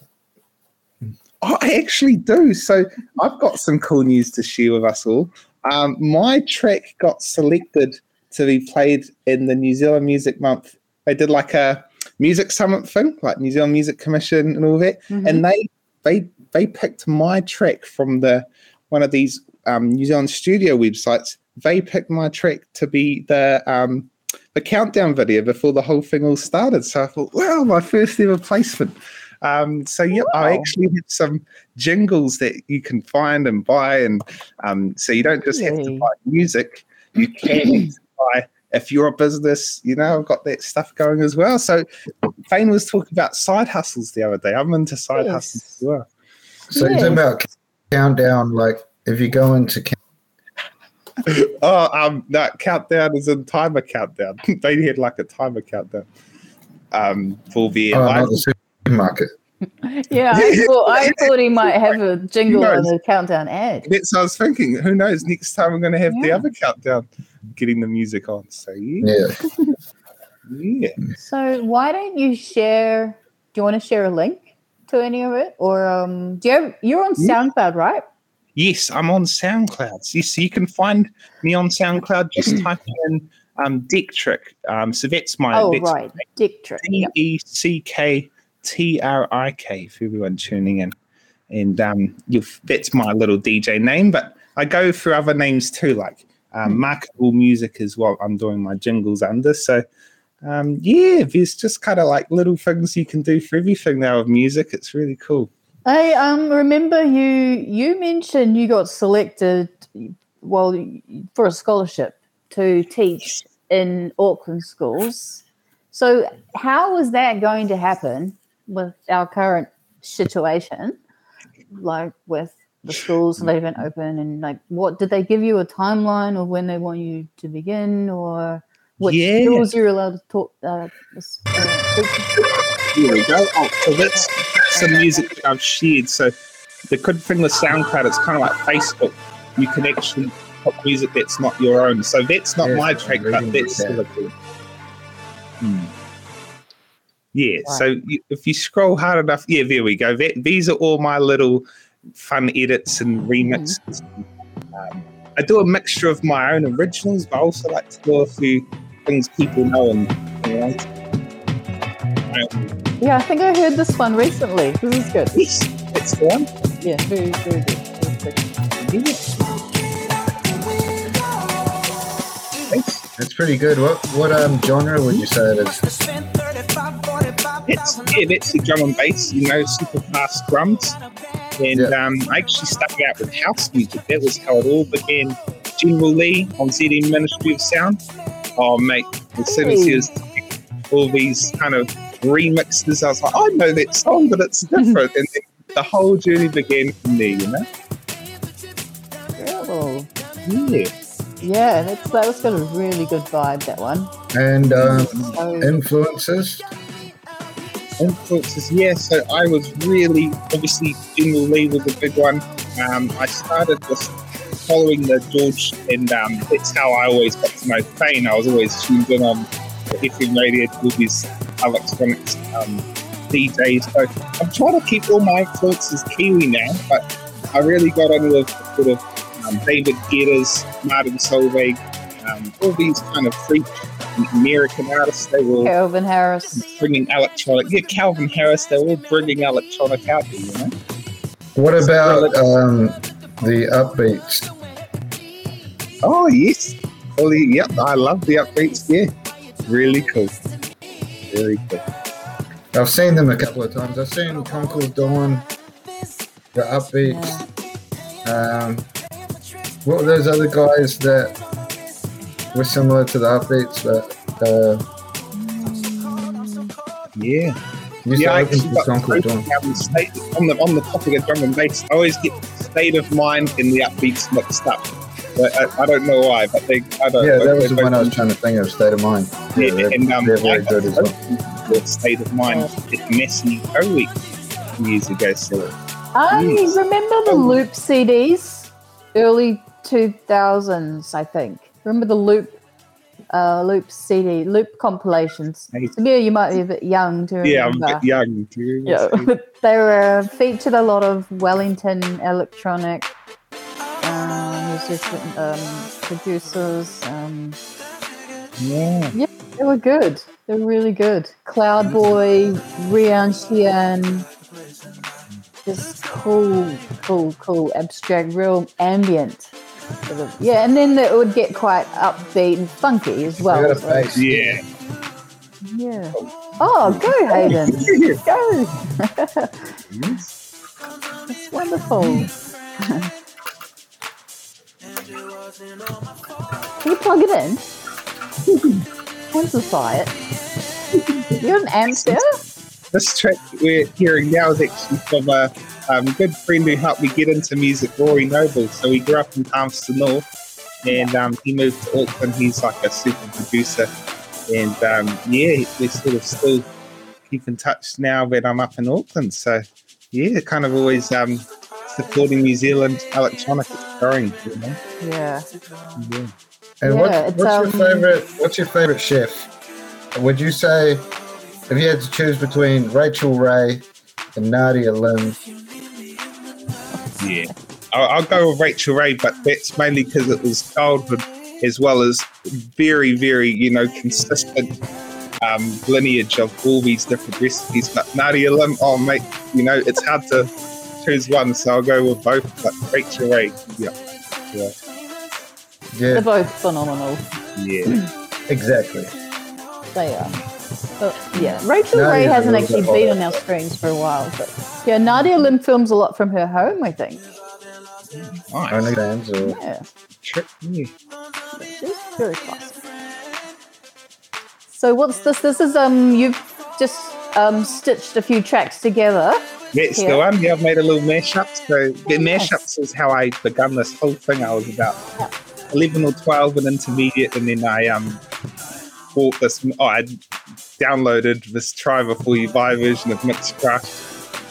Oh, I actually do. So, I've got some cool news to share with us all. Um, my track got selected to be played in the New Zealand Music Month. They did like a music summit thing, like New Zealand Music Commission and all that, mm-hmm. and they they they picked my track from the one of these um, New Zealand studio websites. They picked my track to be the um, the countdown video before the whole thing all started. So I thought, wow, my first ever placement. Um, so yeah, wow. I actually have some jingles that you can find and buy, and um, so you don't just have to buy music; you can buy if you're a business, you know, I've got that stuff going as well. So Thane was talking about side hustles the other day. I'm into side yes. hustles as well. So yes. you're talking about countdown, like if you go into oh, um, that countdown is a timer countdown. they had like a timer countdown. Um, for the oh, not the supermarket. yeah, I thought, I thought he might have a jingle on the countdown ad. That's what I was thinking. Who knows? Next time we're going to have yeah. the other countdown getting the music on. So yeah. yeah. So why don't you share? Do you want to share a link to any of it, or um, do you have? You're on SoundCloud, right? Yes, I'm on SoundCloud. Yes, you can find me on SoundCloud. Just type in um, Decktrik. Um, so that's my oh that's right, Decktrik. D E C K T R I K. For everyone tuning in, and um, that's my little DJ name. But I go for other names too, like um, marketable music is what I'm doing my jingles under. So, um, yeah, there's just kind of like little things you can do for everything now with music. It's really cool. I um, remember you you mentioned you got selected well for a scholarship to teach in Auckland schools. So how is that going to happen with our current situation, like with the schools they've been open and like what did they give you a timeline of when they want you to begin or what yeah. schools you're allowed to talk uh, uh, here we go oh, so that's some music that i've shared so the good thing with soundcloud it's kind of like facebook you can actually put music that's not your own so that's not my track but that's still cool hmm. yeah right. so you, if you scroll hard enough yeah there we go that, these are all my little fun edits and remixes. Um, I do a mixture of my own originals, but I also like to do a few things people know and you know. Yeah, I think I heard this one recently. This is good. Yes, it's the one. Yeah, very, very good. Very good. That's pretty good. What what um genre would you say it is? It's yeah, that's the drum and bass. You know, super fast drums. And yeah. um, I actually started out with house music. That was how it all began. General Lee on ZM Ministry of Sound. Oh, mate, as soon as he was all these kind of remixes, I was like, I know that song, but it's different. and the whole journey began from there, you know? Yeah. Yeah, that's, that was got a really good vibe, that one. And um, so, influences? influences, yeah. So I was really, obviously, General Lee was a big one. Um, I started just following the George, and um, that's how I always got to know Thane. I was always tuned in on the FM radio to all these electronics um, DJs. So I'm trying to keep all my influences Kiwi now, but I really got on with sort of um, David Guetta's, Martin Solveig, um, all these kind of freak American artists. They were Calvin Harris bringing electronic. Yeah, Calvin Harris. They were all bringing electronic out there. You know. What about um, the upbeats? Oh yes, well, yep. I love the upbeats. Yeah, really cool. Very cool. I've seen them a couple of times. I've seen Concord Dawn, the upbeats. Um, what were those other guys that were similar to the upbeats? But uh, yeah. Yeah, I open actually got Dawn. um, state, on the on the topic of drum and bass. I always get state of mind in the upbeats mixed up. But I, I don't know why, but they. I don't. Know. Yeah, that was they the one I was trying to think of. State of mind. Yeah, they're, and um, they're very got good as well. the state of mind at Messy Co Week years ago. So I Yes. remember the Loop CDs, early 2000s, I think. Remember the Loop uh, Loop CD, Loop compilations. Hey. Samir, you might be a bit young to remember. yeah, I'm a bit young. Do you Yeah, they were featured a lot of Wellington electronic musician, um, producers. Um, yeah. they were good. They were really good. Cloud Boy, Rhian Sheehan. Just cool, cool, cool, abstract, real ambient. Sort of, yeah, and then it would get quite upbeat and funky as well. I got a so- bass. Yeah. yeah. Oh, go Hayden. go. It's wonderful. Can you plug it in? Amplify it. You got an there? This track we're hearing now is actually from a um, good friend who helped me get into music, Rory Noble. So he grew up in Palmerston North and um, he moved to Auckland. He's like a super producer. And um, yeah, we sort of still keep in touch now that I'm up in Auckland. So yeah, kind of always um, supporting New Zealand electronic. It's growing, you know? Yeah. Yeah. And Yeah, what's, it's, what's your um, favorite? What's your favorite chef? Would you say if you had to choose between Rachael Ray and Nadia Lim? Yeah, I'll, I'll go with Rachael Ray, but that's mainly because it was childhood as well as very, very, you know, consistent um, lineage of all these different recipes. But Nadia Lim, oh mate, you know, it's hard to choose one, so I'll go with both. But Rachael Ray, yeah, yeah, They're both phenomenal. yeah. exactly. They are. But yeah, Rachel Nadia Ray hasn't actually been on our screens for a while, but yeah, Nadia Lim films a lot from her home, I think. Nice. Only fans or Yeah, Trick me. she's very classy. So what's this? This is um, you've just um stitched a few tracks together. That's Yeah. the one. Yeah, I've made a little mashup. So the Nice. mashups is how I begun this whole thing. I was about eleven or twelve in intermediate, and then I um bought this. Oh, I downloaded this try before you buy version of Mixcraft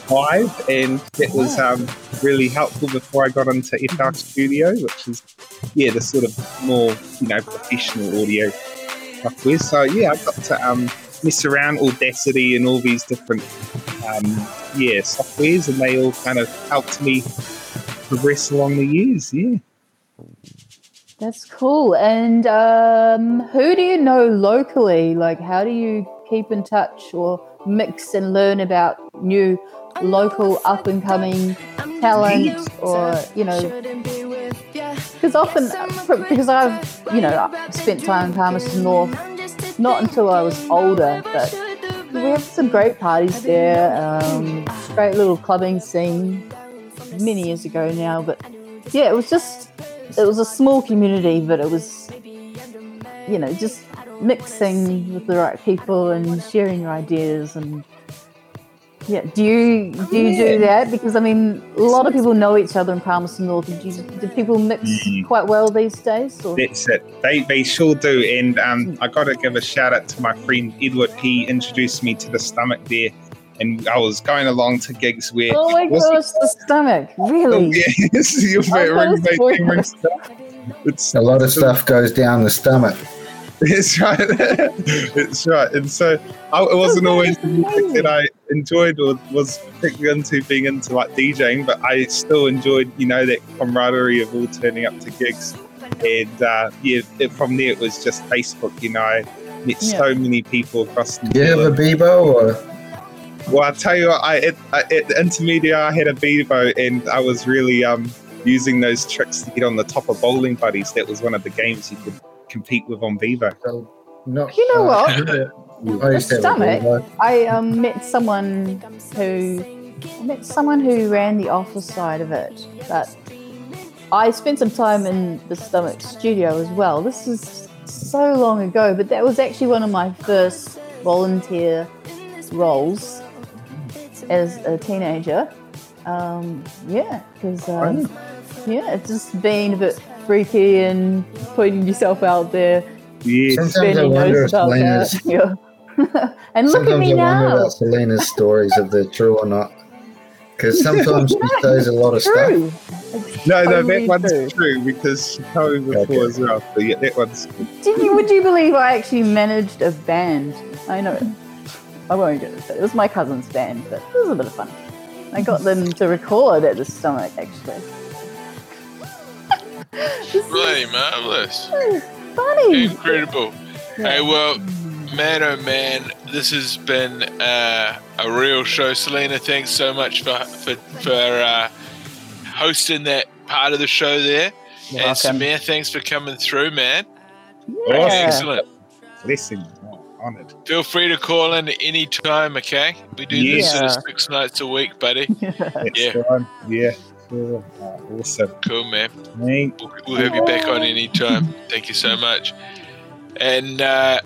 Five, and it was um really helpful before I got into FL Studio, which is yeah the sort of more you know professional audio software. So yeah, I got to um mess around Audacity and all these different um, yeah, softwares, and they all kind of helped me progress along the years. Yeah. That's cool. And um, who do you know locally? Like, how do you keep in touch or mix and learn about new local up and coming talent or, you know, because often, because I've, you know, spent time in Palmerston North, not until I was older, but we had some great parties there, um, great little clubbing scene many years ago now, but yeah, it was just it was a small community, but it was, you know, just mixing with the right people and sharing your ideas and yeah. Do you do you do that? Because I mean, a lot of people know each other in Palmerston North. Do, you, do people mix Mhm. quite well these days? Or? That's it. They, they sure do. And um, I got to give a shout out to my friend Edward. He introduced me to the stomach there. And I was going along to gigs where. Oh my wasn't- gosh, the stomach! Really? yes, your Oh, ring, that's ring, weird. It's a lot of stuff goes down the stomach. That's right. it's right. And so I, it wasn't always the music that I enjoyed or was particularly into being into like DJing, but I still enjoyed, you know, that camaraderie of all turning up to gigs. And uh, yeah, it, from there it was just Facebook. You know, I met yeah. so many people across the. Do you have a Bebo or? Well, I tell you what, I at, at the intermediate I had a Bebo, and I was really um using those tricks to get on the top of bowling buddies. That was one of the games you could compete with on Bebo. So, no, you know uh, what? I stomach. I um, met someone who I met someone who ran the office side of it, but I spent some time in the stomach studio as well. This is so long ago, but that was actually one of my first volunteer roles as a teenager. Um, yeah, because um, yeah, it's just being a bit freaky and putting yourself out there. Yeah. Sometimes I wonder if Selena's, yeah. and look at me I now. wonder about Selena's stories if they're true or not. Because sometimes she says a lot of true. stuff. no, no, that one's true. true because she told me before okay. as well. But yeah, that one's. Did you? Would you believe I actually managed a band? I know. I won't get it. It was my cousin's band, but it was a bit of fun. I got them to record at the stomach actually. Bloody marvelous. Funny. Incredible. Yeah. Hey, well, man, oh man, this has been uh, a real show. Selena, thanks so much for for, for uh, hosting that part of the show there. You're and welcome. Samir, thanks for coming through, man. Yeah. Excellent. Listen, honored. Feel free to call in any time, okay? We do yeah. this six nights a week, buddy. yeah. Yeah. Cool. Uh, awesome. Cool, man. We'll, we'll, have you back on anytime. Thank you so much. And uh,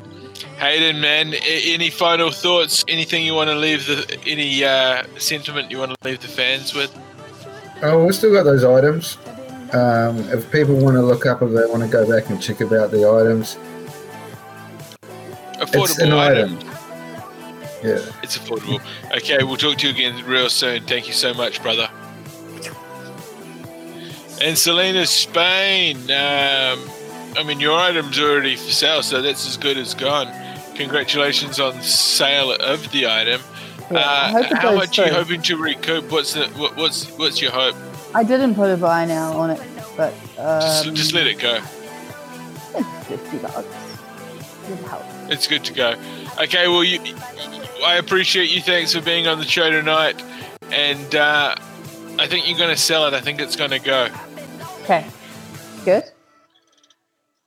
Hayden, man, any final thoughts? Anything you want to leave the any uh, sentiment you want to leave the fans with? Oh, we've still got those items. Um, if people want to look up, if they want to go back and check about the items, affordable it's an item. item. Yeah, it's affordable. Okay, we'll talk to you again real soon. Thank you so much, brother. And Selena, Spain. Um, I mean, your item's already for sale, so that's as good as gone. Congratulations on sale of the item. Yeah, uh, how much are you hoping to recoup? What's the what, what's what's your hope? I didn't put a buy now on it, but um, just, just, let it go. Fifty bucks. It's good to go. Okay, well, you, I appreciate you. Thanks for being on the show tonight, and uh, I think you're going to sell it. I think it's going to go. Okay. Good.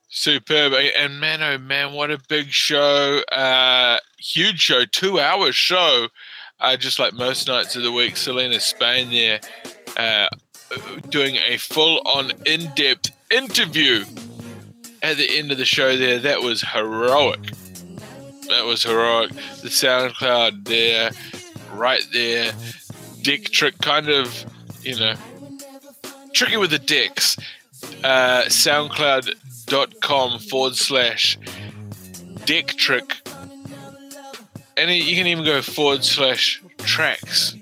Superb. And man, oh man, what a big show. Uh, huge show, two hour show. Uh, just like most nights of the week, Selena Spain there uh, doing a full on in depth interview at the end of the show there. That was heroic. That was heroic. The SoundCloud there, right there. Decktrik, kind of, you know, tricky with the dicks. Uh, SoundCloud.com forward slash Decktrik. And you can even go forward slash tracks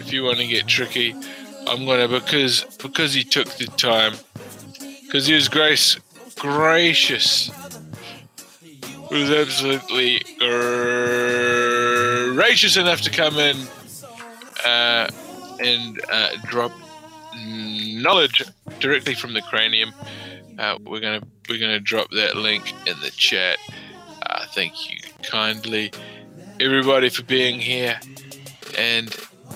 if you want to get tricky. I'm gonna because because he took the time because he was grace gracious. He was absolutely gracious enough to come in uh, and uh, drop knowledge directly from the cranium. Uh, we're gonna we're gonna drop that link in the chat. Uh, thank you kindly, everybody, for being here. And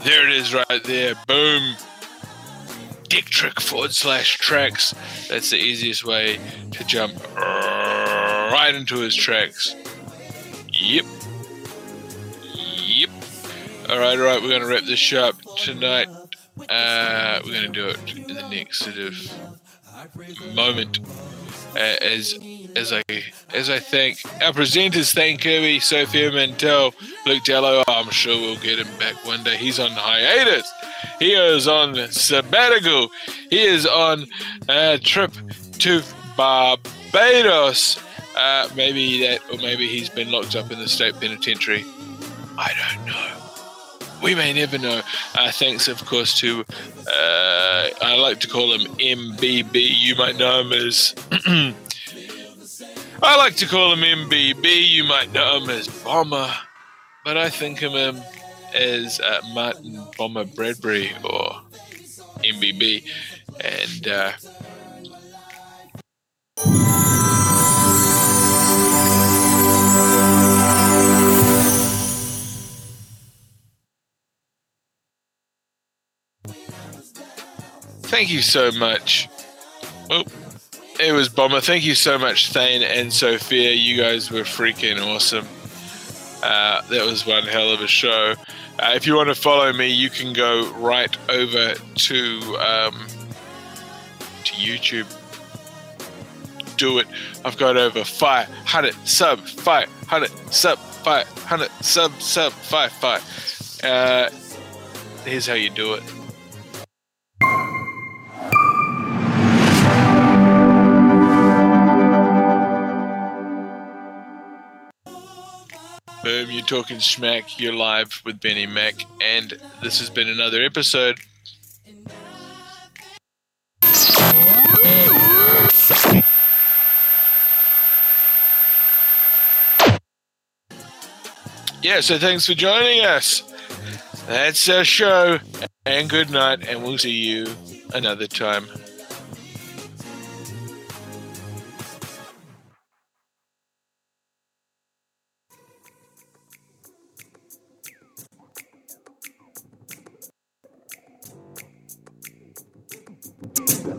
there it is, right there. Boom. Decktrik forward slash tracks. That's the easiest way to jump right into his tracks. Yep. Yep. All right, all right. We're gonna wrap this up tonight. Uh, we're going to do it in the next sort of moment. Uh, as as I as I thank our presenters, Thane Kirby, Sophia Mantell, Luke Dello. I'm sure we'll get him back one day. He's on hiatus. He is on sabbatical. He is on a trip to Barbados. Uh, maybe that, or maybe he's been locked up in the state penitentiary. I don't know we may never know. Uh, thanks, of course, to uh, I like to call him MBB. You might know him as. I like to call him MBB. You might know him as Bomber, but I think of him as uh, Martin Bomber Bradbury or MBB, and. Thank you so much. Oh, it was Bomber. Thank you so much, Thane and Sophia. You guys were freaking awesome. Uh, that was one hell of a show. Uh, if you want to follow me, you can go right over to um, to YouTube. Do it. I've got over 500 sub, 500 sub, 500 sub, sub, 5, 5. Uh, here's how you do it. Boom, you're talking smack. You're live with Benny Mack, and this has been another episode. Yeah, so thanks for joining us. That's our show, and good night, and we'll see you another time. Yeah.